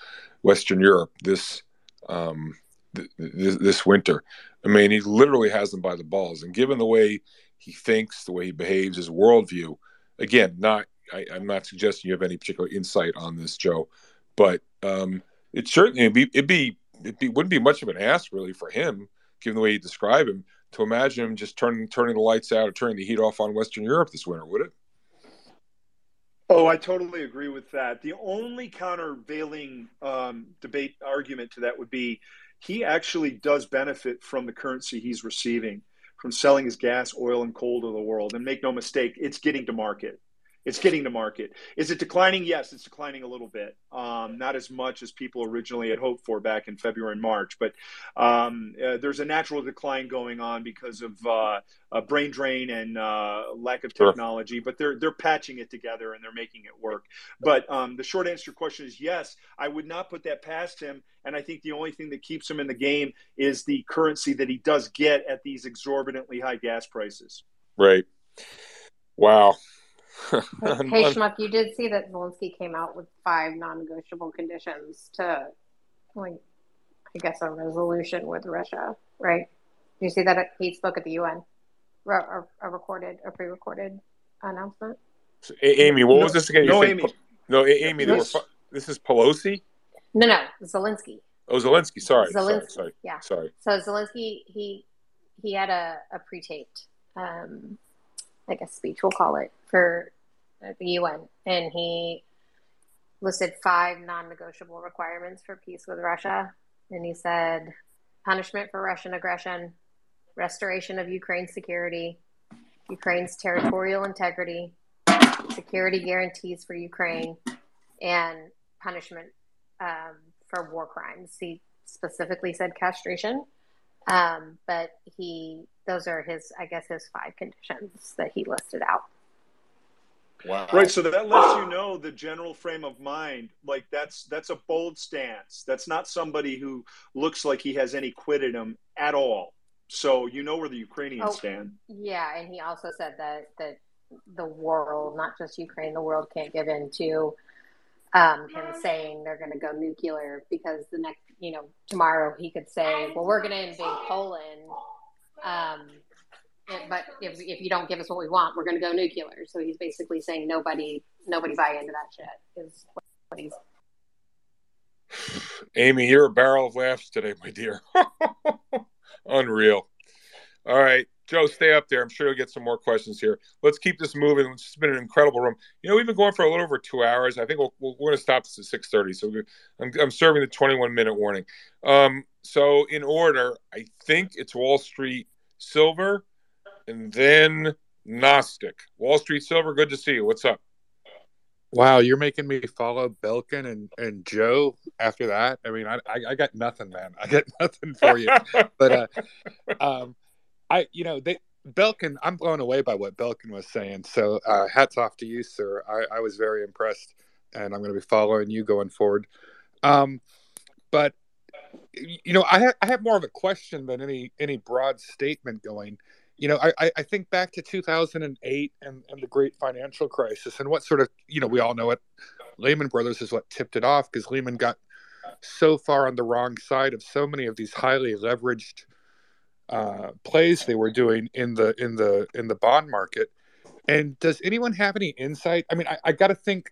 Western Europe, this, um, th- th- this winter, I mean, he literally has them by the balls. And given the way he thinks, the way he behaves, his worldview, again, not I, am not suggesting you have any particular insight on this, Joe, but um, it certainly it'd be, it'd be it be, wouldn't be much of an ask really for him, given the way you describe him, to imagine him just turning turning the lights out or turning the heat off on Western Europe this winter, would it? Oh, I totally agree with that. The only countervailing um, debate argument to that would be he actually does benefit from the currency he's receiving from selling his gas, oil, and coal to the world. And make no mistake, it's getting to market. It's getting to market. Is it declining? Yes, it's declining a little bit. Um, not as much as people originally had hoped for back in February and March, but um, uh, there's a natural decline going on because of uh, a brain drain and uh, lack of technology. Sure. But they're they're patching it together and they're making it work. But um, the short answer to your question is yes. I would not put that past him. And I think the only thing that keeps him in the game is the currency that he does get at these exorbitantly high gas prices. Right. Wow. Hey, Schmuck, you did see that Zelensky came out with five non-negotiable conditions to, like, I guess a resolution with Russia, right? Did you see that he spoke at the UN, a, a recorded, a pre-recorded announcement? So, Amy, what no, was this again? No, Amy. no, Amy. This, were, this is Pelosi. No, no, Zelensky. Oh, Zelensky. Sorry, Zelensky. Sorry, sorry. Yeah. Sorry. So Zelensky, he he had a, a pre-taped um, I guess speech, we'll call it, for the UN. And he listed five non negotiable requirements for peace with Russia. And he said punishment for Russian aggression, restoration of Ukraine's security, Ukraine's territorial integrity, security guarantees for Ukraine, and punishment um, for war crimes. He specifically said castration, um, but he those are his, I guess, his five conditions that he listed out. Wow. Right. So that lets you know the general frame of mind. Like that's that's a bold stance. That's not somebody who looks like he has any quit in him at all. So you know where the Ukrainians oh, stand. Yeah, and he also said that that the world, not just Ukraine, the world can't give in to um, him saying they're going to go nuclear because the next, you know, tomorrow he could say, well, we're going to invade Poland um, but if, if you don't give us what we want, we're going to go nuclear. So he's basically saying nobody nobody buy into that shit. Is what he's. Amy, you're a barrel of laughs today, my dear. Unreal. All right, Joe, stay up there. I'm sure you'll get some more questions here. Let's keep this moving. It's been an incredible room. You know, we've been going for a little over two hours. I think we we are going to stop this at 6:30. So I'm, I'm, serving the 21 minute warning. Um, so in order, I think it's Wall Street Silver, and then Gnostic. Wall Street Silver, good to see you. What's up? Wow, you're making me follow Belkin and, and Joe after that. I mean, I, I, I got nothing, man. I got nothing for you. but uh, um, I, you know, they Belkin. I'm blown away by what Belkin was saying. So uh, hats off to you, sir. I, I was very impressed, and I'm going to be following you going forward. Um, but you know, I have, I have more of a question than any any broad statement going. You know, I, I think back to 2008 and, and the great financial crisis and what sort of, you know, we all know it. Lehman Brothers is what tipped it off because Lehman got so far on the wrong side of so many of these highly leveraged uh, plays they were doing in the in the in the bond market. And does anyone have any insight? I mean, I, I got to think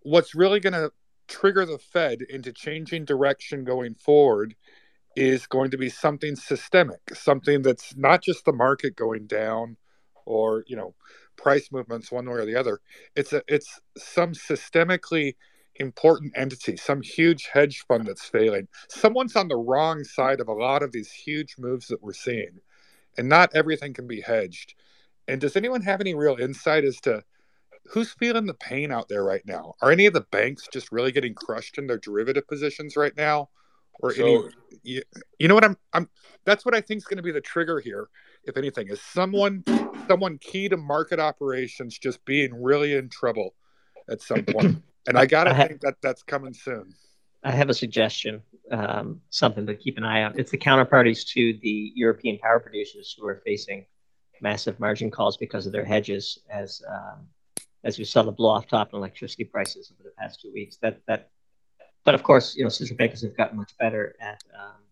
what's really going to trigger the Fed into changing direction going forward is going to be something systemic, something that's not just the market going down or, you know, price movements one way or the other. It's a it's some systemically important entity, some huge hedge fund that's failing. Someone's on the wrong side of a lot of these huge moves that we're seeing. And not everything can be hedged. And does anyone have any real insight as to who's feeling the pain out there right now? Are any of the banks just really getting crushed in their derivative positions right now? Or so, any you, you know what I'm I'm that's what I think is going to be the trigger here, if anything, is someone someone key to market operations just being really in trouble at some point. And I gotta I think that that's coming soon. I have a suggestion, um, something to keep an eye on. It's the counterparties to the European power producers who are facing massive margin calls because of their hedges, as um, as we saw the blow off top in electricity prices over the past two weeks. That that, but of course, you know, central bankers have gotten much better at um,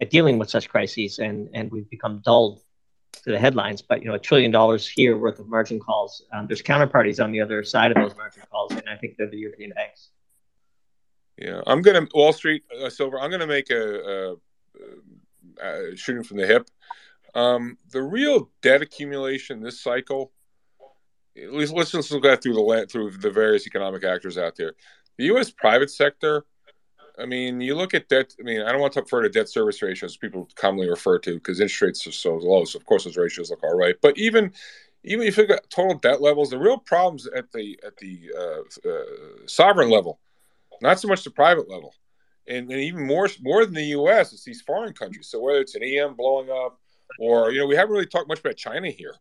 at dealing with such crises, and and we've become dulled to the headlines. But you know, a trillion dollars here worth of margin calls. Um, there's counterparties on the other side of those margin calls, and I think they're the European banks. Yeah, I'm gonna Wall Street uh, Silver. I'm gonna make a, a, a shooting from the hip. Um, the real debt accumulation this cycle. Let's just look at through the through the various economic actors out there. The U.S. private sector I mean, you look at debt. I mean, I don't want to refer to debt service ratios people commonly refer to because interest rates are so low. So of course those ratios look all right. But even even if you look at total debt levels, the real problems at the at the uh, uh, sovereign level, not so much the private level, and, and even more more than the U.S. It's these foreign countries. So whether it's an EM blowing up, or you know, we haven't really talked much about China here.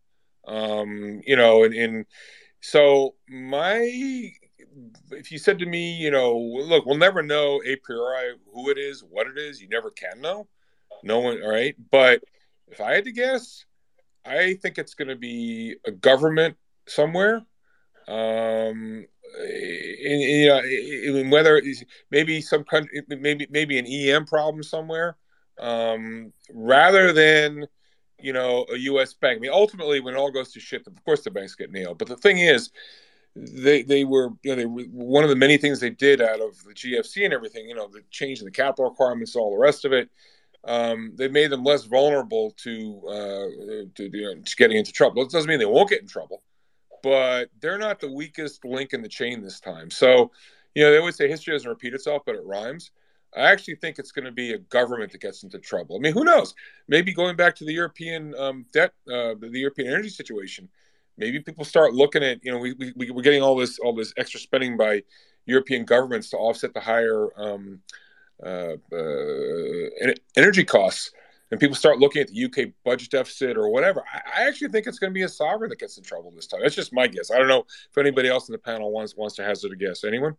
Um, you know, and, and so my if you said to me, you know, look, we'll never know a priori who it is, what it is. You never can know. No one, all right. But if I had to guess, I think it's going to be a government somewhere. Um, in, you know, whether maybe some country, maybe maybe an EM problem somewhere, um, rather than you know a U.S. bank. I mean, ultimately, when it all goes to shit, of course the banks get nailed. But the thing is, they they were you know they were, one of the many things they did out of the GFC and everything you know the change in the capital requirements all the rest of it um, they made them less vulnerable to uh, to, you know, to getting into trouble it doesn't mean they won't get in trouble but they're not the weakest link in the chain this time so you know they always say history doesn't repeat itself but it rhymes I actually think it's going to be a government that gets into trouble. I mean, who knows? Maybe going back to the European um, debt, uh, the European energy situation, maybe people start looking at you know we, we we're getting all this all this extra spending by European governments to offset the higher um, uh, uh, energy costs, and people start looking at the UK budget deficit or whatever. I, I actually think it's going to be a sovereign that gets in trouble this time. That's just my guess. I don't know if anybody else in the panel wants wants to hazard a guess. Anyone?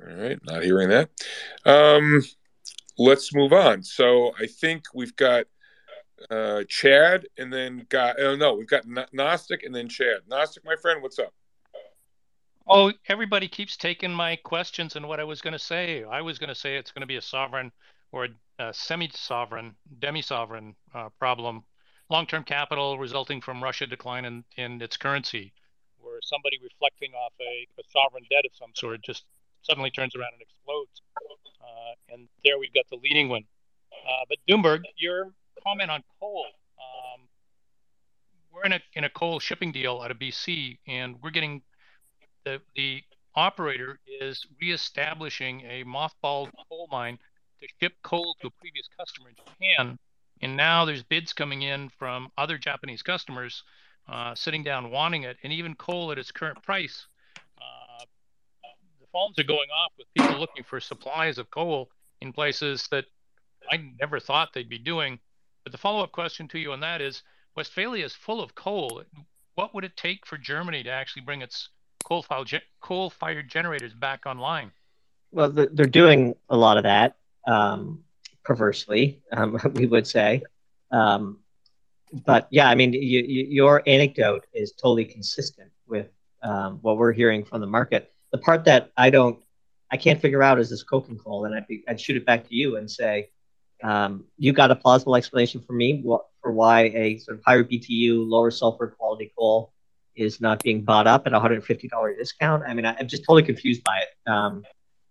All right, not hearing that. Um, let's move on. So I think we've got uh, Chad, and then got oh no, we've got Gnostic and then Chad. Gnostic, my friend, what's up? Oh, everybody keeps taking my questions and what I was going to say. I was going to say it's going to be a sovereign or a, a semi-sovereign, demi-sovereign uh, problem, long-term capital resulting from Russia decline in, in its currency, or somebody reflecting off a, a sovereign debt of some sort just suddenly turns around and explodes. Uh, and there we've got the leading one. Uh, but Doomberg, you're comment on coal. Um, we're in a in a coal shipping deal out of BC, and we're getting the the operator is reestablishing a mothballed coal mine to ship coal to a previous customer in Japan. And now there's bids coming in from other Japanese customers uh, sitting down wanting it, and even coal at its current price. Phones are going off with people looking for supplies of coal in places that I never thought they'd be doing. But the follow up question to you on that is Westphalia is full of coal. What would it take for Germany to actually bring its coal fired generators back online? Well, they're doing a lot of that, um, perversely, um, we would say. Um, but yeah, I mean, you, you, your anecdote is totally consistent with um, what we're hearing from the market. The part that I don't, I can't figure out is this coking coal, and I'd, be, I'd shoot it back to you and say, Um, you got a plausible explanation for me for why a sort of higher BTU, lower sulfur quality coal is not being bought up at a $150 discount? I mean, I, am just totally confused by it. Um,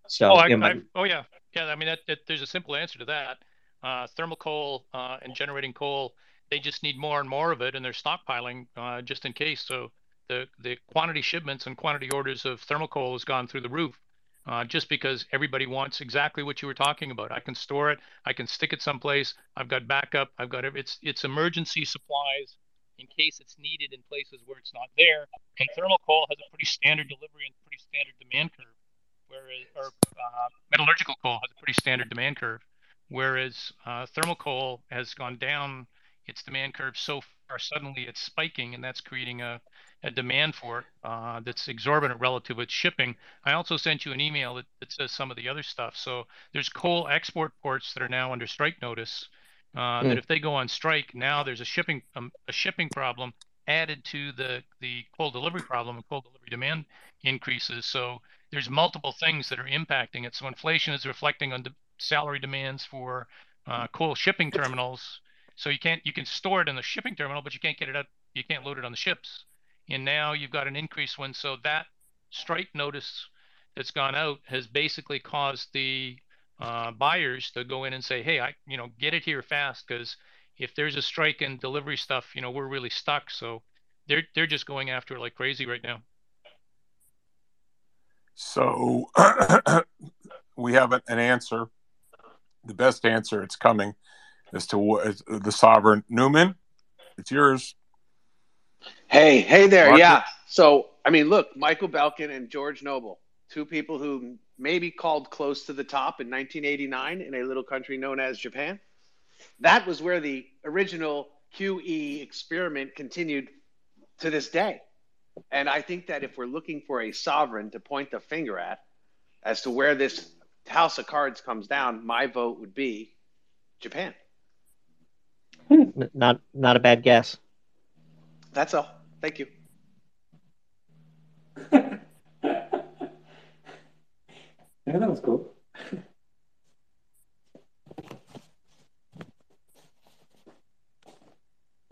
so, oh, I, you know, I, oh yeah, yeah. I mean, that, that, there's a simple answer to that. Uh, thermal coal uh, and generating coal, they just need more and more of it, and they're stockpiling uh, just in case. So the the quantity shipments and quantity orders of thermal coal has gone through the roof. Uh, just because everybody wants exactly what you were talking about. I can store it. I can stick it someplace. I've got backup. I've got it's it's emergency supplies in case it's needed in places where it's not there. And thermal coal has a pretty standard delivery and pretty standard demand curve, whereas or uh, metallurgical coal has a pretty standard demand curve, whereas uh, thermal coal has gone down its demand curve so far suddenly it's spiking, and that's creating a a demand for it uh, that's exorbitant relative to its shipping. I also sent you an email that, that says some of the other stuff. So there's coal export ports that are now under strike notice. Uh, mm. That if they go on strike, now there's a shipping um, a shipping problem added to the the coal delivery problem and coal delivery demand increases. So there's multiple things that are impacting it. So inflation is reflecting on the salary demands for uh, coal shipping terminals. So you can't you can store it in the shipping terminal, but you can't get it out. You can't load it on the ships and now you've got an increased one. So that strike notice that's gone out has basically caused the uh, buyers to go in and say, "Hey, I you know get it here fast because if there's a strike in delivery stuff, you know we're really stuck." So they're they're just going after it like crazy right now. So we have an answer. The best answer, it's coming, as to the sovereign Newman. It's yours. Hey, hey there. Mark yeah. So, I mean, look, Michael Belkin and George Noble, two people who maybe called close to the top in 1989 in a little country known as Japan. That was where the original QE experiment continued to this day. And I think that if we're looking for a sovereign to point the finger at as to where this house of cards comes down, my vote would be Japan. Not not a bad guess. That's all. Thank you. yeah, that was cool.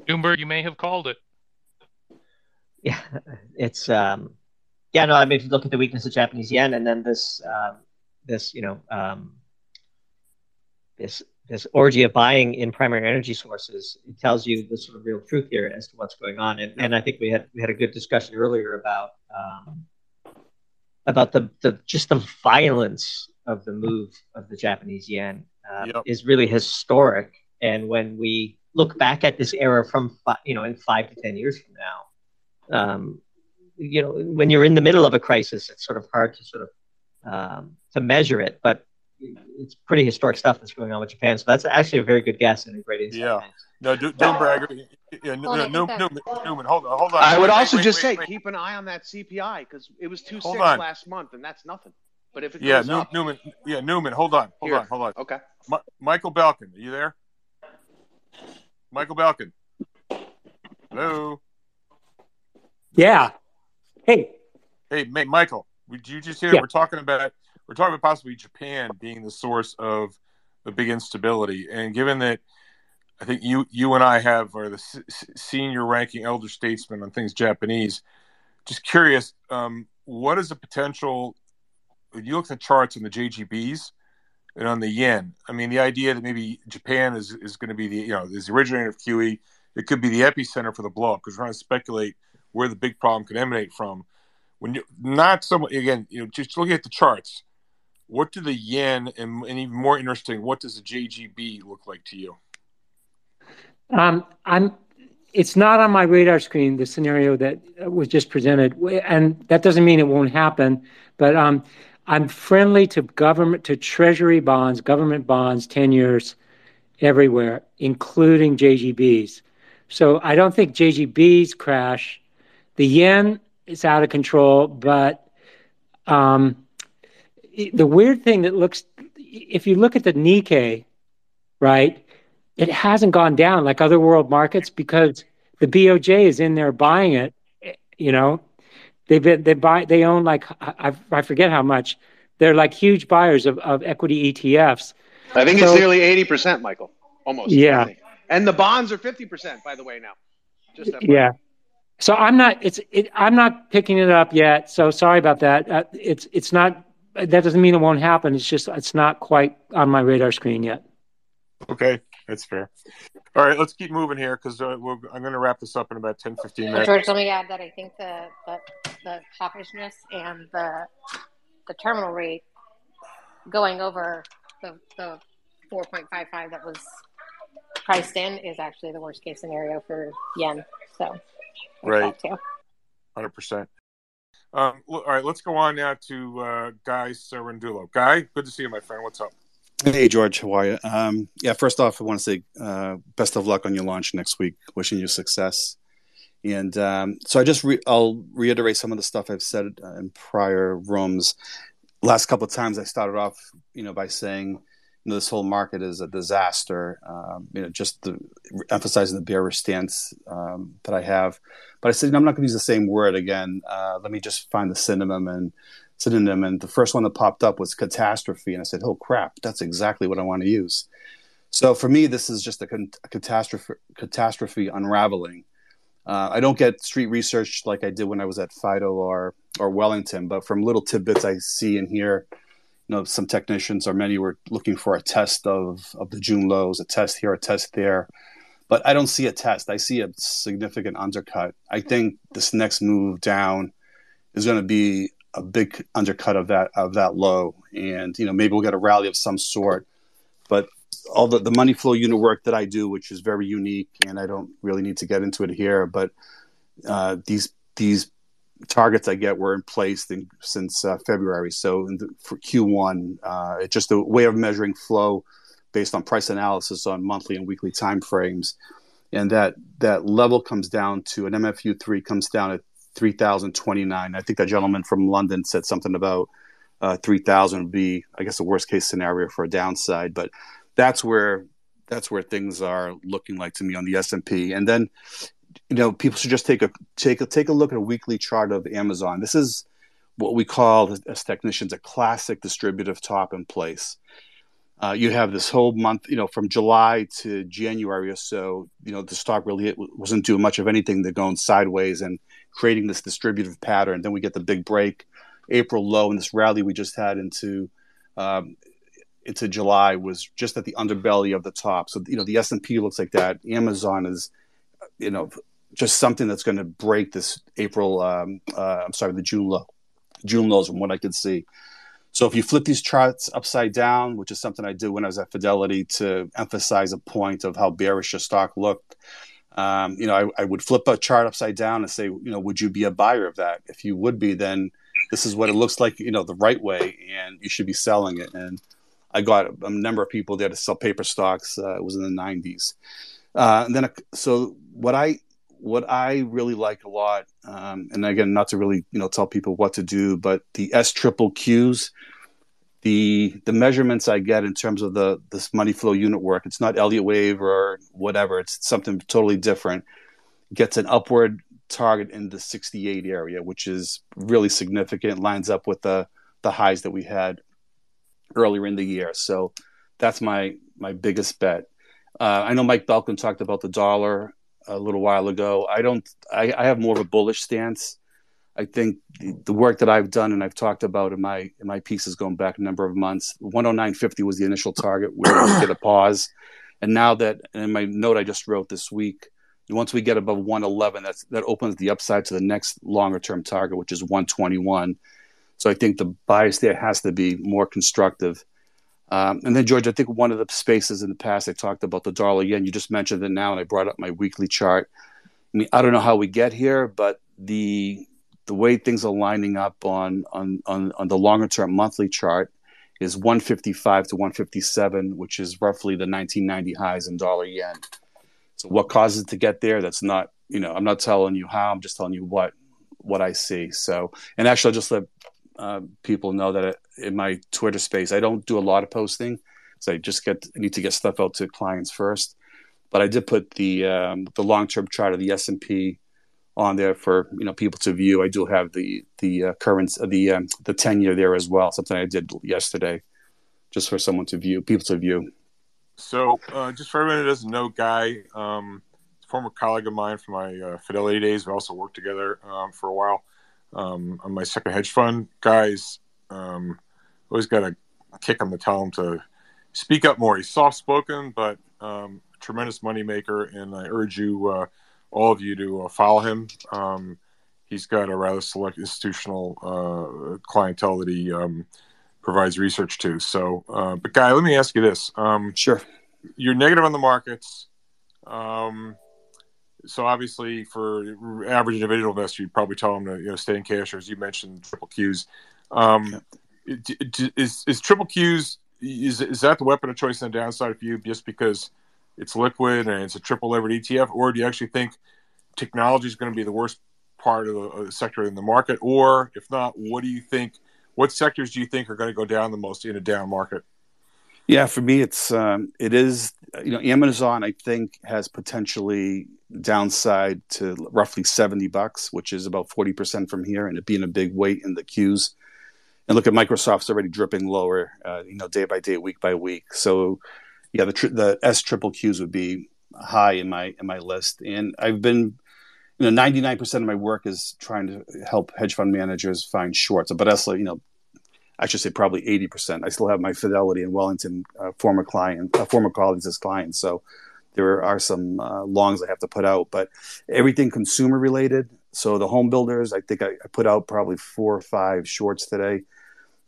Doomberg, you may have called it. Yeah, it's um, yeah. No, I mean, if you look at the weakness of Japanese yen, and then this um, this you know um, this this orgy of buying in primary energy sources it tells you the sort of real truth here as to what's going on. And, and I think we had we had a good discussion earlier about um, about the, the just the violence of the move of the Japanese yen uh, yep. is really historic. And when we look back at this era from you know in five to ten years from now, um, you know when you're in the middle of a crisis, it's sort of hard to sort of um, to measure it. But it's pretty historic stuff that's going on with Japan. So that's actually a very good guess and a great insight. Yeah. No, do, not brag. Yeah, well, no, no, Newman, Newman, hold on, hold on. I would wait, also wait, just wait, say keep an eye on that CPI because it was two six last month, and that's nothing. But if it yeah, goes up, Newman, yeah, Newman, hold on, hold Here. on, hold on. Okay. Ma- Michael Belkin, are you there? Michael Belkin. Hello. Yeah. Hey. Hey, Michael. Did you just hear? Yeah. We're talking about we're talking about possibly Japan being the source of the big instability. And given that I think you you and I have are the s- senior ranking elder statesmen on things Japanese, just curious, um, what is the potential? When you look at the charts on the JGBs and on the yen, I mean, the idea that maybe Japan is is going to be the you know is the originator of QE. It could be the epicenter for the blow up because we're trying to speculate where the big problem could emanate from. When you not so again, you know, just looking at the charts, what do the yen and, and even more interesting, what does the JGB look like to you? Um, I'm. It's not on my radar screen. The scenario that was just presented, and that doesn't mean it won't happen. But um, I'm friendly to government, to Treasury bonds, government bonds, ten years, everywhere, including JGBs. So I don't think JGBs crash. The yen is out of control, but um, the weird thing that looks, if you look at the Nikkei, right, it hasn't gone down like other world markets because the BOJ is in there buying it. You know, they've been, they buy, they own like, I, I forget how much. They're like huge buyers of, of equity ETFs. I think So- it's nearly eighty percent, Michael. Almost. Yeah. And the bonds are fifty percent, by the way. Now, just Yeah. So I'm not. It's. It, I'm not picking it up yet. So sorry about that. Uh, it's. It's not. That doesn't mean it won't happen. It's just. It's not quite on my radar screen yet. Okay, that's fair. All right, let's keep moving here because uh, I'm going to wrap this up in about 10, 15 minutes. George, let me add that I think the the, the hawkishness and the the terminal rate going over the the 4.55 that was priced in is actually the worst case scenario for yen. So Right. Hundred percent. Um, all right, let's go on now to uh, Guy Serendulo. Guy, good to see you, my friend. What's up? Hey, George, how are you? Um, yeah, first off, I want to say uh, best of luck on your launch next week. Wishing you success. And um, so I just re- I'll reiterate some of the stuff I've said uh, in prior rooms. Last couple of times, I started off, you know, by saying, this whole market is a disaster. Um, you know, just the, emphasizing the bearish stance um, that I have. But I said, I'm not going to use the same word again. Uh, let me just find the synonym and synonym. And the first one that popped up was catastrophe. And I said, oh crap, that's exactly what I want to use. So for me, this is just a, con- a catastrophe, catastrophe unraveling. Uh, I don't get street research like I did when I was at Fido or or Wellington, but from little tidbits I see and hear, you know, some technicians or many were looking for a test of of the June lows, a test here, a test there. But I don't see a test. I see a significant undercut. I think this next move down is going to be a big undercut of that of that low, and you know maybe we'll get a rally of some sort. But all the, the money flow unit work that I do, which is very unique, and I don't really need to get into it here, but uh, these these targets I get were in place in, since uh, February. So in the, for Q1, uh, it's just a way of measuring flow based on price analysis on monthly and weekly time frames, and that that level comes down to an MFU three comes down at three thousand twenty nine. I think that gentleman from London said something about uh, three thousand would be, I guess, the worst case scenario for a downside, but that's where that's where things are looking like to me on the S and P. And then, you know, people should just take a take a take a look at a weekly chart of Amazon. This is what we call as technicians a classic distributive top in place. Uh, you have this whole month, you know, from July to January or so. You know, the stock really wasn't doing much of anything. They're going sideways and creating this distributive pattern. Then we get the big break, April low, and this rally we just had into um, into July was just at the underbelly of the top. So you know the S and P looks like that. Amazon is, you know, just something that's going to break this April. Um, uh, I'm sorry, the June low, June lows from what I could see. So if you flip these charts upside down, which is something I did when I was at Fidelity to emphasize a point of how bearish a stock looked, um, you know, I, I would flip a chart upside down and say, you know, would you be a buyer of that? If you would be, then this is what it looks like, you know, the right way, and you should be selling it. And I got a number of people there to sell paper stocks. Uh, it was in the 90s. Uh, and then, so what I what I really like a lot, um, and again, not to really you know tell people what to do, but the S triple Qs, the the measurements I get in terms of the this money flow unit work, it's not Elliott wave or whatever. It's something totally different. Gets an upward target in the 68 area, which is really significant. Lines up with the the highs that we had earlier in the year. So that's my my biggest bet. Uh, I know Mike Belkin talked about the dollar a little while ago. I don't. I, I have more of a bullish stance. I think the, work that I've done and I've talked about in my in my pieces going back a number of months. 109.50 was the initial target where we get a pause, and now that in my note I just wrote this week, once we get above 111, that's that opens the upside to the next longer term target, which is 121. So I think the bias there has to be more constructive. Um, and then, George, I think one of the spaces in the past I talked about the dollar yen. You just mentioned it now, and I brought up my weekly chart. I mean, I don't know how we get here, but the the way things are lining up on on on, on the longer term monthly chart is 155 to 157, which is roughly the 1990 highs in dollar yen. So, what causes it to get there? That's not, you know, I'm not telling you how. I'm just telling you what what I see. So, and actually, I'll just let uh, people know that in my Twitter space, I don't do a lot of posting. So I just get I need to get stuff out to clients first. But I did put the um, the long term chart of the S and P on there for you know people to view. I do have the the uh, current uh, the um, the ten year there as well. Something I did yesterday, just for someone to view, people to view. So, uh, just for everyone who doesn't know, Guy, um, former colleague of mine from my uh, Fidelity days. We also worked together um, for a while um, on my second hedge fund. Guys, um, always got a kick him to tell him to speak up more. He's soft spoken, but um, tremendous moneymaker, and I urge you, uh, all of you, to uh, follow him. Um, he's got a rather select institutional uh, clientele that he um, provides research to. So, uh, but Guy, let me ask you this: Sure. You're negative on the markets. Um, so obviously, for average individual investor, you'd probably tell them to you know stay in cash, or as you mentioned, triple Qs. Um, is is triple Qs is is that the weapon of choice on the downside for you, just because it's liquid and it's a triple levered ETF, or do you actually think technology is going to be the worst part of the, of the sector in the market, or if not, what do you think? What sectors do you think are going to go down the most in a down market? Yeah, for me, it's um, it is you know Amazon. I think has potentially downside to roughly seventy bucks, which is about forty percent from here, and it being a big weight in the Qs. And look at Microsoft's already dripping lower, uh, you know, day by day, week by week. So, yeah, the tr- the S triple Qs would be high in my in my list, and I've been you know, ninety nine percent of my work is trying to help hedge fund managers find shorts. But that's you know, I should say probably 80%. I still have my Fidelity and Wellington uh, former client, uh, former colleagues as clients. So there are some uh, longs I have to put out, but everything consumer related. So the home builders, I think I, I put out probably four or five shorts today,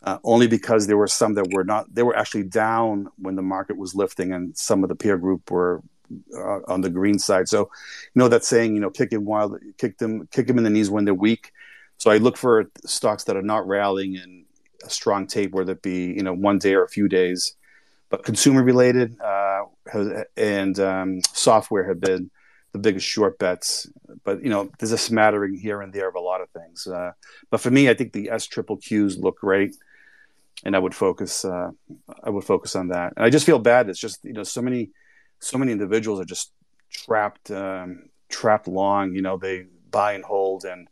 uh, only because there were some that were not, they were actually down when the market was lifting and some of the peer group were uh, on the green side. So, you know, that saying, you know, kick them while, kick them, kick them in the knees when they're weak. So I look for stocks that are not rallying and a strong tape, whether it be you know one day or a few days. But consumer related uh, and um, software have been the biggest short bets. But you know, there's a smattering here and there of a lot of things. Uh, but for me, I think the S triple Qs look great, and I would focus. Uh, I would focus on that. And I just feel bad. It's just you know, so many, so many individuals are just trapped, um, trapped long. You know, they buy and hold and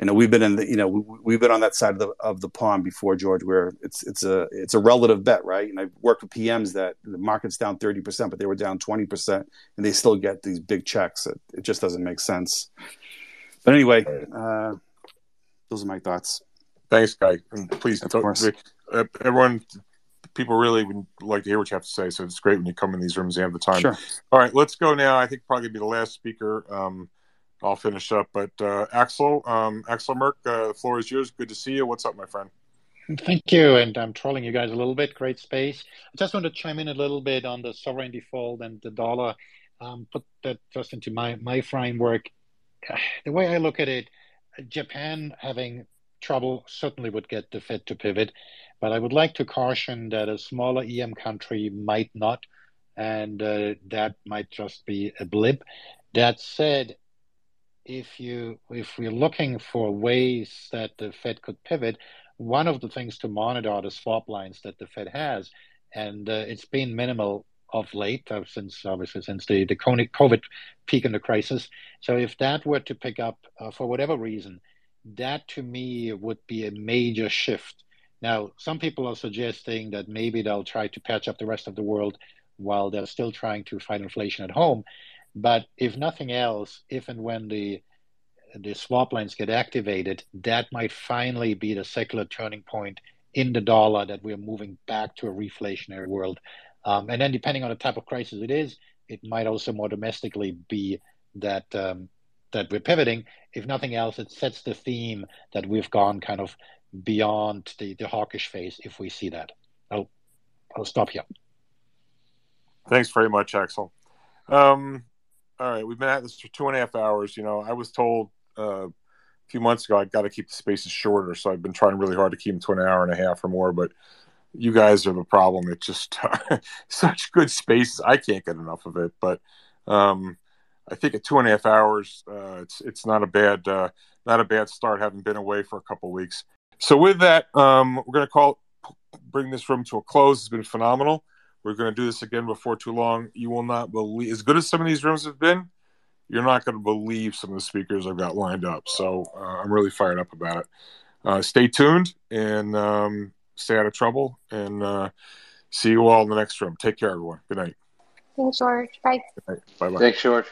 you know we've been in the you know we, have been on that side of the of the pond before george where it's it's a it's a relative bet right? And i've worked with pms that the market's down 30% but they were down 20% and they still get these big checks. It, it just doesn't make sense. But anyway uh, those are my thoughts. Thanks guy and please uh, everyone people really would like to hear what you have to say so it's great when you come in these rooms and have the time. Sure. all right let's go now. I think probably be the last speaker. Um, I'll finish up. But uh, Axel, um, Axel Merk, uh, the floor is yours. Good to see you. What's up, my friend? Thank you. And I'm trolling you guys a little bit. Great space. I just want to chime in a little bit on the sovereign default and the dollar. Um, put that just into my, my framework. The way I look at it, Japan having trouble certainly would get the Fed to pivot. But I would like to caution that a smaller EM country might not. And uh, that might just be a blip. That said, if you if we're looking for ways that the Fed could pivot, one of the things to monitor are the swap lines that the Fed has, and uh, it's been minimal of late, uh, since obviously since the the COVID peak in the crisis. So if that were to pick up uh, for whatever reason, that to me would be a major shift. Now, some people are suggesting that maybe they'll try to patch up the rest of the world while they're still trying to fight inflation at home. But if nothing else, if and when the the swap lines get activated, that might finally be the secular turning point in the dollar that we're moving back to a reflationary world. Um, and then, depending on the type of crisis it is, it might also more domestically be that um, that we're pivoting. If nothing else, it sets the theme that we've gone kind of beyond the, the hawkish phase. If we see that, I'll I'll stop here. Thanks very much, Axel. Um, all right, we've been at this for two and a half hours. You know, I was told uh, a few months ago I got to keep the spaces shorter, so I've been trying really hard to keep them to an hour and a half or more. But you guys are the problem. It's just such good spaces. I can't get enough of it. But um, I think at two and a half hours, uh, it's it's not a bad uh, not a bad start. Having been away for a couple weeks. So with that, um, we're going to call bring this room to a close. It's been phenomenal. We're going to do this again before too long. You will not believe, as good as some of these rooms have been, you're not going to believe some of the speakers I've got lined up. So uh, I'm really fired up about it. Uh, stay tuned, and um, stay out of trouble, and uh, see you all in the next room. Take care, everyone. Good night. Thanks, George. Bye. Bye bye. Thanks, George.